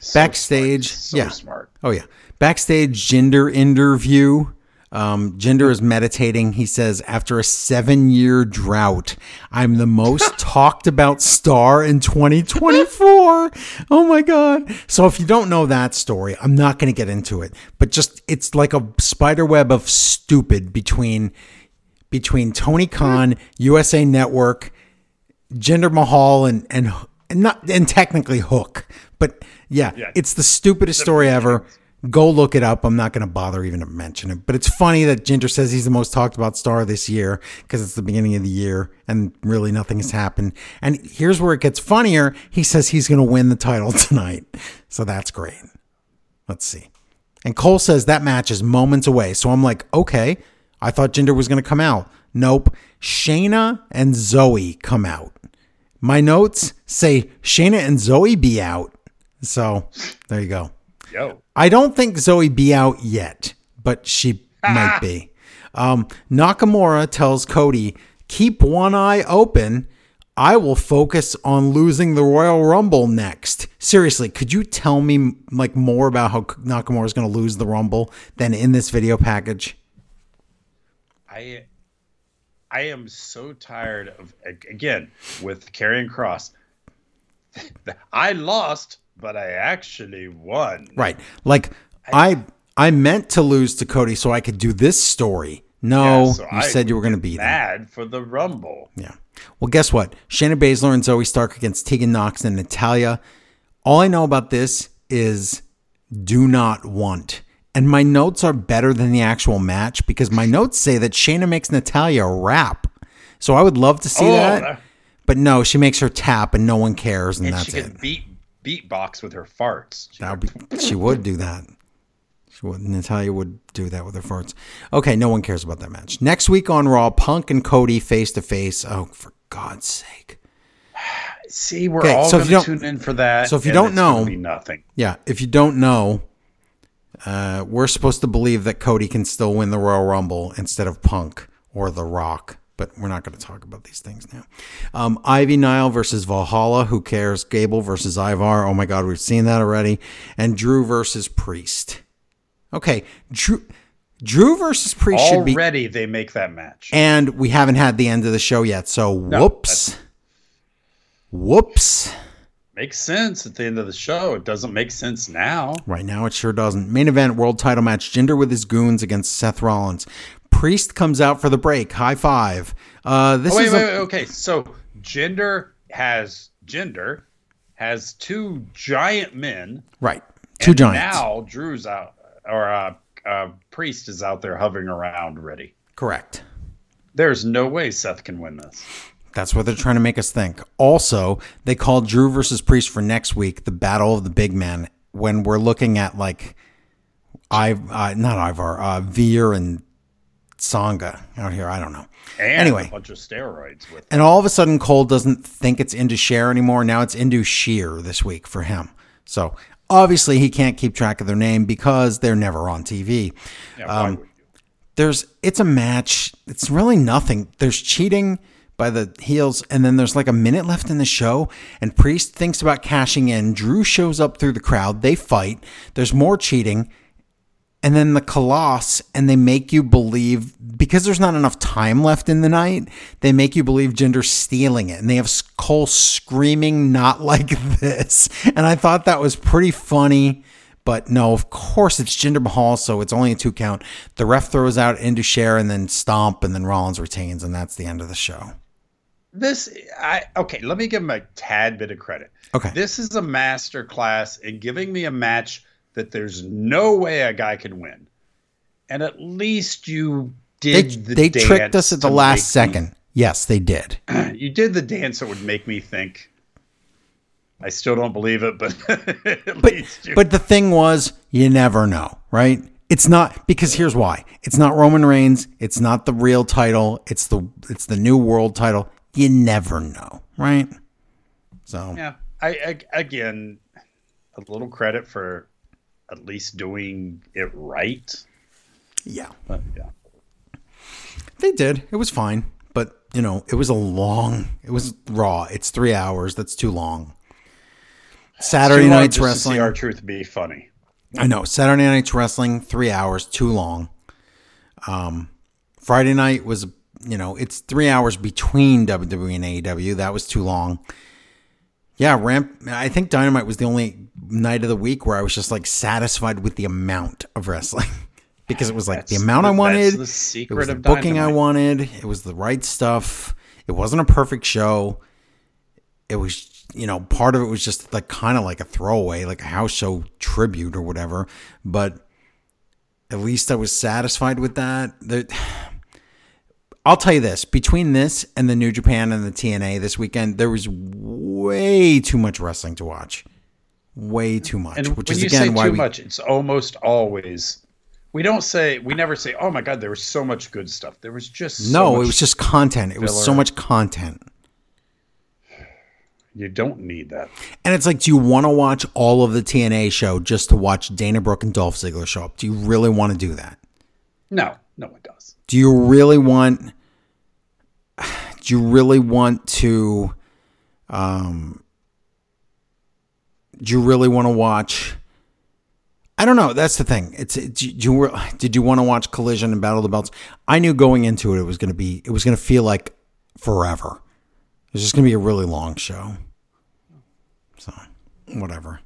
[SPEAKER 2] So
[SPEAKER 1] backstage,
[SPEAKER 2] smart, so
[SPEAKER 1] yeah.
[SPEAKER 2] smart.
[SPEAKER 1] Oh yeah. Backstage Jinder interview. Um, Jinder is meditating. He says, after a seven year drought, I'm the most talked about star in 2024. oh my God. So if you don't know that story, I'm not going to get into it, but just, it's like a spider web of stupid between, between Tony Khan, USA Network, Jinder Mahal, and, and, and not, and technically Hook, but yeah,
[SPEAKER 2] Yeah.
[SPEAKER 1] it's the stupidest story ever. Go look it up. I'm not going to bother even to mention it. But it's funny that Jinder says he's the most talked about star this year because it's the beginning of the year and really nothing has happened. And here's where it gets funnier. He says he's going to win the title tonight. So that's great. Let's see. And Cole says that match is moments away. So I'm like, okay. I thought Jinder was going to come out. Nope. Shayna and Zoe come out. My notes say Shayna and Zoe be out. So there you go.
[SPEAKER 2] Yo
[SPEAKER 1] I don't think Zoe be out yet, but she might be. Um, Nakamura tells Cody, keep one eye open. I will focus on losing the Royal Rumble next. Seriously, could you tell me like more about how Nakamura is going to lose the Rumble than in this video package?
[SPEAKER 2] I I am so tired of again with Karrion Kross. I lost, but I actually won.
[SPEAKER 1] Right. Like I I meant to lose to Cody so I could do this story. No,
[SPEAKER 2] Yeah, so
[SPEAKER 1] you
[SPEAKER 2] I
[SPEAKER 1] said you were going to him.
[SPEAKER 2] mad for the Rumble.
[SPEAKER 1] Yeah. Well, guess what? Shayna Baszler and Zoey Stark against Tegan Knox and Natalya. All I know about this is do not want. And my notes are better than the actual match because my notes say that Shayna makes Natalya rap. So I would love to see
[SPEAKER 2] Oh,
[SPEAKER 1] that.
[SPEAKER 2] that-
[SPEAKER 1] But no, she makes her tap and no one cares and,
[SPEAKER 2] And
[SPEAKER 1] that's
[SPEAKER 2] she
[SPEAKER 1] it.
[SPEAKER 2] beat beatbox with her farts. She-
[SPEAKER 1] would be, she would do that. She would, Natalya would do that with her farts. Okay, no one cares about that match. Next week on Raw, Punk and Cody face to face. Oh, for God's sake.
[SPEAKER 2] See, we're
[SPEAKER 1] Okay,
[SPEAKER 2] all
[SPEAKER 1] so
[SPEAKER 2] going to tune in for that.
[SPEAKER 1] so if you don't
[SPEAKER 2] it's
[SPEAKER 1] know-
[SPEAKER 2] be nothing.
[SPEAKER 1] Yeah, if you don't know, Uh, we're supposed to believe that Cody can still win the Royal Rumble instead of Punk or The Rock, but we're not going to talk about these things now. Um, Ivy Nile versus Valhalla. Who cares? Gable versus Ivar. Oh my God, we've seen that already. And Drew versus Priest. Okay, Drew. Drew versus Priest should be,
[SPEAKER 2] Already they make that match.
[SPEAKER 1] and we haven't had the end of the show yet. So whoops, whoops.
[SPEAKER 2] Makes sense at the end of the show. It doesn't make sense now.
[SPEAKER 1] Right now, it sure doesn't. Main event world title match: Jinder with his goons against Seth Rollins. Priest comes out for the break. High five. Uh, this
[SPEAKER 2] Oh, wait,
[SPEAKER 1] is
[SPEAKER 2] wait,
[SPEAKER 1] a-
[SPEAKER 2] wait, okay. So Jinder has Jinder has two giant men.
[SPEAKER 1] right. Two
[SPEAKER 2] and
[SPEAKER 1] giants.
[SPEAKER 2] Now Drew's out, or uh, uh, Priest is out there hovering around, ready.
[SPEAKER 1] Correct.
[SPEAKER 2] There's no way Seth can win this.
[SPEAKER 1] That's what they're trying to make us think. Also, they called Drew versus Priest for next week, the battle of the big men, when we're looking at like I uh, not Ivar, uh Veer and Sangha out here. I don't know.
[SPEAKER 2] And
[SPEAKER 1] Anyway.
[SPEAKER 2] a bunch of steroids with.
[SPEAKER 1] And all of a sudden, Cole doesn't think it's into share anymore. Now it's into sheer this week for him. So obviously, he can't keep track of their name because they're never on TV.
[SPEAKER 2] Yeah, why um, would?
[SPEAKER 1] There's it's a match. It's really nothing. There's cheating by the heels, and then there's like a minute left in the show, and Priest thinks about cashing in. Drew shows up through the crowd. They fight. There's more cheating. And then the Colossus, and they make you believe because there's not enough time left in the night, they make you believe Jinder's stealing it. And they have Cole screaming, not like this. And I thought that was pretty funny. But no, of course it's Jinder Mahal, so it's only a two count. The ref throws out into share and then stomp, and then Rollins retains, and that's the end of the show.
[SPEAKER 2] This, I okay. Let me give him a tad bit of credit.
[SPEAKER 1] Okay.
[SPEAKER 2] This is a master class in giving me a match that there's no way a guy can win, and at least you
[SPEAKER 1] They,
[SPEAKER 2] did. the
[SPEAKER 1] they tricked us at the last second. Yes, they did.
[SPEAKER 2] you did the dance that would make me think. I still don't believe it, but
[SPEAKER 1] But
[SPEAKER 2] you.
[SPEAKER 1] but the thing was, you never know, right? It's not because here's why. It's not Roman Reigns. It's not the real title. It's the it's the new world title. You never know, right? So
[SPEAKER 2] yeah, I, I again, a little credit for at least doing it right.
[SPEAKER 1] yeah,
[SPEAKER 2] But yeah.
[SPEAKER 1] they did. It was fine, but you know, it was a long. It was raw. It's three hours. That's too long. Saturday
[SPEAKER 2] Too long
[SPEAKER 1] night's wrestling.
[SPEAKER 2] our truth be funny.
[SPEAKER 1] I know. Saturday night's wrestling, three hours, too long. Um, Friday night was, you know, it's three hours between WWE and AEW. That was too long. Yeah, ramp. I think Dynamite was the only night of the week where I was just like satisfied with the amount of wrestling because it was like the amount I wanted.
[SPEAKER 2] that's the
[SPEAKER 1] it
[SPEAKER 2] secret
[SPEAKER 1] was the
[SPEAKER 2] of
[SPEAKER 1] booking I wanted. It was the right stuff. It wasn't a perfect show. It was, you know, part of it was just like kind of like a throwaway, like a house show tribute or whatever. But at least I was satisfied with that. The, I'll tell you this: between this and the New Japan and the TNA this weekend, there was way too much wrestling to watch. Way too much,
[SPEAKER 2] And
[SPEAKER 1] which
[SPEAKER 2] when
[SPEAKER 1] is
[SPEAKER 2] you
[SPEAKER 1] again
[SPEAKER 2] say
[SPEAKER 1] why
[SPEAKER 2] too
[SPEAKER 1] we.
[SPEAKER 2] much, it's almost always. We don't say. We never say, "Oh my God, there was so much good stuff." There was just so
[SPEAKER 1] no, it was just content. It was so much content.
[SPEAKER 2] You don't need that.
[SPEAKER 1] And it's like, do you want to watch all of the TNA show just to watch Dana Brooke and Dolph Ziggler show up? Do you really want to do that?
[SPEAKER 2] No, no one does.
[SPEAKER 1] Do you really want? Do you really want to? Um, do you really want to watch? I don't know. That's the thing. It's it, do you, did you want to watch Collision and Battle of the Belts? I knew going into it, it was going to be it was going to feel like forever. It's just going to be a really long show. So, whatever.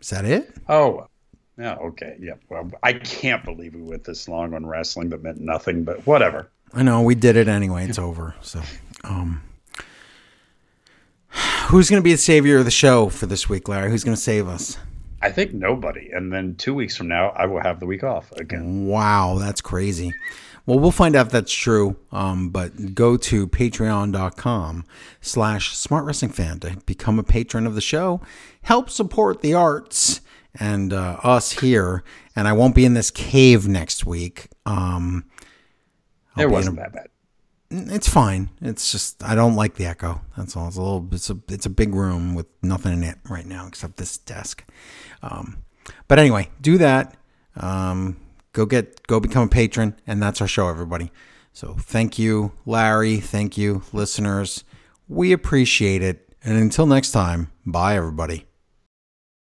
[SPEAKER 1] Is that it?
[SPEAKER 2] Oh, yeah. Okay. Yeah. Well, I can't believe we went this long on wrestling that meant nothing, but whatever.
[SPEAKER 1] I know we did it anyway. It's over. So, um, who's going to be the savior of the show for this week, Larry? Who's going to save us?
[SPEAKER 2] I think nobody. And then two weeks from now, I will have the week off again.
[SPEAKER 1] Wow, that's crazy. Well, we'll find out if that's true. Um, but go to patreon.com slash smart wrestling fan to become a patron of the show. Help support the arts and uh, us here. And I won't be in this cave next week. Um,
[SPEAKER 2] it wasn't that bad.
[SPEAKER 1] It's fine. It's just I don't like the echo. That's all. It's a little. It's a. It's a big room with nothing in it right now except this desk. Um, but anyway, do that. Um, go get. Go become a patron, and that's our show, everybody. So thank you, Larry. Thank you, listeners. We appreciate it. And until next time, bye, everybody.